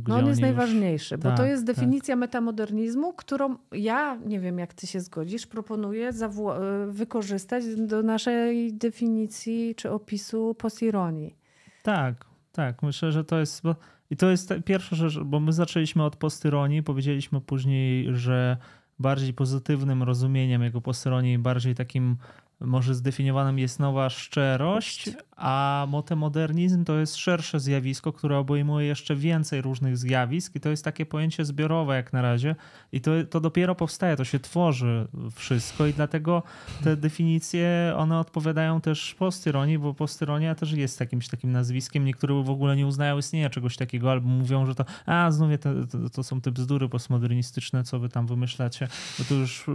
no on jest najważniejszy, już... bo tak, to jest tak. definicja tak. metamodernizmu, którą ja, nie wiem jak ty się zgodzisz, proponuję e, wykorzystać do naszej definicji czy opisu postironii. Tak, tak. Myślę, że to jest... I to jest pierwsza rzecz, bo my zaczęliśmy od postyronii, powiedzieliśmy później, że bardziej pozytywnym rozumieniem jego postyronii, bardziej takim może zdefiniowanym jest nowa szczerość, a motemodernizm to jest szersze zjawisko, które obejmuje jeszcze więcej różnych zjawisk i to jest takie pojęcie zbiorowe jak na razie i to, to dopiero powstaje, to się tworzy wszystko i dlatego te definicje, one odpowiadają też postyronii, bo postyronia też jest jakimś takim nazwiskiem. Niektórzy w ogóle nie uznają istnienia czegoś takiego albo mówią, że to a znów to, to, to są te bzdury postmodernistyczne, co wy tam wymyślacie, bo to już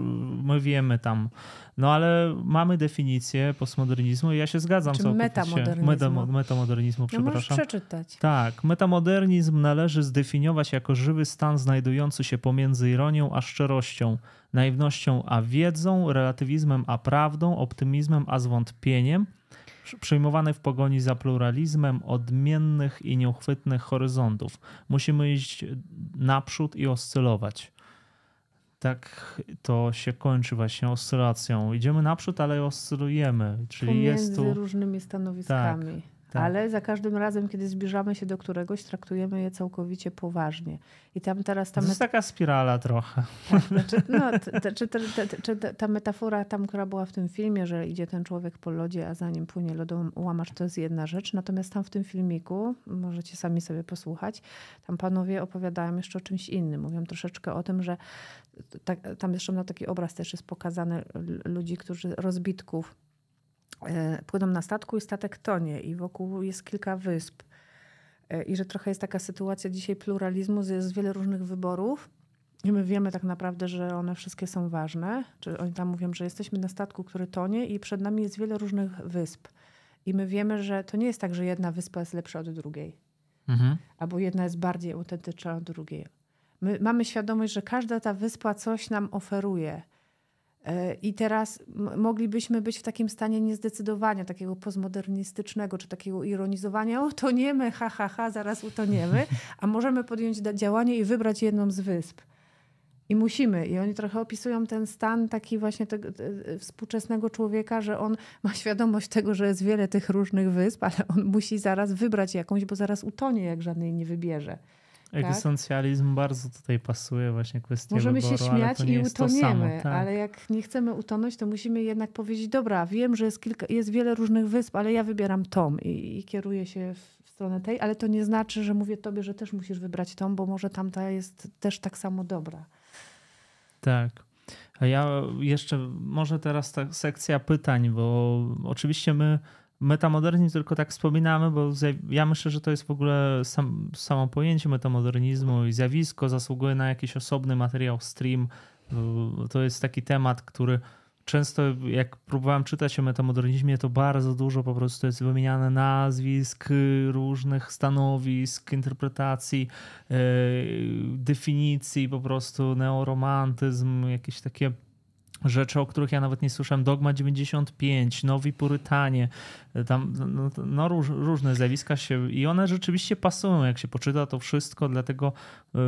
my wiemy tam. No ale mamy definicję postmodernizmu i ja się zgadzam. Czy metamodernizmu. metamodernizmu, przepraszam. No przeczytać. Tak. Metamodernizm należy zdefiniować jako żywy stan znajdujący się pomiędzy ironią a szczerością, naiwnością a wiedzą, relatywizmem a prawdą, optymizmem a zwątpieniem, przyjmowany w pogoni za pluralizmem odmiennych i nieuchwytnych horyzontów. Musimy iść naprzód i oscylować tak to się kończy właśnie oscylacją. Idziemy naprzód, ale oscylujemy. Czyli Pomiędzy jest tu... różnymi stanowiskami. Tak. Tak. Ale za każdym razem, kiedy zbliżamy się do któregoś, traktujemy je całkowicie poważnie. I tam teraz ta. To jest taka spirala trochę. Tak, [laughs] znaczy, no, czy ta metafora tam, która była w tym filmie, że idzie ten człowiek po lodzie, a za nim płynie lodołamacz, to jest jedna rzecz. Natomiast tam w tym filmiku, możecie sami sobie posłuchać, tam panowie opowiadają jeszcze o czymś innym. Mówią troszeczkę o tym, że tam jeszcze na taki obraz też jest pokazany ludzi, którzy rozbitków płyną na statku i statek tonie i wokół jest kilka wysp. E, I że trochę jest taka sytuacja dzisiaj pluralizmu, jest wiele różnych wyborów. I my wiemy tak naprawdę, że one wszystkie są ważne. Czy oni tam mówią, że jesteśmy na statku, który tonie i przed nami jest wiele różnych wysp. I my wiemy, że to nie jest tak, że jedna wyspa jest lepsza od drugiej. Mhm. Albo jedna jest bardziej autentyczna od drugiej. My mamy świadomość, że każda ta wyspa coś nam oferuje E, I teraz moglibyśmy być w takim stanie niezdecydowania, takiego postmodernistycznego, czy takiego ironizowania, o toniemy, ha, ha, ha, zaraz utoniemy, [laughs] a możemy podjąć działanie i wybrać jedną z wysp. I musimy. I oni trochę opisują ten stan taki właśnie tego, współczesnego człowieka, że on ma [laughs] świadomość tego, że jest wiele tych różnych wysp, ale on musi zaraz wybrać jakąś, bo zaraz utonie, jak żadnej nie wybierze. Tak? Egzystencjalizm tak? bardzo tutaj pasuje właśnie kwestia Możemy wyboru, się śmiać i utoniemy, tak. ale jak nie chcemy utonąć, to musimy jednak powiedzieć, dobra, wiem, że jest, kilka, jest wiele różnych wysp, ale ja wybieram tom i, i kieruję się w stronę tej, ale to nie znaczy, że mówię tobie, że też musisz wybrać tom, bo może tamta jest też tak samo dobra. Tak. A ja jeszcze, może teraz ta sekcja pytań, bo oczywiście my metamodernizm tylko tak wspominamy, bo ja myślę, że to jest w ogóle sam, samo pojęcie metamodernizmu i zjawisko zasługuje na jakiś osobny materiał, stream. To jest taki temat, który często jak próbowałem czytać o metamodernizmie, to bardzo dużo po prostu jest wymieniane nazwisk, różnych stanowisk, interpretacji, e, definicji, po prostu neoromantyzm, jakieś takie rzeczy, o których ja nawet nie słyszałem. Dogma 95, Nowi Purytanie, tam no, no róż, różne zjawiska się i one rzeczywiście pasują, jak się poczyta to wszystko, dlatego yy,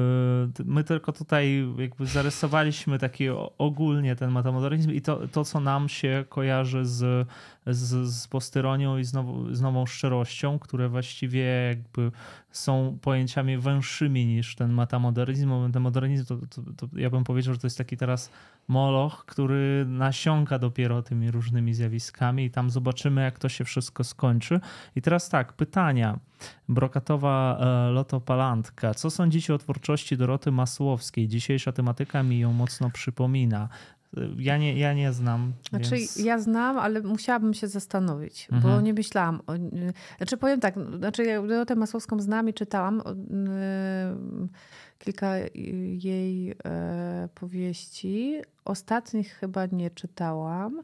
my tylko tutaj jakby zarysowaliśmy taki ogólnie ten metamodernizm i to, to co nam się kojarzy z, z, z postyronią i z, now, z nową szczerością, które właściwie jakby są pojęciami węższymi niż ten metamodernizm. Metamodernizm to, to, to ja bym powiedział, że to jest taki teraz moloch, który nasiąka dopiero tymi różnymi zjawiskami i tam zobaczymy, jak to się wszystko skończy. I teraz tak, pytania. Brokatowa e, Lotopalantka. Co sądzicie o twórczości Doroty Masłowskiej? Dzisiejsza tematyka mi ją mocno przypomina. Ja nie, ja nie znam. Znaczy, więc... ja znam, ale musiałabym się zastanowić, mhm. bo nie myślałam. O, znaczy, powiem tak, znaczy, ja Dorotę Masłowską znam i czytałam kilka jej e, powieści. Ostatnich chyba nie czytałam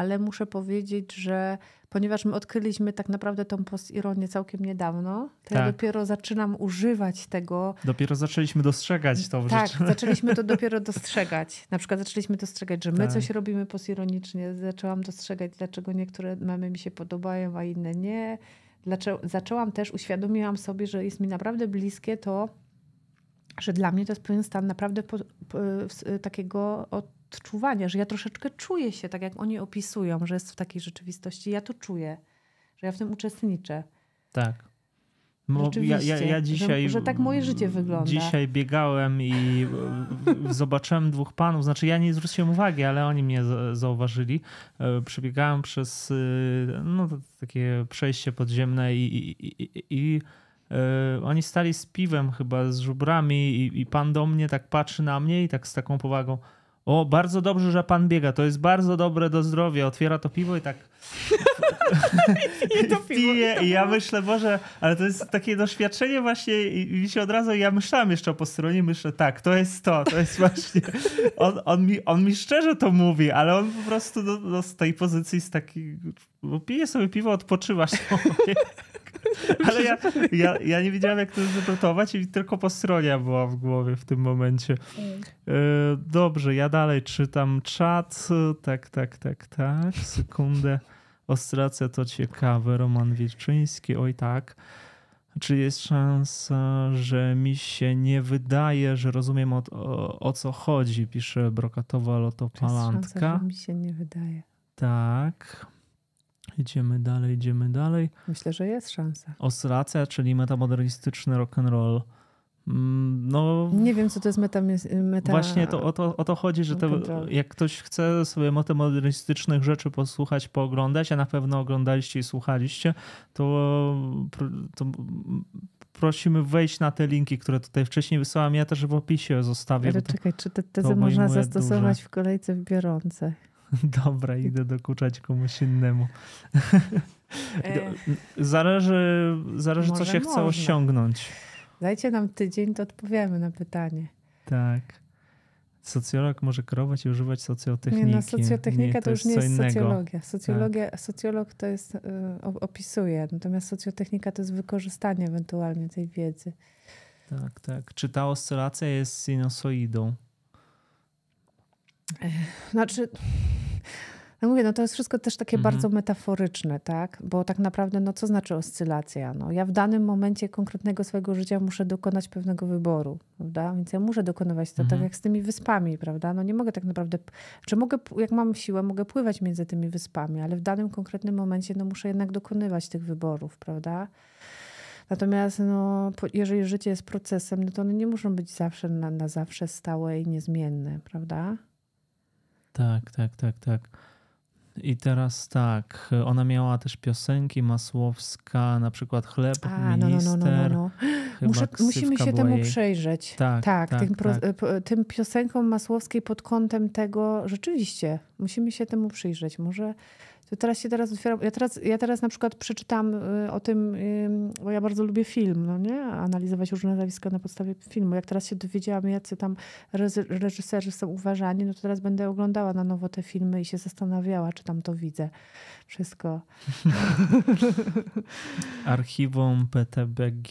ale muszę powiedzieć, że ponieważ my odkryliśmy tak naprawdę tą postironię całkiem niedawno, to tak. ja dopiero zaczynam używać tego. Dopiero zaczęliśmy dostrzegać to. Tak, rzeczy. zaczęliśmy to [laughs] dopiero dostrzegać. Na przykład zaczęliśmy dostrzegać, że my tak. coś robimy postironicznie. Zaczęłam dostrzegać, dlaczego niektóre memy mi się podobają, a inne nie. Dlaczego, zaczęłam też, uświadomiłam sobie, że jest mi naprawdę bliskie to, że dla mnie to jest pewien stan naprawdę po, po, takiego od, odczuwania, że ja troszeczkę czuję się tak, jak oni opisują, że jest w takiej rzeczywistości. Ja to czuję, że ja w tym uczestniczę. Tak. Ja, ja, ja, dzisiaj, że, że, tak moje życie wygląda. Dzisiaj biegałem i zobaczyłem dwóch panów. Znaczy, ja nie zwróciłem uwagi, ale oni mnie zauważyli. E, przebiegałem przez y, no, takie przejście podziemne i, i, i, i e, oni stali z piwem, chyba z żubrami, i, i pan do mnie tak patrzy na mnie i tak z taką powagą. O, bardzo dobrze, że pan biega. To jest bardzo dobre do zdrowia. Otwiera to piwo i tak. [laughs] Pije to piwo. Pije. I ja myślę, Boże, ale to jest takie doświadczenie właśnie i mi się od razu, ja myślałem jeszcze po stronie, myślę, tak, to jest to, to jest [laughs] właśnie. On, on, mi, on mi szczerze to mówi, ale on po prostu do, do z tej pozycji z takiej. Bo pije sobie piwo, odpoczywa się. [laughs] [laughs] Ale ja, ja, ja nie wiedziałem, jak to zinterpretować i tylko postronia była w głowie w tym momencie. E, dobrze, ja dalej czytam czat. Tak, tak, tak, tak. Sekundę. Ostracja to ciekawe. Roman Wilczyński. Oj tak. Czy jest szansa, że mi się nie wydaje, że rozumiem o, o, o co chodzi, pisze Brokatowa Lotopalantka. Jest szansa, że mi się nie wydaje. Tak. Idziemy dalej, idziemy dalej. Myślę, że jest szansa. Oscylacja, czyli metamodernistyczny rock and roll. Mm, no, nie wiem, co to jest meta. meta właśnie to, o, to, o to chodzi, że to, jak ktoś chce sobie metamodernistycznych rzeczy posłuchać, pooglądać, a na pewno oglądaliście i słuchaliście, to, to prosimy wejść na te linki, które tutaj wcześniej wysłałam. Ja też w opisie zostawię. Ale czekaj, czy te tezy można zastosować duże. w kolejce w? [laughs] Dobra, idę dokuczać komuś innemu. E, zależy, zależy co się chce osiągnąć. Dajcie nam tydzień, to odpowiemy na pytanie. Tak. Socjolog może kierować i używać socjotechniki. Nie, no socjotechnika nie, to, to, już nie jest innego. socjologia. Socjologia, tak. Socjolog to jest, y, opisuje, natomiast socjotechnika to jest wykorzystanie ewentualnie tej wiedzy. Tak, tak. Czy ta oscylacja jest sinusoidą? Znaczy, no mówię, no to jest wszystko też takie mhm. bardzo metaforyczne, tak? Bo tak naprawdę, no co znaczy oscylacja? No, ja w danym momencie konkretnego swojego życia muszę dokonać pewnego wyboru, prawda? Więc ja muszę dokonywać to, tak mhm. tak jak z tymi wyspami, prawda? No nie mogę tak naprawdę, czy mogę, jak mam siłę, mogę pływać między tymi wyspami, ale w danym konkretnym momencie, no muszę jednak dokonywać tych wyborów, prawda? Natomiast no, jeżeli życie jest procesem, no to one nie muszą być zawsze na, na zawsze stałe i niezmienne, prawda? Tak, tak, tak, tak. I teraz tak, ona miała też piosenki Masłowska, na przykład Chleb, A, Minister. No, no, no, no, no. no. Muszę, musimy się temu jej. przejrzeć. Tak, tak, tak, tym, tak. tym piosenkom Masłowskiej pod kątem tego, rzeczywiście, musimy się temu przyjrzeć. Może to teraz się teraz otwieram. Ja teraz, ja teraz na przykład przeczytam y, o tym, bo ja bardzo lubię film, no nie? Analizować różne zjawiska na podstawie filmu. Jak teraz się dowiedziałam, jacy tam reżyserzy są uważani, no to teraz będę oglądała na nowo te filmy i się zastanawiała, czy tam to widzę wszystko. [laughs] Archiwum PTBG.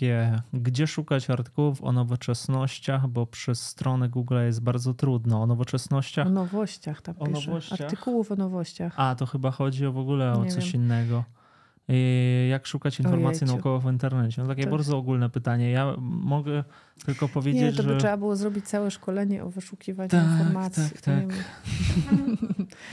Gdzie szukać artykułów o nowoczesnościach, bo przez stronę Google jest bardzo trudno. O nowoczesnościach? O nowościach tam o pisze. Nowościach? Artykułów o nowościach. A, to chyba chodzi o w ogóle o Nie coś wiem. innego. Jak szukać informacji naukowych w internecie? No takie tak. bardzo ogólne pytanie. Ja mogę tylko powiedzieć, Nie, to by że... trzeba było zrobić całe szkolenie o wyszukiwaniu tak, informacji. Tak, tak.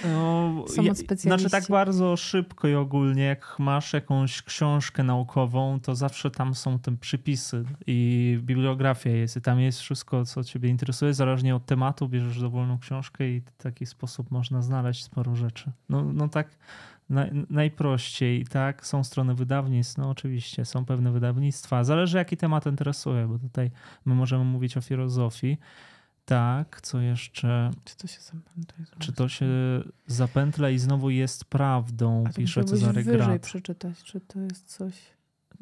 [laughs] no, ja, znaczy tak bardzo szybko i ogólnie, jak masz jakąś książkę naukową, to zawsze tam są te przypisy i bibliografia jest i tam jest wszystko, co ciebie interesuje. Zależnie od tematu bierzesz dowolną książkę i w taki sposób można znaleźć sporo rzeczy. No, no tak najprościej, tak? Są strony wydawnictw, no oczywiście, są pewne wydawnictwa. Zależy, jaki temat interesuje, bo tutaj my możemy mówić o filozofii. Tak, co jeszcze? Czy to się zapętla? Czy to się zapętla i znowu jest prawdą, A pisze Cezary Grat. przeczytać, czy to jest coś...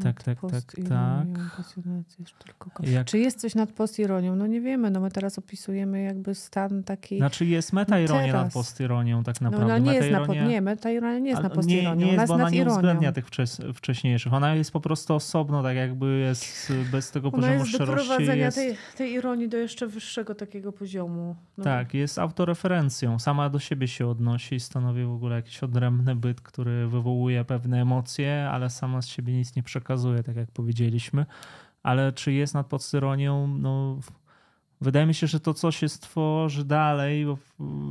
Tak, tak, tak, tak. Jak... Czy jest coś nad postironią? No nie wiemy, no my teraz opisujemy jakby stan taki... Znaczy jest metaironia nad postironią tak naprawdę. No, no nie, jest na, nie, metaironia nie jest na postironią. Nie, nie jest, bo ona nie uwzględnia tych wcześniejszych. Ona jest po prostu osobno, tak jakby jest bez tego ona poziomu jest szczerości. Ona jest tej, tej ironii do jeszcze wyższego takiego poziomu. No. Tak, jest autoreferencją. Sama do siebie się odnosi i stanowi w ogóle jakiś odrębny byt, który wywołuje pewne emocje, ale sama z siebie nic nie przekazuje przekazuje, tak jak powiedzieliśmy, ale czy jest nad podstyronią, no wydaje mi się, że to coś się stworzy dalej, bo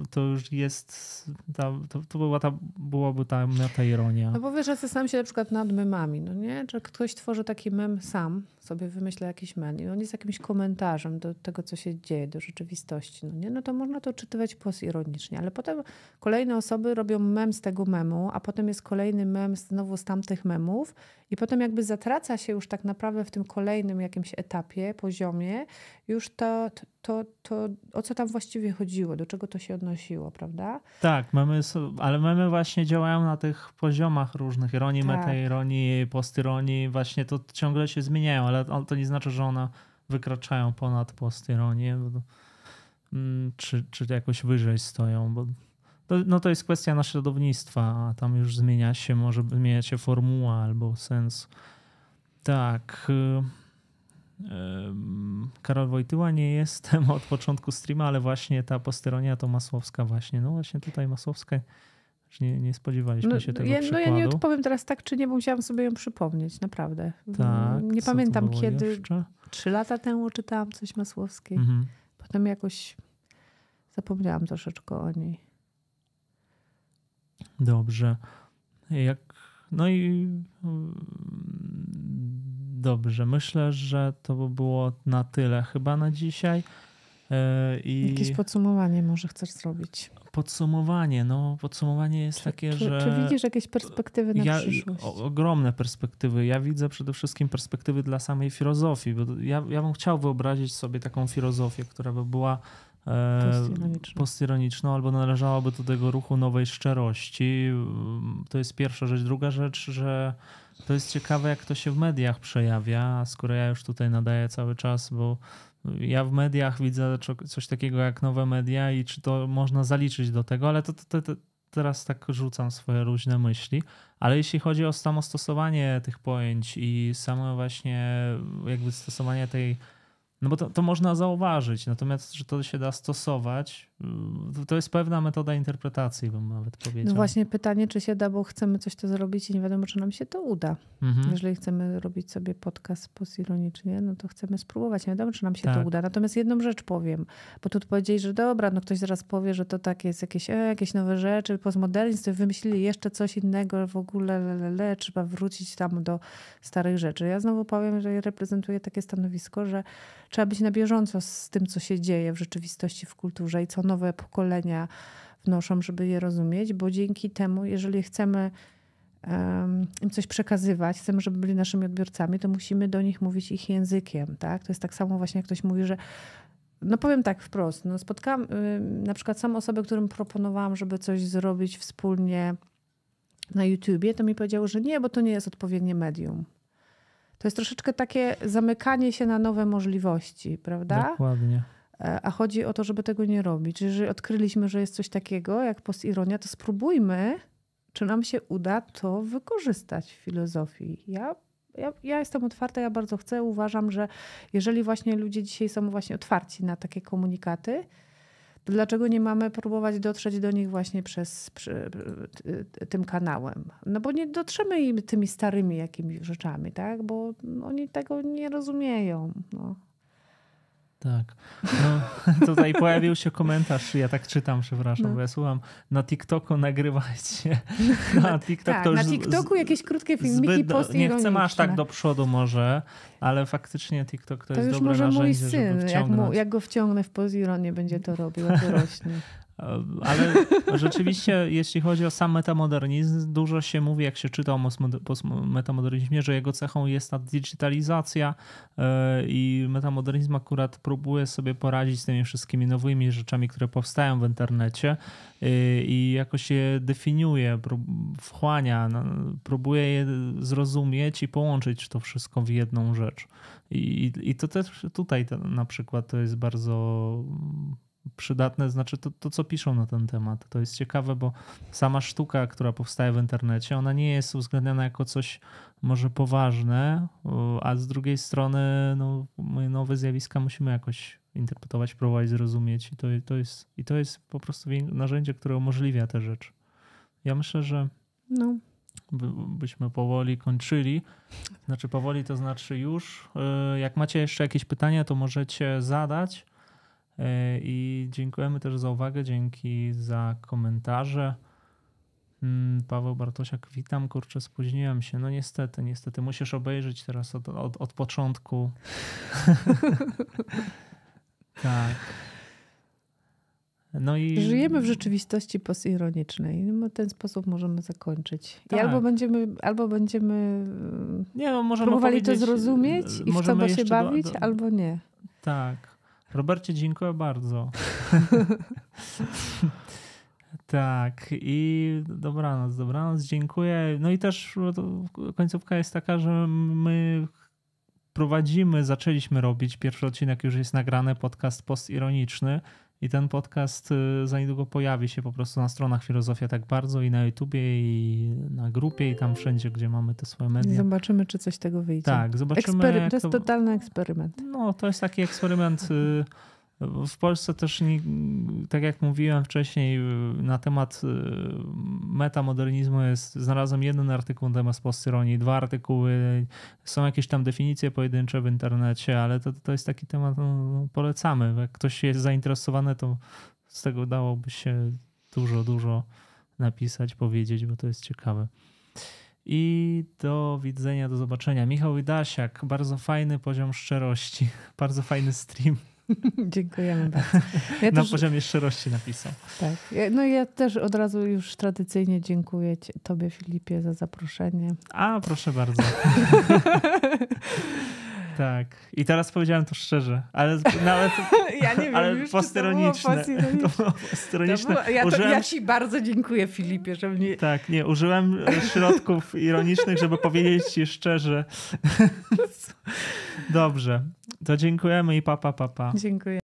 to już jest, ta, to, to była ta, byłaby ta, ta ironia. No bo wiesz, ja zastanawiam się na przykład nad memami, no nie? Że ktoś tworzy taki mem sam, sobie wymyśla jakiś mem i on jest jakimś komentarzem do tego, co się dzieje, do rzeczywistości, no nie? No to można to czytywać postironicznie, ale potem kolejne osoby robią mem z tego memu, a potem jest kolejny mem znowu z tamtych memów i potem jakby zatraca się już tak naprawdę w tym kolejnym jakimś etapie, poziomie, już to, to, to o co tam właściwie chodziło, do czego to się odnosiło, prawda? Tak, mamy, ale mamy właśnie działają na tych poziomach różnych, ironii, tak. metaironii, postironii, właśnie to ciągle się zmieniają, ale to nie znaczy, że one wykraczają ponad postironię, mm, czy, czy jakoś wyżej stoją, bo to, no to jest kwestia naśladownictwa, a tam już zmienia się, może zmienia się formuła albo sens. Tak. Y, Karol Wojtyła nie jestem [laughs] od początku streama, ale właśnie ta posteronia to Masłowska właśnie. No właśnie tutaj Masłowska nie, nie spodziewaliśmy no, się tego ja, No ja nie odpowiem teraz tak czy nie, bo musiałam sobie ją przypomnieć, naprawdę. Tak, nie pamiętam kiedy. Jeszcze? Trzy lata temu czytałam coś Masłowskiej. Mhm. Potem jakoś zapomniałam troszeczkę o niej. Dobrze. Jak, no i Dobrze, myślę, że to by było na tyle chyba na dzisiaj. E, I Jakieś podsumowanie może chcesz zrobić? Podsumowanie, no podsumowanie jest czy, takie, czy, że... Czy widzisz jakieś perspektywy na ja, przyszłość? O, ogromne perspektywy. Ja widzę przede wszystkim perspektywy dla samej filozofii, bo ja, ja bym chciał wyobrazić sobie taką filozofię, która by była e, postironiczną, albo należałaby do tego ruchu nowej szczerości. To jest pierwsza rzecz. Druga rzecz, że to jest ciekawe, jak to się w mediach przejawia, skoro ja już tutaj nadaję cały czas, bo ja w mediach widzę coś takiego jak nowe media i czy to można zaliczyć do tego, ale to, to, to teraz tak rzucam swoje różne myśli. Ale jeśli chodzi o samo stosowanie tych pojęć i samo właśnie jakby stosowanie tej No bo to, to można zauważyć, natomiast, że to się da stosować, to jest pewna metoda interpretacji, bym nawet powiedział. No właśnie pytanie, czy się da, bo chcemy coś to zrobić i nie wiadomo, czy nam się to uda. Mhm. Jeżeli chcemy robić sobie podcast postironicznie, no to chcemy spróbować. Nie wiadomo, czy nam się tak. to uda. Natomiast jedną rzecz powiem, bo tu powiedzieli, że dobra, no ktoś zaraz powie, że to tak jest jakieś, e, jakieś nowe rzeczy, postmodernizm, to wymyślili jeszcze coś innego, w ogóle le, trzeba wrócić tam do starych rzeczy. Ja znowu powiem, że reprezentuję takie stanowisko, że trzeba być na bieżąco z tym, co się dzieje w rzeczywistości, w kulturze i co nowe pokolenia wnoszą, żeby je rozumieć, bo dzięki temu, jeżeli chcemy im coś przekazywać, chcemy, żeby byli naszymi odbiorcami, to musimy do nich mówić ich językiem. Tak? To jest tak samo właśnie, jak ktoś mówi, że no powiem tak wprost, no spotkałam y, na przykład są osoby, którym proponowałam, żeby coś zrobić wspólnie na YouTubie, to mi powiedziało, że nie, bo to nie jest odpowiednie medium. To jest troszeczkę takie zamykanie się na nowe możliwości, prawda? Dokładnie. E, a chodzi o to, żeby tego nie robić. Jeżeli odkryliśmy, że jest coś takiego jak postironia, to spróbujmy, czy nam się uda to wykorzystać w filozofii. Ja, ja, ja jestem otwarta, ja bardzo chcę. Uważam, że jeżeli właśnie ludzie dzisiaj są właśnie otwarci na takie komunikaty, to dlaczego nie mamy próbować dotrzeć do nich właśnie przez przy, tym kanałem? No bo nie dotrzemy im tymi starymi jakimiś rzeczami, tak? Bo oni tego nie rozumieją. No. Tak. No, [laughs] tutaj pojawił się komentarz, ja tak czytam, przepraszam, no. bo ja słucham, na TikToku nagrywajcie. [laughs] Na, TikTok tak, to na TikToku jakieś krótkie filmiki zbyt, Nie chcemy aż tak do przodu może, ale faktycznie TikTok to, to jest dobre narzędzie, To już może mój syn, jak, mu, jak, go wciągnę w pozironię, będzie to robił, jak [laughs] dorośnie. Ale [laughs] rzeczywiście, jeśli chodzi o sam metamodernizm, dużo się mówi, jak się czyta o metamodernizmie, że jego cechą jest ta digitalizacja e, i metamodernizm akurat próbuje sobie poradzić z tymi wszystkimi nowymi rzeczami, które powstają w internecie e, i jakoś je definiuje, wchłania, próbuje je zrozumieć i połączyć to wszystko w jedną rzecz. I, i to też tutaj na przykład to jest bardzo przydatne, znaczy to, to, co piszą na ten temat. To jest ciekawe, bo sama sztuka, która powstaje w internecie, ona nie jest uwzględniana jako coś może poważne, a z drugiej strony no, nowe zjawiska musimy jakoś interpretować, próbować zrozumieć i to, to, jest, i to jest po prostu narzędzie, które umożliwia te rzeczy. Ja myślę, że no. by, byśmy powoli kończyli. Znaczy powoli to znaczy już. Y, jak macie jeszcze jakieś pytania, to możecie zadać. E, I dziękujemy też za uwagę, dzięki za komentarze. Mm, Paweł Bartosiak, witam, kurczę, spóźniłem się. No niestety, niestety, musisz obejrzeć teraz od, od, od początku. [laughs] tak. No i... Żyjemy w rzeczywistości postironicznej. No, w ten sposób możemy zakończyć. Tak. I albo będziemy, albo będziemy nie, no, możemy próbowali to zrozumieć i w co się bawić, do, do... albo nie. Tak. Robercie, dziękuję bardzo. [laughs] tak, i dobranoc, dobranoc, dziękuję. No i też końcówka jest taka, że my prowadzimy, zaczęliśmy robić, pierwszy odcinek już jest nagrany, podcast postironiczny i ten podcast y, za niedługo pojawi się po prostu na stronach Filozofia tak bardzo i na YouTubie i na grupie i tam wszędzie, gdzie mamy te swoje media. Zobaczymy, czy coś z tego wyjdzie. Tak, zobaczymy. Ekspery- to jest to... totalny eksperyment. No, to jest taki eksperyment y, w Polsce też, nie, tak jak mówiłem wcześniej, na temat y, metamodernizmu jest, znalazłem jeden artykuł na temat postyronii, dwa artykuły, są jakieś tam definicje pojedyncze w internecie, ale to, to jest taki temat, no, no, polecamy. Jak ktoś jest zainteresowany, to z tego dałoby się dużo, dużo napisać, powiedzieć, bo to jest ciekawe. I do widzenia, do zobaczenia. Michał Idasiak, bardzo fajny poziom szczerości, [laughs] bardzo fajny stream. [laughs] Dziękujemy bardzo. [laughs] Ja Na też, poziomie szczerości napisał. Tak. No ja też od razu już tradycyjnie dziękuję Tobie, Filipie, za zaproszenie. A, proszę bardzo. [laughs] Tak. I teraz powiedziałem to szczerze, ale nawet. [laughs] Ja nie wiem, ale już posteroniczne. To było [laughs] posteroniczne. To było, ja, to, użyłem... ja ci bardzo dziękuję, Filipie, że mnie. Tak, nie, użyłem środków [laughs] ironicznych, żeby powiedzieć ci szczerze. Dobrze. To dziękujemy i papa, papa. Pa. Dziękuję.